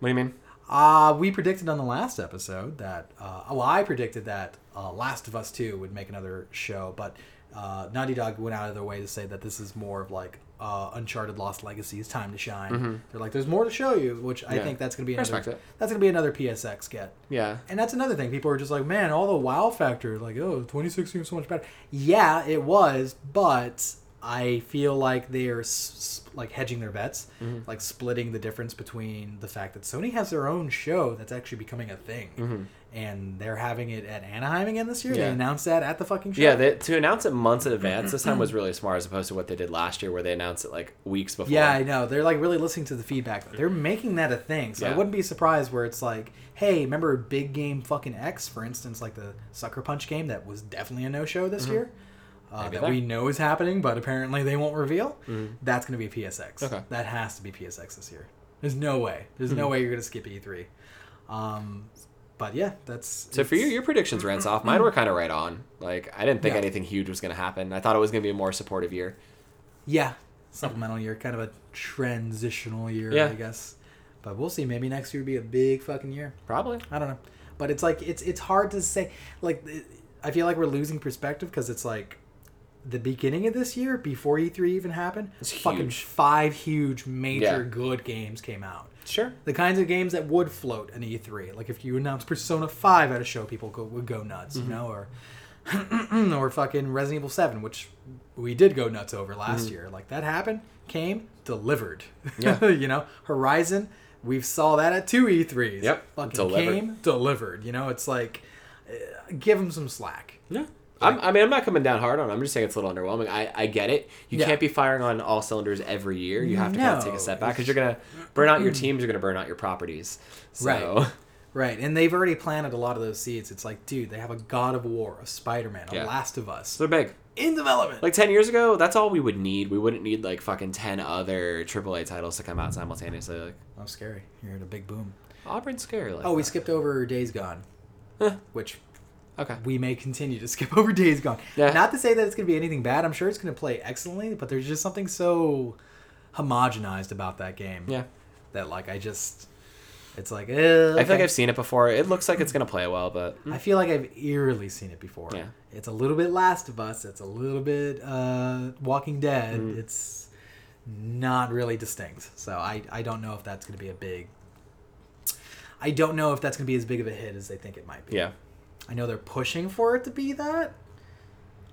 What do you mean? Uh, we predicted on the last episode that, uh, well, I predicted that uh, Last of Us 2 would make another show, but uh, Naughty Dog went out of their way to say that this is more of like uh, Uncharted Lost Legacy's time to shine. They're like, there's more to show you, which I Mm-hmm. Yeah. think that's going to be another, respect that's to be another PSX get. Yeah. And that's another thing. People are just like, man, all the wow factor, like, oh, 2016 was so much better. Yeah, it was, but I feel like they are s- like hedging their bets, Mm-hmm. like splitting the difference between the fact that Sony has their own show that's actually becoming a thing, and they're having it at Anaheim again this year. They Mm-hmm. Announced that at the fucking show. Yeah, they, to announce it months in advance this time was really smart as opposed to what they did last year where they announced it like weeks before. Yeah, I know. They're like really listening to the feedback. They're making that a thing. So I wouldn't be surprised where it's like, hey, remember big game fucking X, for instance, like the Sucker Punch game that was definitely a no show this year. Uh, Mm-hmm. That there. we know is happening, but apparently they won't reveal. Mhm. That's going to be PSX. Okay. That has to be PSX this year. There's no way. There's Hmm. no way you're going to skip E3. Um, but yeah, that's. So for you, your predictions ran off. Mine were kind of right on. Like I didn't think Yeah. anything huge was going to happen. I thought it was going to be a more supportive year. Yeah, supplemental year, kind of a transitional year, Yeah. I guess. But we'll see. Maybe next year will be a big fucking year. Probably. I don't know, but it's like it's it's hard to say. Like, I feel like we're losing perspective because it's like the beginning of this year before E3 even happened. It's fucking huge. five huge major Yeah. good games came out. Sure. The kinds of games that would float an E3. Like if you announced Persona 5 at a show, people go, would go nuts, Mm-hmm. you know, or [CLEARS THROAT] or fucking Resident Evil 7, which we did go nuts over last year. Like that happened, came, delivered. Mm-hmm. Yeah. [LAUGHS] you know, Horizon, we saw that at two E3s. Yep, Fucking delivered. came, delivered. You know, it's like uh, give them some slack. Yeah. I'm, I mean, I'm not coming down hard on. it. I'm just saying it's a little underwhelming. I, I get it. You Yeah. can't be firing on all cylinders every year. You have to kind of take a step back because you're gonna burn out your teams. You're gonna burn out your properties. So, Right. [LAUGHS] Right, and they've already planted a lot of those seeds. It's like, dude, they have a God of War, a Spider Man, a Yeah. Last of Us they're big. in development. Like ten years ago, that's all we would need. We wouldn't need like fucking ten other AAA titles to come out simultaneously. Like oh, scary! You heard a big boom. Auburn's scary. Like Oh, we skipped over Days Gone, Huh. which Okay. we may continue to [LAUGHS] skip over Days Gone. Yeah. Not to say that it's going to be anything bad. I'm sure it's going to play excellently, but there's just something so homogenized about that game Yeah. that, like, I just, it's like, eh, I feel like I've seen it before. It looks like it's gonna play well, but I feel like I've eerily seen it before. Yeah. It's a little bit Last of Us. It's a little bit uh, Walking Dead. Mm. It's not really distinct. So I, I don't know if that's going to be a big. I don't know if that's going to be as big of a hit as they think it might be. yeah. I know they're pushing for it to be that.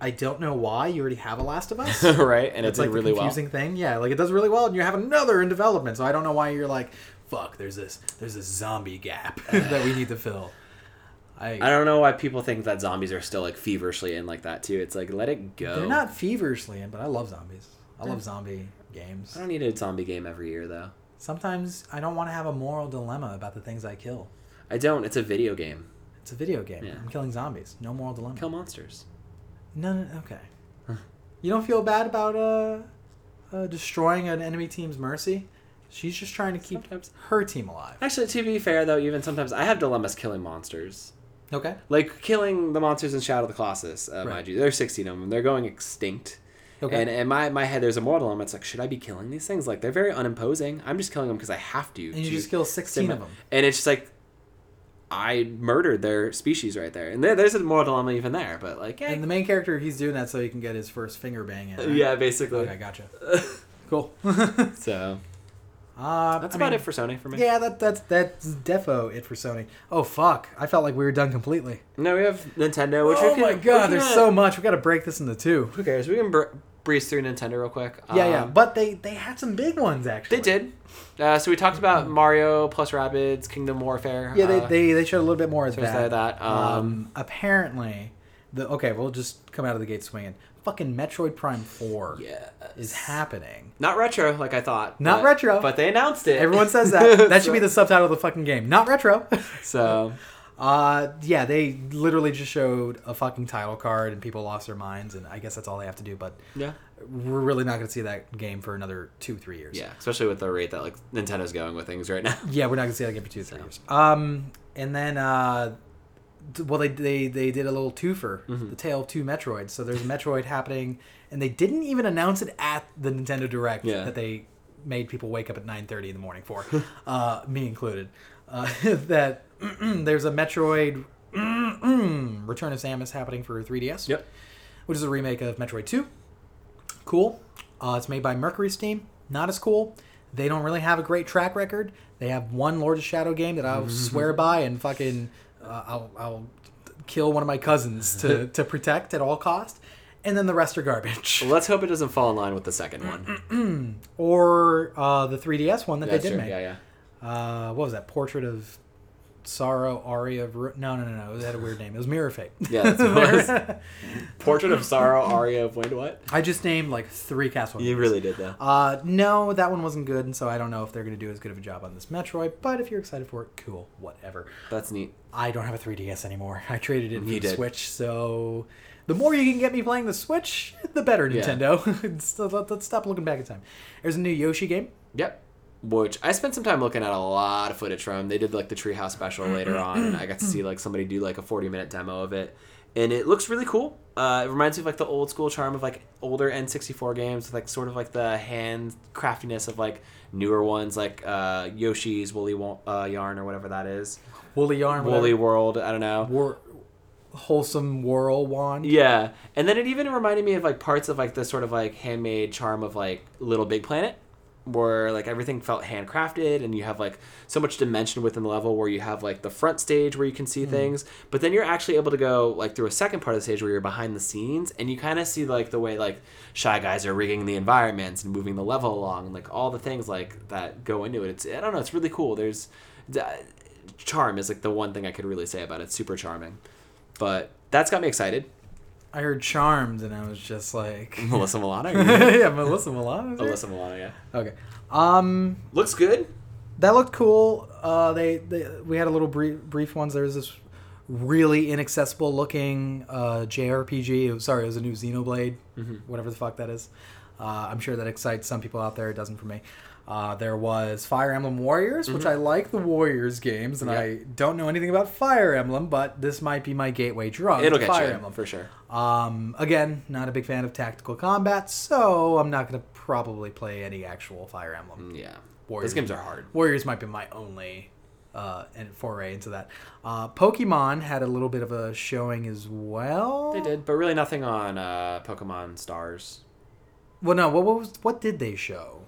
I don't know why. You already have a Last of Us. [LAUGHS] right, and it It's did like really the well. confusing thing. Yeah, like it does really well, and you have another in development. So I don't know why you're like, fuck. There's this there's this zombie gap [LAUGHS] that we need to fill. I, I don't know why people think that zombies are still like feverishly in like that too. It's like let it go. They're not feverishly in, but I love zombies. I love zombie games. I don't need a zombie game every year though. Sometimes I don't want to have a moral dilemma about the things I kill. I don't. It's a video game. It's a video game. Yeah. I'm killing zombies. No moral dilemma. Kill monsters. No, no, okay. you don't feel bad about uh, uh, destroying an enemy team's mercy? She's just trying to keep Sometimes. her team alive. Actually, to be fair though, even sometimes I have dilemmas killing monsters. Okay. Like killing the monsters in Shadow of the Colossus, uh, Right. mind you. There's 16 of them. They're going extinct. Okay. And in my, my head, there's a moral dilemma. It's like, should I be killing these things? Like, they're very unimposing. I'm just killing them because I have to. and you to just kill 16 of them. And it's just like, I murdered their species right there. And there, there's a moral dilemma even there. But, like, yeah. And the main character, he's doing that so he can get his first finger bang in. right? yeah, basically. Okay, gotcha. [LAUGHS] Cool. [LAUGHS] uh, So, I that's about mean, it for Sony for me. Yeah, that that's that's defo it for Sony. Oh fuck! I felt like we were done completely. No, we have Nintendo, which oh we can, my god, there's can- so much. We got to break this into two. Who cares? We can br- breeze through Nintendo real quick. Yeah, yeah, Um, but they they had some big ones actually. They did. Uh, so we talked about Mario plus Rabbids, Kingdom Warfare. Yeah, they, uh, they they showed a little bit more of so that. that. Um, Um, apparently, the okay, we'll just come out of the gate swinging. Fucking Metroid Prime Four yeah, is happening. not retro like I thought. Not but- retro. but they announced it. Everyone says that. [LAUGHS] That should be the subtitle of the fucking game. Not retro. [LAUGHS] so. Uh, yeah, they literally just showed a fucking title card and people lost their minds, and I guess that's all they have to do. But Yeah, we're really not going to see that game for another two, three years. yeah, especially with the rate that like Nintendo's going with things right now. [LAUGHS] Yeah, we're not going to see that game for two, three So. years. Um, and then, uh, well, they, they, they did a little twofer, Mhm. the Tale of Two Metroids. So there's a Metroid happening, and they didn't even announce it at the Nintendo Direct Yeah. that they made people wake up at 9.30 in the morning for, [LAUGHS] uh, me included. Uh, [LAUGHS] that [CLEARS THROAT] there's a Metroid [CLEARS THROAT] Return of Samus happening for 3DS. Yep. Which is a remake of Metroid 2. Cool. Uh, it's made by Mercury Steam. Not as cool. They don't really have a great track record. They have one Lord of Shadow game that I'll [LAUGHS] swear by and fucking uh, I'll, I'll kill one of my cousins to, [LAUGHS] to protect at all cost. and then the rest are garbage. Let's hope it doesn't fall in line with the second one. [CLEARS THROAT] Or uh, the 3DS one that That's they did true. make. Yeah, yeah. Uh, what was that? Portrait of Sorrow, Aria of Ru- No, no, no, no. It had a weird name. It was Mirror Fate. Yeah, that's what it [LAUGHS] was. [LAUGHS] Portrait of Sorrow, Aria of Wind. What? I just named like three Castlevania. You really did that. Uh, no, that one wasn't good, and so I don't know if they're going to do as good of a job on this Metroid. But if you're excited for it, cool, whatever. That's neat. I don't have a 3DS anymore. [LAUGHS] I traded it for You the did. Switch, so the more you can get me playing the Switch, the better, Nintendo. so let, us stop looking back in time. There's a new Yoshi game. Yep. Which I spent some time looking at a lot of footage from. They did like the Treehouse special later on, and I got to see like somebody do like a 40 minute demo of it. And it looks really cool. Uh, it reminds me of like the old school charm of like older N64 games with like sort of like the hand craftiness of like newer ones like uh, Yoshi's Woolly Wo- uh, Yarn or whatever that is. Woolly Yarn. Woolly whatever. World, I don't know. War, wholesome Whirl Wand. Yeah, and then it even reminded me of like parts of like the sort of like handmade charm of like Little Big Planet, where like everything felt handcrafted, and you have like so much dimension within the level where you have like the front stage where you can see hmm. things, but then you're actually able to go like through a second part of the stage where you're behind the scenes, and you kind of see like the way like shy guys are rigging the environments and moving the level along, and, like all the things like that go into it. It's I don't know, it's really cool. There's uh, charm is like the one thing I could really say about it. It's super charming, but that's got me excited. I heard Charmed, and I was just like, [LAUGHS] Melissa Milano. [LAUGHS] yeah. Melissa Milano. is there? Milano, yeah. Okay. Um, Looks good. that looked cool. Uh, they, they we had a little brief brief ones. There was this really inaccessible looking uh, JRPG. Sorry, it was a new Xenoblade, whatever the fuck that is. Uh, I'm sure that excites some people out there. It doesn't for me. Uh, there was Fire Emblem Warriors, which I like the Warriors games, and Yeah. I don't know anything about Fire Emblem, but this might be my gateway drug. It'll get Fire you Emblem. for sure. Um, again, not a big fan of tactical combat, so I'm not gonna probably play any actual Fire Emblem. Yeah. Warriors. Those games are hard. Warriors might be my only uh, and foray into that. Uh, Pokemon had a little bit of a showing as well. They did, but really nothing on uh, Pokemon Stars. Well, no. What, what was what did they show?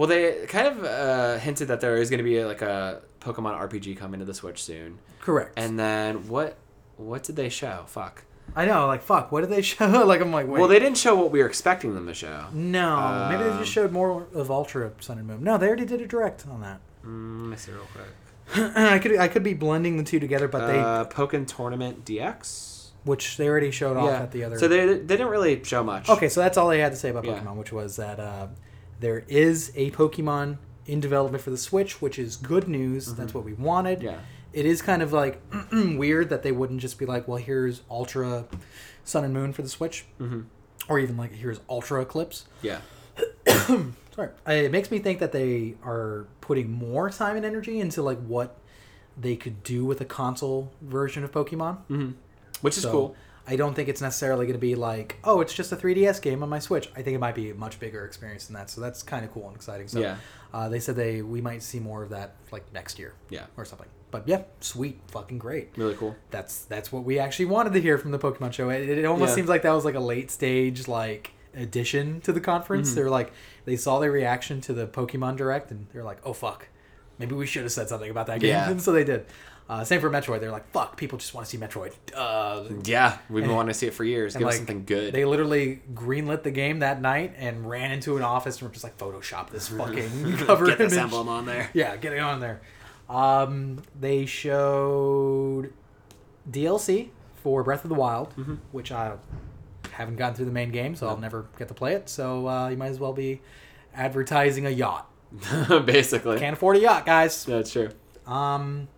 Well, they kind of uh, hinted that there is going to be like a Pokemon RPG coming to the Switch soon. Correct. And then what? What did they show? Fuck. I know, like fuck. What did they [LAUGHS] show? like I'm like, wait. Well, they didn't show what we were expecting them to show. no, maybe they Um, just showed more of Ultra Sun and Moon. No, they already did a direct on that. Mm, let me see real quick. [CLEARS THROAT] I could I could be blending the two together, but they uh, Pokken Tournament DX. which they already showed off Yeah. at the other. So they, they didn't really show much. Okay, so that's all they had to say about Yeah. Pokemon, which was that uh, there is a Pokemon in development for the Switch, which is good news. That's what we wanted. Mm-hmm. Yeah. It is kind of like [CLEARS THROAT] weird that they wouldn't just be like, well, here's Ultra Sun and Moon for the Switch, Mhm. or even like here's Ultra Eclipse. Yeah. [COUGHS] Sorry, it makes me think that they are putting more time and energy into like what they could do with a console version of Pokemon. hmm Which is So, cool. I don't think it's necessarily going to be like, oh, it's just a 3DS game on my Switch. I think it might be a much bigger experience than that. So that's kind of cool and exciting. So Yeah. uh, they said they we might see more of that like next year Yeah. or something. But yeah, sweet, fucking great. Really cool. That's that's what we actually wanted to hear from the Pokemon show. It, it almost Yeah. seems like that was like a late stage like addition to the conference. Mhm. They're like they saw their reaction to the Pokemon Direct and they're like, oh fuck, maybe we should have said something about that game. Yeah. [LAUGHS] And so they did. Uh, same for Metroid. They're like, fuck, people just want to see Metroid. Uh, Yeah, we've been wanting to see it for years. Give us something good. They literally greenlit the game that night and ran into an office and were just like, Photoshop this [LAUGHS] fucking cover Get this image. emblem on there. [LAUGHS] Yeah, get it on there. Um, they showed DLC for Breath of the Wild, Mhm. which I haven't gotten through the main game, so I'll never get to play it. So uh, you might as well be advertising a yacht. [LAUGHS] Basically. Can't afford a yacht, guys. That's true. Um,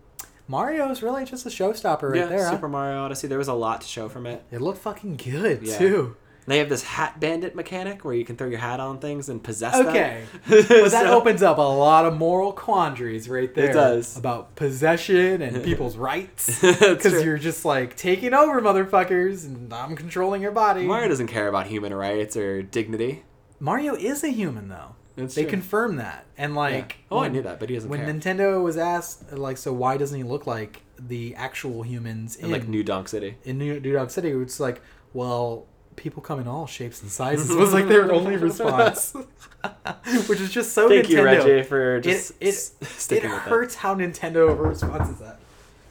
Mario is really just a showstopper right yeah, there. huh? Super Mario Odyssey. There was a lot to show from it. It looked fucking good Yeah. too. They have this hat bandit mechanic where you can throw your hat on things and possess Okay. [LAUGHS] them. But that So- opens up a lot of moral quandaries right there. It does. About possession and [LAUGHS] people's rights. [LAUGHS] Because you're just like taking over, motherfuckers, and I'm controlling your body. Mario doesn't care about human rights or dignity. Mario is a human, though. That's they true. confirm that. And like, Yeah. Oh, I knew that, but he doesn't When care. Nintendo was asked, like, so why doesn't he look like the actual humans in in like New Donk City. in New, New Dog City? It's like, well, people come in all shapes and sizes. [LAUGHS] was like their only response, [LAUGHS] which is just so Thank Nintendo. you, Reggie, for just it s- it sticking with hurts how Nintendo responds to that.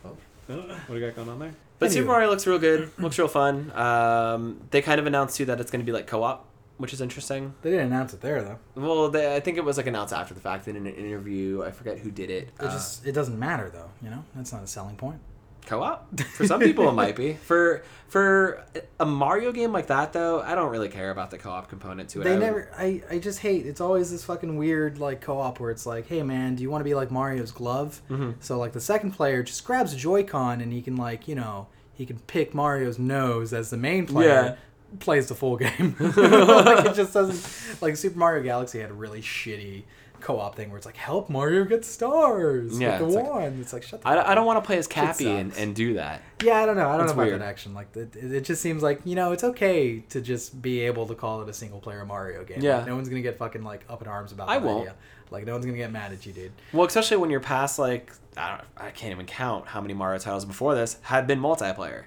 Oh, what do you got going on there? But Super Mario looks real good. looks real fun. Um, they kind of announced too that it's going to be like co-op, which is interesting. They didn't announce it there though. Well, they, I think it was like announced after the fact in an interview. I forget who did it. It Uh, just it doesn't matter though. You know, that's not a selling point. co-op for some people it might be [LAUGHS] for for a Mario game like that though. I don't really care about the co-op component to it. They I would- never. I I just hate. It's always this fucking weird like co-op where it's like, hey man, do you want to be like Mario's glove? Mm-hmm. So like the second player just grabs a Joy-Con and he can like you know he can pick Mario's nose as the main player. Yeah. Plays the full game. [LAUGHS] [LAUGHS] like it just doesn't. Like Super Mario Galaxy had a really shitty co-op thing where it's like, help Mario get stars. Yeah, with it's the like- one. It's like shut the I, I don't want to play as Cappy and, and do that. Yeah, I don't know. I don't It's know about weird. that action. Like, it, it just seems like you know, it's okay to just be able to call it a single player Mario game. Yeah. Like, no one's gonna get fucking like up in arms about. I that won't. Idea. Like, no one's gonna get mad at you, dude. Well, especially when you're past like I don't I can't even count how many Mario titles before this had been multiplayer.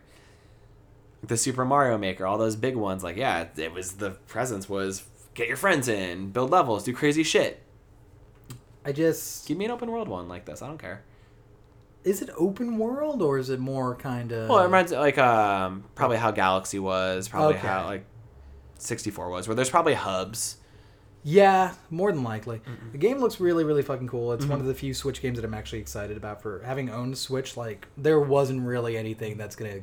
The Super Mario Maker, all those big ones, like yeah, it was the presence was get your friends in, build levels, do crazy shit. I just Give me an open world one like this. I don't care. is it open world or is it more kind of? Well, it reminds like um probably how Galaxy was, probably Okay. how like 64 was, where there's probably hubs. Yeah, more than likely. The game looks really, really fucking cool. It's Mm-hmm. one of the few Switch games that I'm actually excited about for having owned Switch. Like, there wasn't really anything that's gonna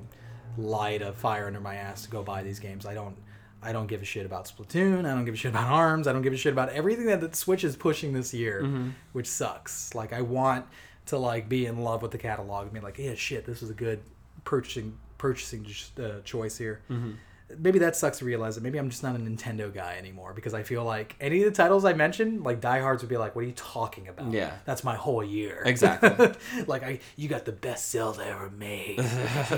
light a fire under my ass to go buy these games. I don't. I don't give a shit about Splatoon. I don't give a shit about Arms. I don't give a shit about everything that the Switch is pushing this year, Mm-hmm. which sucks. Like, I want to like be in love with the catalog and be like, yeah, shit, this was a good purchasing purchasing uh, choice here Mm-hmm. Maybe that sucks to realize that maybe I'm just not a Nintendo guy anymore because I feel like any of the titles I mentioned, like diehards would be like, "What are you talking about? Yeah. that's my whole year." Exactly. [LAUGHS] like I, you got the best Zelda ever made. you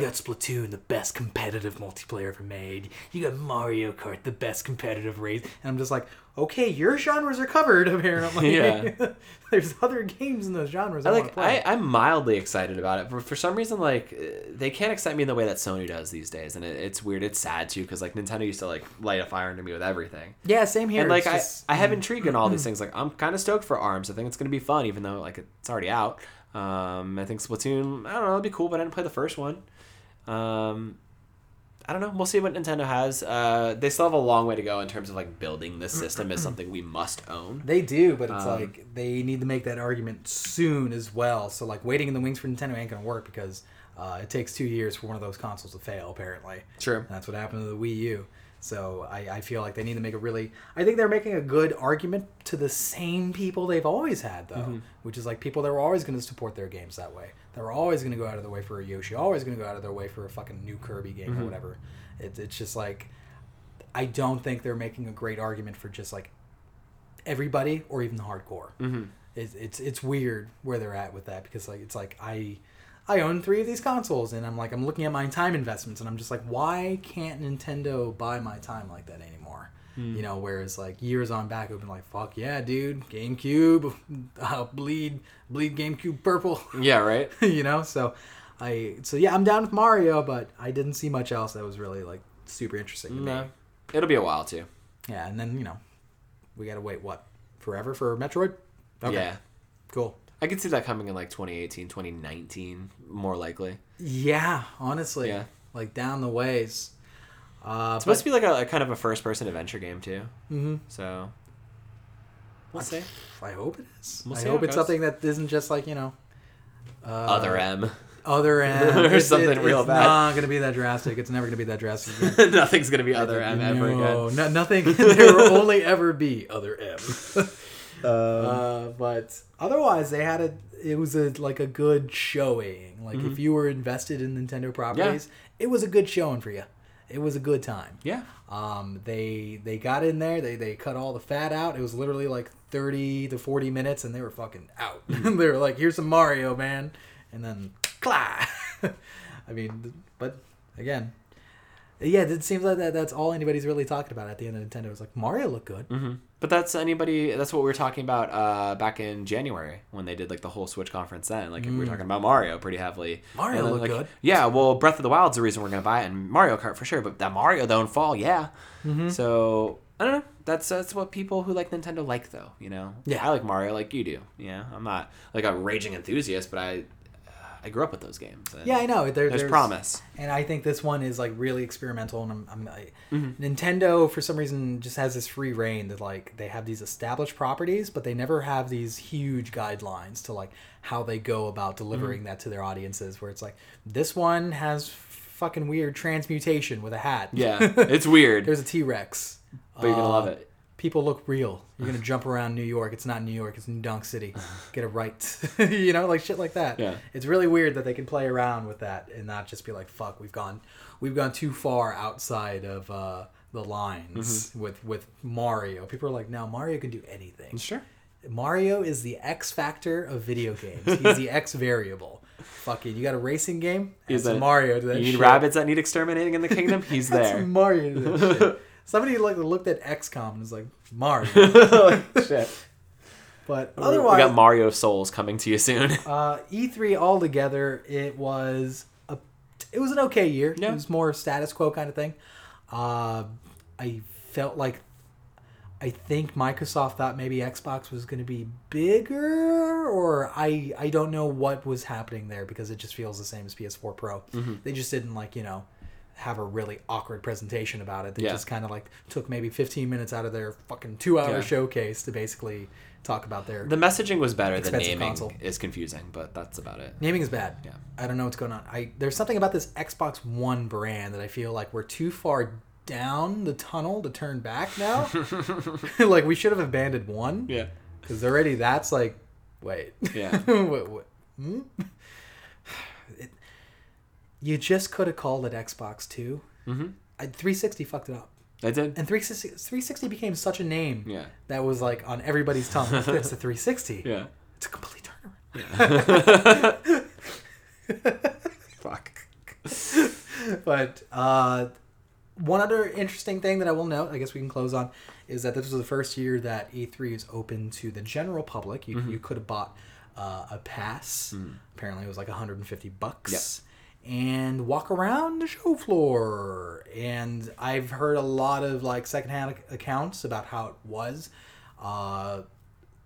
got [LAUGHS] Splatoon, the best competitive multiplayer ever made. You got Mario Kart, the best competitive race. And I'm just like, okay, your genres are covered [LAUGHS] apparently. Yeah. [LAUGHS] There's other games in those genres. I, I like. I, I'm mildly excited about it, but for some reason, like uh, they can't excite me in the way that Sony does these days, and it, it's weird. It's sad too because like Nintendo used to like light a fire under me with everything, yeah, same here. and like I, just- I have intrigue in all these [CLEARS THROAT] things. Like I'm kind of stoked for Arms. I think it's gonna be fun, even though like it's already out. Um, I think Splatoon. I don't know, it'd be cool, but I didn't play the first one. Um, I don't know. We'll see what Nintendo has. Uh, they still have a long way to go in terms of like building this system as [CLEARS THROAT] something we must own. They do, but it's Um, like they need to make that argument soon as well. So like waiting in the wings for Nintendo ain't gonna work because uh, it takes two years for one of those consoles to fail. Apparently, True. And that's what happened to the Wii U. So I, I feel like they need to make a really. I think they're making a good argument to the same people they've always had though, Mm-hmm. which is like people that were always going to support their games that way. They were always going to go out of their way for a Yoshi, always going to go out of their way for a fucking new Kirby game Mm-hmm. or whatever. It, it's just like I don't think they're making a great argument for just like everybody or even the hardcore. Mm-hmm. It's, it's it's weird where they're at with that because like it's like I I own three of these consoles and I'm like I'm looking at my time investments and I'm just like why can't Nintendo buy my time like that anymore? You know, whereas like years on back, would been like, "Fuck yeah, dude, GameCube, [LAUGHS] uh, bleed, bleed GameCube purple," Yeah. Right. [LAUGHS] you know. So, I so yeah, I'm down with Mario, but I didn't see much else that was really like super interesting to me. It'll be a while too. Yeah, and then you know, we gotta wait what forever for Metroid. Okay, Yeah. cool. I could see that coming in like 2018, 2019, more likely. Yeah, honestly, Yeah. like down the ways. Uh, It's supposed to be like a, a kind of a first person adventure game too. Mm-hmm. So we'll see. I hope it is. We'll I hope it's goes. something that isn't just like you know. Uh, Other M. other [LAUGHS] M, Or It's- something it- real it's bad. It's not gonna be that drastic. It's never gonna be that drastic. Again. [LAUGHS] Nothing's gonna be other M ever no, again. no, nothing. [LAUGHS] there will only ever be other M. uh, but otherwise, they had a. It was a like a good showing. Like Mm-hmm. if you were invested in Nintendo properties, it was a good showing for you. It was a good time. Yeah. Um, they they got in there. They they cut all the fat out. It was literally like thirty to forty minutes, and they were fucking out. [LAUGHS] Mm-hmm. they were like, "Here's some Mario, man," and then clah. [LAUGHS] I mean, but again, yeah, it seems like that. That's all anybody's really talking about at the end of Nintendo. Is like Mario looked good. hmm But that's anybody. That's what we were talking about uh, back in January when they did like the whole Switch conference. Then, like we were talking about Mario pretty heavily. Mm. Mario then, looked like, good. Yeah. Well, Breath of the Wild's the reason we're gonna buy it, and Mario Kart for sure. But that Mario though in fall, yeah. Mm-hmm. So I don't know. That's that's what people who like Nintendo like though. You know. Yeah. I like Mario like you do. Yeah. I'm not like a raging enthusiast, but I I grew up with those games. Yeah, I know. There, There's, promise. and I think this one is like really experimental. And I'm, I'm I, Mm-hmm. Nintendo for some reason just has this free reign that like they have these established properties, but they never have these huge guidelines to like how they go about delivering Mm-hmm. that to their audiences. Where it's like this one has fucking weird transmutation with a hat. Yeah, [LAUGHS] it's weird, there's a T Rex. but you're gonna love it. People look real. You're gonna jump around New York. It's not New York. It's New Donk City. Get it right. [LAUGHS] you know, like shit like that. Yeah. It's really weird that they can play around with that and not just be like, "Fuck, we've gone, we've gone too far outside of uh, the lines Mm-hmm. with with Mario." People are like, "No, Mario can do anything. Sure. Mario is the X factor of video games. He's the X variable. Fucking, you got a racing game? He's a- Mario. You need shit. rabbits that need exterminating in the kingdom. He's [LAUGHS] That's there. Mario. [LAUGHS] To that shit. Somebody like looked at XCOM and was like, Mario. [LAUGHS] Shit. But otherwise, we got Mario Souls coming to you soon. [LAUGHS] Uh, E3 altogether, it was a, it was an okay year. Yeah. It was more status quo kind of thing. Uh, I felt like, I think Microsoft thought maybe Xbox was going to be bigger, or I I don't know what was happening there because it just feels the same as PS4 Pro. Mm-hmm. They just didn't like you know have a really awkward presentation about it. They Yeah. just kind of like took maybe 15 minutes out of their fucking two hour Yeah. showcase to basically talk about their The messaging was better. The Expensive naming console. is confusing, but that's about it. Naming is bad. Yeah. I don't know what's going on. I there's something about this Xbox One brand that I feel like we're too far down the tunnel to turn back now. [LAUGHS] like we should have abandoned one Yeah. because already that's like, wait, Yeah. [LAUGHS] what, what, hmm? You just could have called it Xbox Two. Mm-hmm. I, 360 fucked it up, I did. and 360 360 became such a name Yeah. that was like on everybody's tongue. It's a 360. [LAUGHS] Yeah. It's a complete turnaround. [LAUGHS] Fuck. but uh, one other interesting thing that I will note, I guess we can close on, is that this was the first year that E3 is open to the general public. You, you could have bought uh, a pass. Apparently, it was like 150 bucks. And walk around the show floor. And I've heard a lot of like secondhand accounts about how it was. Uh,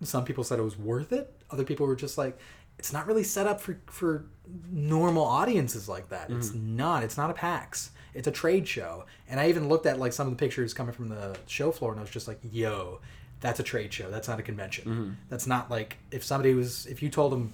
some people said it was worth it. Other people were just like, it's not really set up for for normal audiences like that. It's not. It's not a PAX. It's a trade show. And I even looked at like some of the pictures coming from the show floor, and I was just like, yo, that's a trade show. That's not a convention. That's not like if somebody was if you told them.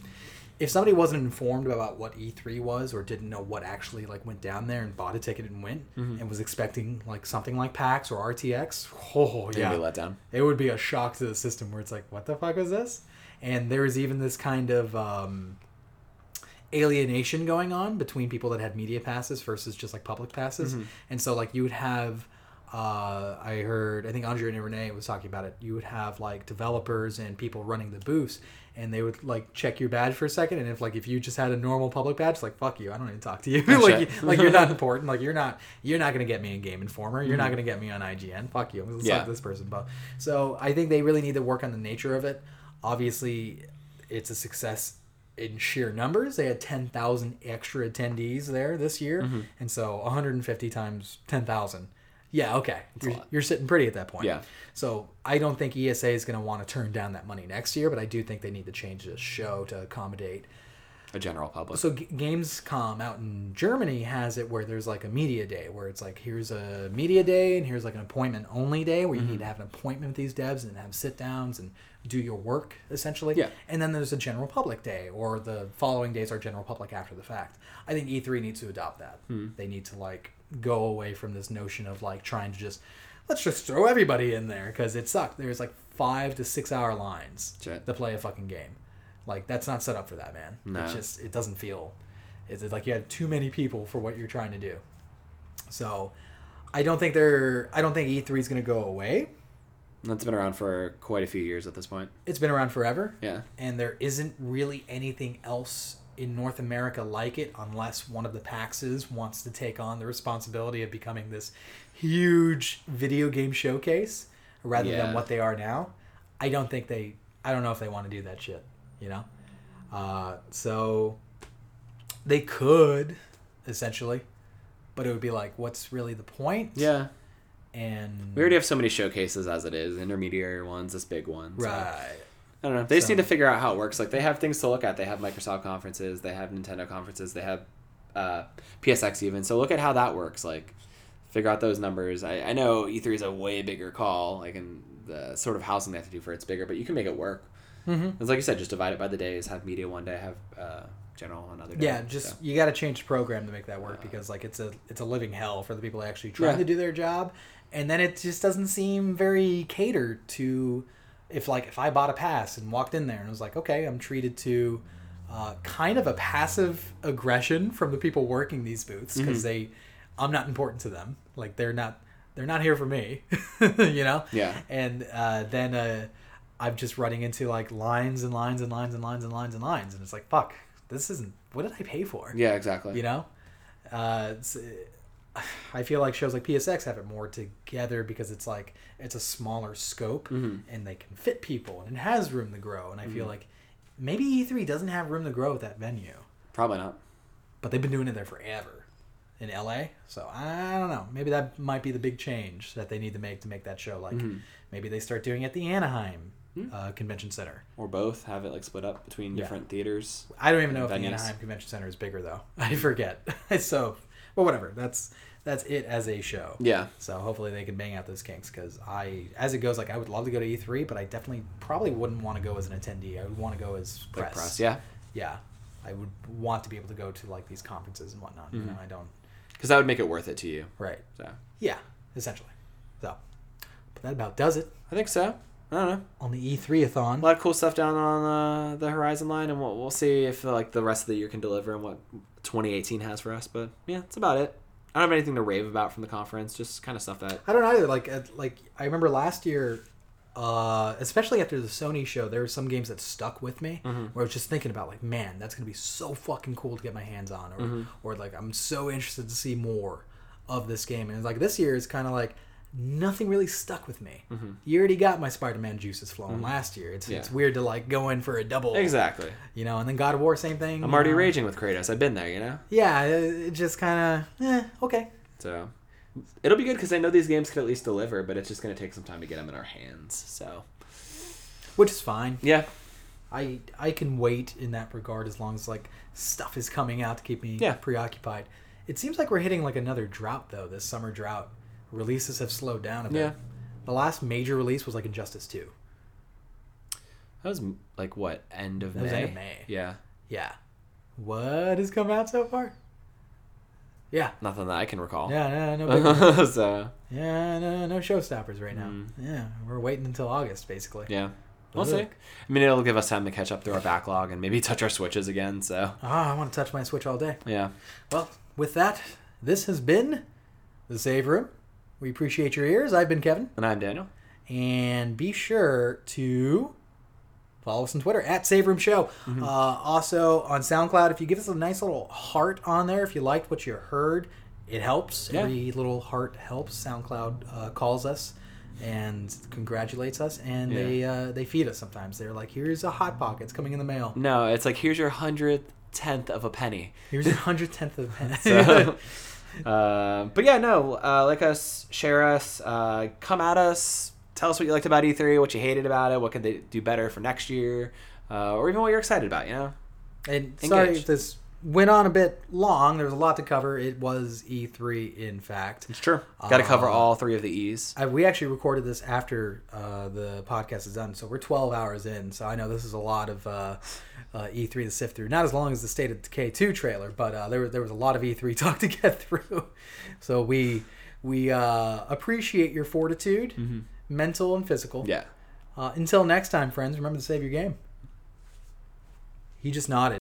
If somebody wasn't informed about what E3 was or didn't know what actually like went down there and bought a ticket and went and was expecting like something like PAX or RTX, oh Yeah. yeah, Be let down. it would be a shock to the system where it's like, what the fuck is this? And there's even this kind of um, alienation going on between people that had media passes versus just like public passes. And so like you would have, uh, I heard, I think Andrea Rene was talking about it. You would have like developers and people running the booths, and they would like check your badge for a second. And if like if you just had a normal public badge, like fuck you, I don't even talk to you. [LAUGHS] like you- like you're not [LAUGHS] important. Like you're not you're not gonna get me in Game Informer. You're not gonna get me on IGN. Fuck you. Let's Yeah. this person. But so I think they really need to work on the nature of it. Obviously, it's a success in sheer numbers. They had ten thousand extra attendees there this year, Mm-hmm. and so 150 times ten thousand. Yeah, okay. You're, you're sitting pretty at that point. Yeah. So I don't think ESA is going to want to turn down that money next year, but I do think they need to change the show to accommodate A general public. so G- Gamescom out in Germany has it where there's like a media day where it's like here's a media day and here's like an appointment only day where you Mm-hmm. need to have an appointment with these devs and have sit downs and do your work essentially. Yeah. And then there's a general public day or the following days are general public after the fact. I think E3 needs to adopt that. Hmm. They need to like go away from this notion of like trying to just let's just throw everybody in there because it sucked. There's like five to six hour lines Shit. to play a fucking game. Like that's not set up for that, man. No. It just it doesn't feel. It's it's like you had too many people for what you're trying to do. So, I don't think they're. I don't think E3 is going to go away. That's been around for quite a few years at this point. It's been around forever, Yeah. and there isn't really anything else in North America like it, unless one of the Paxes wants to take on the responsibility of becoming this huge video game showcase rather Yeah. than what they are now. I don't think they. I don't know if they want to do that shit. You know. Uh, so they could essentially, but it would be like, what's really the point? Yeah. And We already have so many showcases as it is, intermediary ones, this big one. so right. I don't know. They just So- need to figure out how it works. Like they have things to look at. They have Microsoft conferences. They have Nintendo conferences. They have uh, PSX even. So look at how that works. Like figure out those numbers. I, I know E3 is a way bigger call. Like in the sort of housing they have to do for it's bigger, but you can make it work. Mm-hmm. It's like you said, just divide it by the days. Have media one day. Have uh, general another day. Yeah, just So, you got to change the program to make that work because like it's a it's a living hell for the people actually trying Yeah. to do their job, and then it just doesn't seem very catered to. If like if I bought a pass and walked in there and was like, okay, I'm treated to uh, kind of a passive aggression from the people working these booths because they, I'm not important to them. Like they're not they're not here for me, [LAUGHS] you know. Yeah. And uh, then uh, I'm just running into like lines and lines and lines and lines and lines and lines, and it's like, fuck, this isn't. What did I pay for? yeah, exactly. You know, uh, [SIGHS] I feel like shows like PSX have it more together because it's like it's a smaller scope Mhm. and they can fit people and it has room to grow. And I Mm-hmm. feel like maybe E3 doesn't have room to grow at that venue, Probably not. but they've been doing it there forever in LA. So I don't know. Maybe that might be the big change that they need to make to make that show. Like Mhm. maybe they start doing it at the Anaheim Hmm. uh, Convention Center. Or both. Have it like split up between Yeah. different theaters. I don't even know if the Anaheim Convention Center is bigger though. [LAUGHS] I forget. [LAUGHS] so, but whatever. That's that's it as a show. Yeah. So hopefully they can bang out those kinks because I, as it goes, like I would love to go to E3, but I definitely probably wouldn't want to go as an attendee. I would want to go as press. Like press. Yeah. Yeah. I would want to be able to go to like these conferences and whatnot. You Mhm. know, I don't. Because that would make it worth it to you. Right. So Yeah. Essentially. So, but that about does it I think so. I don't know. on the E E3-a-thon. A lot of cool stuff down on uh, the horizon line, and we'll, we'll see if like the rest of the year can deliver and what 2018 has for us. But yeah, that's about it. I don't have anything to rave about from the conference. Just kind of stuff that. I don't either. Like, like I remember last year, uh, especially after the Sony show, there were some games that stuck with me. Mhm. Where I was just thinking about, like, man, that's gonna be so fucking cool to get my hands on, or, Mhm. or like, I'm so interested to see more of this game. And like this year is kind of like nothing really stuck with me. Mhm. You already got my Spider-Man juices flowing last year. It's Yeah. it's weird to like go in for a double, Exactly. you know. And then God of War, same thing. I'm already know? raging with Kratos. I've been there, you know. Yeah, it, just kind of, eh, okay. So it'll be good because I know these games can at least deliver, but it's just gonna take some time to get them in our hands. So Which is fine. yeah, I I can wait in that regard as long as like stuff is coming out to keep me Yeah. preoccupied. It seems like we're hitting like another drought though. This summer drought, releases have slowed down a bit. Yeah. The last major release was like Injustice Two. that was like what end of That was May. end of May. Yeah, Yeah. What has come out so far? Yeah. nothing that I can recall. Yeah. No. No. Big [LAUGHS] so yeah. No. No showstoppers right now. Mm. Yeah. We're waiting until August basically. yeah, we'll see. I mean, it'll give us time to catch up through our backlog and maybe touch our switches again. So Ah, I want to touch my Switch all day. yeah, Well, with that, this has been the Save Room. We appreciate your ears. I've been Kevin. and I'm Daniel. And be sure to follow us on Twitter at Save Room Show. Mm-hmm. Uh, also on SoundCloud, if you give us a nice little heart on there, if you liked what you heard, it helps. Yeah. Every little heart helps. SoundCloud uh, calls us and congratulates us, and Yeah. they uh, they feed us sometimes. They're like, "Here's a hot pocket. It's coming in the mail. No, it's like here's your hundredth tenth of a penny. Here's your hundred tenth of a [LAUGHS] penny." So, uh, but yeah, no, uh, like us, share us, uh, come at us, tell us what you liked about E3, what you hated about it, what could they do better for next year, uh, or even what you're excited about. You know, And sorry Engage. if this went on a bit long. There was a lot to cover. It was E3, in fact. it's true. Got to cover Uh, all three of the E's. I, we actually recorded this after uh, the podcast is done, so we're 12 hours in. So I know this is a lot of uh, uh, E3 to sift through. Not as long as the State of Decay 2 trailer, but uh, there, was- there was a lot of E3 [LAUGHS] talk to get through. So we we uh, appreciate your fortitude, mental and physical. Yeah. Uh, until next time, friends, remember to save your game. He just nodded.